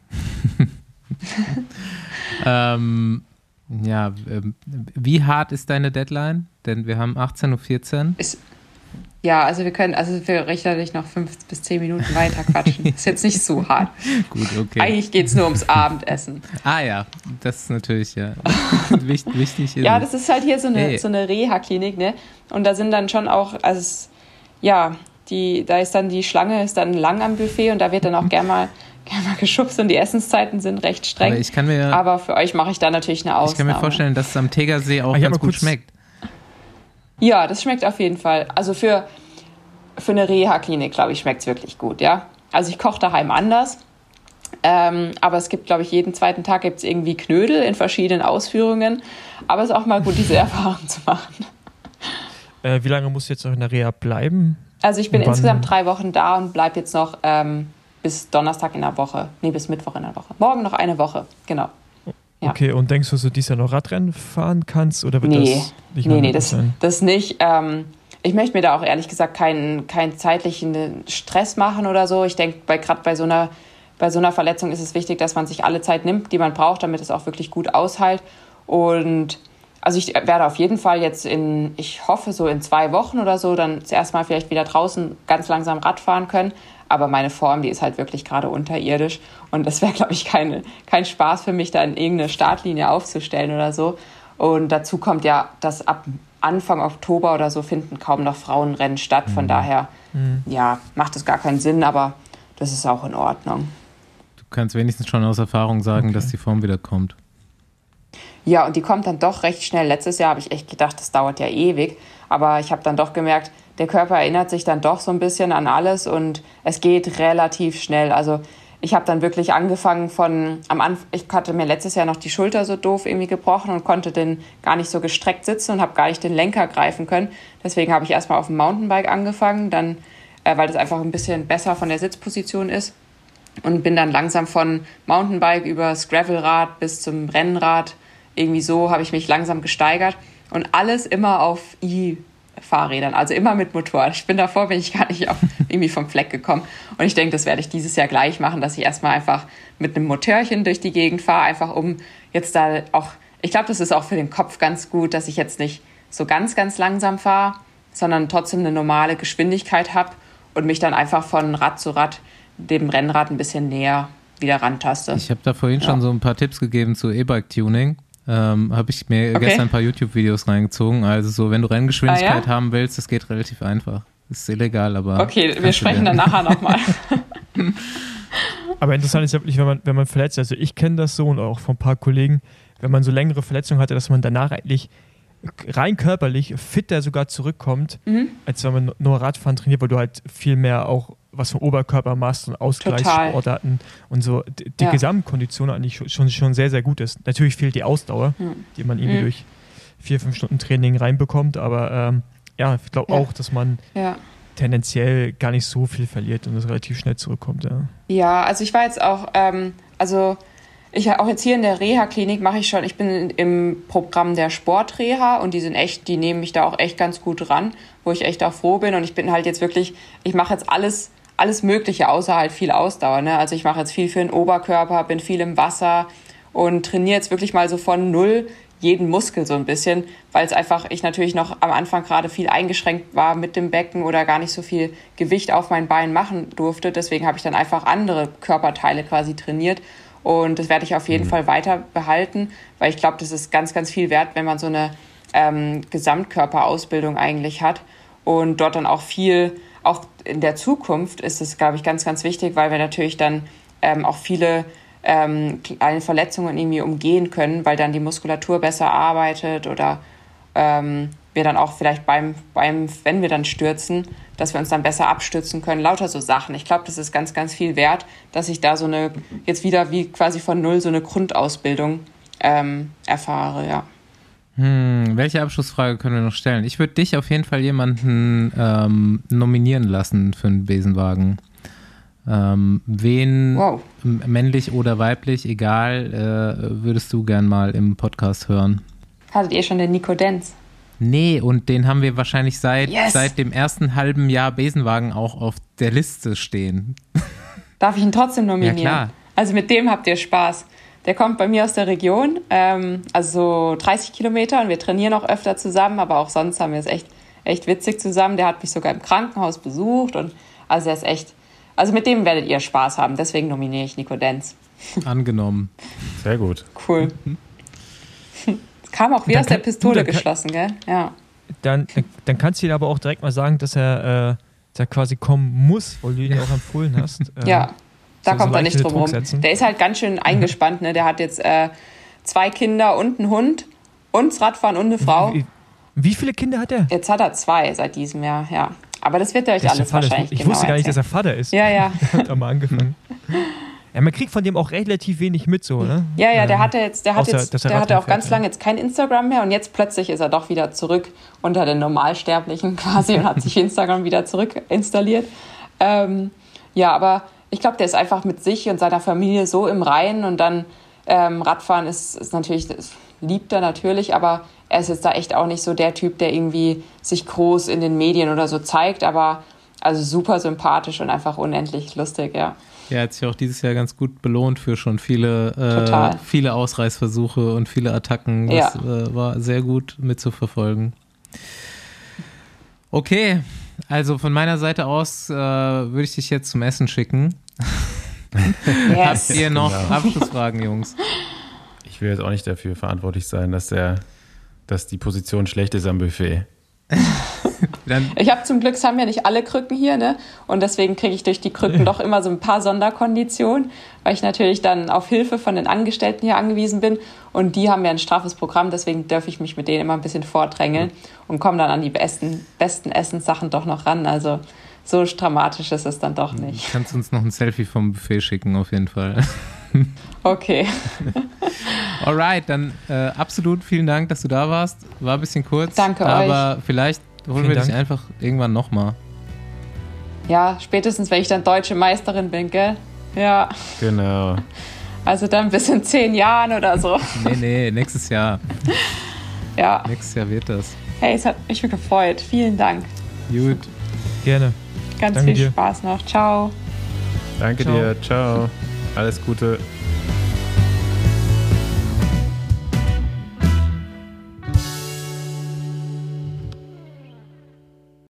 Speaker 1: ähm, ja, ähm, wie hart ist deine Deadline? Denn wir haben 18.14 Uhr.
Speaker 6: Ist, Ja, also wir können, also wir richterlich noch fünf bis zehn Minuten weiter quatschen. ist jetzt nicht so hart.
Speaker 1: Gut, okay.
Speaker 6: Eigentlich geht es nur ums Abendessen.
Speaker 1: Ah ja, das ist natürlich ja wichtig. wichtig
Speaker 6: Ja, das ist halt hier so eine,
Speaker 1: Hey.
Speaker 6: so eine Reha-Klinik, ne? Und da sind dann schon auch, also ja, die, da ist dann die Schlange ist dann lang am Buffet und da wird dann auch gern mal, gern mal geschubst und die Essenszeiten sind recht streng.
Speaker 1: Aber ich kann mir,
Speaker 6: Aber für euch mache ich da natürlich eine Ausnahme.
Speaker 1: ich kann mir vorstellen, dass es am Tegersee auch ganz gut schmeckt.
Speaker 6: Ja, das schmeckt auf jeden Fall. Also für, für eine Reha-Klinik, glaube ich, schmeckt es wirklich gut, ja. Also ich koche daheim anders. Ähm, aber es gibt, glaube ich, jeden zweiten Tag gibt es irgendwie Knödel in verschiedenen Ausführungen. Aber es ist auch mal gut, diese Erfahrung zu machen.
Speaker 2: Äh, wie lange musst du jetzt noch in der Reha bleiben?
Speaker 6: Also ich bin insgesamt drei Wochen da und bleibe jetzt noch ähm, bis Donnerstag in der Woche. Nee, bis Mittwoch in der Woche. Morgen noch eine Woche, genau. Ja.
Speaker 2: Okay, und denkst du, dass du dieses Jahr noch Radrennen fahren kannst? Oder wird
Speaker 6: Nee,
Speaker 2: das nicht
Speaker 6: nee, nee, das,
Speaker 2: sein?
Speaker 6: das nicht. Ähm, ich möchte mir da auch ehrlich gesagt keinen, keinen zeitlichen Stress machen oder so. Ich denke, bei, gerade bei so, einer, bei so einer Verletzung ist es wichtig, dass man sich alle Zeit nimmt, die man braucht, damit es auch wirklich gut aushält. Und also ich werde auf jeden Fall jetzt in, ich hoffe so in zwei Wochen oder so, dann zuerst mal vielleicht wieder draußen ganz langsam Rad fahren können. Aber meine Form, die ist halt wirklich gerade unterirdisch. Und das wäre, glaube ich, keine, kein Spaß für mich, da in irgendeine Startlinie aufzustellen oder so. Und dazu kommt ja, dass ab Anfang Oktober oder so finden kaum noch Frauenrennen statt. Von daher, ja, macht es gar keinen Sinn, aber das ist auch in Ordnung.
Speaker 1: Du kannst wenigstens schon aus Erfahrung sagen, dass die Form wieder kommt.
Speaker 6: Ja, und die kommt dann doch recht schnell. Letztes Jahr habe ich echt gedacht, das dauert ja ewig. Aber ich habe dann doch gemerkt, der Körper erinnert sich dann doch so ein bisschen an alles und es geht relativ schnell. Also ich habe dann wirklich angefangen von, am Anfang, ich hatte mir letztes Jahr noch die Schulter so doof irgendwie gebrochen und konnte dann gar nicht so gestreckt sitzen und habe gar nicht den Lenker greifen können. Deswegen habe ich erstmal auf dem Mountainbike angefangen, dann, äh, weil das einfach ein bisschen besser von der Sitzposition ist und bin dann langsam von Mountainbike über das Gravelrad bis zum Rennrad. Irgendwie so habe ich mich langsam gesteigert und alles immer auf E-Fahrrädern, also immer mit Motor. Ich bin davor, bin ich gar nicht auf, irgendwie vom Fleck gekommen. Und ich denke, das werde ich dieses Jahr gleich machen, dass ich erstmal einfach mit einem Motörchen durch die Gegend fahre, einfach um jetzt da auch, ich glaube, das ist auch für den Kopf ganz gut, dass ich jetzt nicht so ganz, ganz langsam fahre, sondern trotzdem eine normale Geschwindigkeit habe und mich dann einfach von Rad zu Rad dem Rennrad ein bisschen näher wieder rantaste.
Speaker 1: Ich habe da vorhin
Speaker 6: Ja.
Speaker 1: schon so ein paar Tipps gegeben zu E-Bike-Tuning. Ähm, habe ich mir
Speaker 6: Okay.
Speaker 1: gestern ein paar YouTube-Videos reingezogen. Also so, wenn du Renngeschwindigkeit
Speaker 6: Ah, ja?
Speaker 1: haben willst, das geht relativ einfach. Ist illegal, aber.
Speaker 6: Okay, wir sprechen dann nachher nochmal.
Speaker 2: Aber interessant ist ja wirklich, wenn man, wenn man verletzt, also ich kenne das so und auch von ein paar Kollegen, wenn man so längere Verletzungen hatte, dass man danach eigentlich rein körperlich fitter sogar zurückkommt,
Speaker 6: Mhm.
Speaker 2: als wenn man nur Radfahren trainiert, weil du halt viel mehr auch was vom Oberkörper machst und Ausgleichssportarten und so die
Speaker 6: Ja.
Speaker 2: Gesamtkondition eigentlich schon, schon sehr, sehr gut ist. Natürlich fehlt die Ausdauer, die man irgendwie
Speaker 6: Mhm.
Speaker 2: durch vier, fünf Stunden Training reinbekommt, aber ähm, ja, ich glaube
Speaker 6: Ja.
Speaker 2: auch, dass man
Speaker 6: ja.
Speaker 2: tendenziell gar nicht so viel verliert und es relativ schnell zurückkommt. Ja.
Speaker 6: Ja, also ich war jetzt auch, ähm, also ich auch jetzt hier in der Reha-Klinik mache ich schon, ich bin im Programm der Sportreha und die sind echt, die nehmen mich da auch echt ganz gut ran, wo ich echt auch froh bin und ich bin halt jetzt wirklich, ich mache jetzt alles, alles Mögliche, außer halt viel Ausdauer. Ne? Also ich mache jetzt viel für den Oberkörper, bin viel im Wasser und trainiere jetzt wirklich mal so von null jeden Muskel so ein bisschen, weil es einfach, ich natürlich noch am Anfang gerade viel eingeschränkt war mit dem Becken oder gar nicht so viel Gewicht auf mein Bein machen durfte. Deswegen habe ich dann einfach andere Körperteile quasi trainiert. Und das werde ich auf jeden Fall weiter behalten, weil ich glaube, das ist ganz, ganz viel wert, wenn man so eine ähm, Gesamtkörperausbildung eigentlich hat und dort dann auch viel, auch in der Zukunft ist es, glaube ich, ganz, ganz wichtig, weil wir natürlich dann ähm, auch viele ähm, kleine Verletzungen irgendwie umgehen können, weil dann die Muskulatur besser arbeitet oder ähm, wir dann auch vielleicht beim, beim, wenn wir dann stürzen, dass wir uns dann besser abstützen können. Lauter so Sachen. Ich glaube, das ist ganz, ganz viel wert, dass ich da so eine, jetzt wieder wie quasi von null so eine Grundausbildung ähm, erfahre, ja.
Speaker 1: Hm, welche Abschlussfrage können wir noch stellen? Ich würde dich auf jeden Fall jemanden ähm, nominieren lassen für einen Besenwagen. Ähm, wen,
Speaker 6: Wow.
Speaker 1: männlich oder weiblich, egal, äh, würdest du gern mal im Podcast hören?
Speaker 6: Hattet ihr schon den Nico Denz?
Speaker 1: Nee, und den haben wir wahrscheinlich seit,
Speaker 6: Yes.
Speaker 1: seit dem ersten halben Jahr Besenwagen auch auf der Liste stehen.
Speaker 6: Darf ich ihn trotzdem nominieren?
Speaker 1: Ja, klar.
Speaker 6: Also mit dem habt ihr Spaß. Der kommt bei mir aus der Region, ähm, also so 30 Kilometer und wir trainieren auch öfter zusammen, aber auch sonst haben wir es echt, echt witzig zusammen. Der hat mich sogar im Krankenhaus besucht und also er ist echt, also mit dem werdet ihr Spaß haben. Deswegen nominiere ich Nico Denz.
Speaker 1: Angenommen.
Speaker 3: Sehr gut.
Speaker 6: Cool. Kam auch wie aus der
Speaker 2: kann-
Speaker 6: Pistole
Speaker 2: du, dann kann-
Speaker 6: geschossen, gell? Ja.
Speaker 2: Dann, dann, kannst du ihn aber auch direkt mal sagen, dass er, äh, dass er quasi kommen muss, weil du ihn ja auch empfohlen hast. Ähm,
Speaker 6: Ja, da
Speaker 2: so-
Speaker 6: kommt
Speaker 2: so
Speaker 6: er nicht drum rum.
Speaker 2: Setzen.
Speaker 6: Der ist halt ganz schön eingespannt, ne? Der hat jetzt äh, zwei Kinder und einen Hund und das Radfahren und eine Frau.
Speaker 2: Wie, wie viele Kinder hat er?
Speaker 6: Jetzt hat er zwei seit diesem Jahr, ja. Aber das wird er euch
Speaker 2: Der der
Speaker 6: alles wahrscheinlich
Speaker 2: Ich
Speaker 6: genau
Speaker 2: wusste gar nicht, dass
Speaker 6: erzählen.
Speaker 2: er Vater ist.
Speaker 6: Ja, ja.
Speaker 2: Hat er mal angefangen. Ja, man kriegt von dem auch relativ wenig mit, so, ne?
Speaker 6: Ja, ja, der
Speaker 2: Ähm,
Speaker 6: hatte jetzt, der hat
Speaker 2: außer,
Speaker 6: jetzt,
Speaker 2: er
Speaker 6: der hatte auch ganz
Speaker 2: ja.
Speaker 6: lange jetzt kein Instagram mehr und jetzt plötzlich ist er doch wieder zurück unter den Normalsterblichen quasi und hat sich Instagram wieder zurück installiert. Ähm, ja, aber ich glaube, der ist einfach mit sich und seiner Familie so im Reinen und dann ähm, Radfahren ist, ist natürlich, das liebt er natürlich, aber er ist jetzt da echt auch nicht so der Typ, der irgendwie sich groß in den Medien oder so zeigt, aber also super sympathisch und einfach unendlich lustig, ja.
Speaker 1: Ja, hat sich auch dieses Jahr ganz gut belohnt für schon viele, äh, viele Ausreißversuche und viele Attacken. Das
Speaker 6: Ja.
Speaker 1: äh, war sehr gut mitzuverfolgen. Okay, also von meiner Seite aus äh, würde ich dich jetzt zum Essen schicken.
Speaker 6: Yes.
Speaker 1: Habt ihr noch
Speaker 3: Genau.
Speaker 1: Abschlussfragen, Jungs?
Speaker 3: Ich will jetzt auch nicht dafür verantwortlich sein, dass der, dass die Position schlecht ist am Buffet.
Speaker 1: Dann,
Speaker 6: Ich habe zum Glück, es haben ja nicht alle Krücken hier, ne? Und deswegen kriege ich durch die Krücken doch immer so ein paar Sonderkonditionen, weil ich natürlich dann auf Hilfe von den Angestellten hier angewiesen bin. Und die haben ja ein straffes Programm, deswegen darf ich mich mit denen immer ein bisschen vordrängeln und komme dann an die besten, besten Essenssachen doch noch ran. Also so dramatisch ist es dann doch nicht.
Speaker 1: kannst du uns noch ein Selfie vom Buffet schicken, auf jeden Fall.
Speaker 6: Okay.
Speaker 1: Alright, dann äh, absolut vielen Dank, dass du da warst. War ein bisschen kurz.
Speaker 6: Danke
Speaker 1: aber vielleicht holen
Speaker 2: Vielen
Speaker 1: wir dich einfach irgendwann nochmal.
Speaker 6: Ja, spätestens, wenn ich dann deutsche Meisterin bin, gell? Ja,
Speaker 3: Genau.
Speaker 6: also dann bis in zehn Jahren oder so.
Speaker 1: Nee, nee, nächstes Jahr.
Speaker 6: Ja,
Speaker 1: Nächstes Jahr wird das.
Speaker 6: hey, es hat mich gefreut. Vielen Dank.
Speaker 1: Gut.
Speaker 2: Gerne.
Speaker 6: Ganz
Speaker 2: Danke
Speaker 6: viel
Speaker 2: dir.
Speaker 6: Spaß noch. Ciao.
Speaker 3: Danke
Speaker 2: Ciao.
Speaker 3: dir. Ciao. Alles Gute.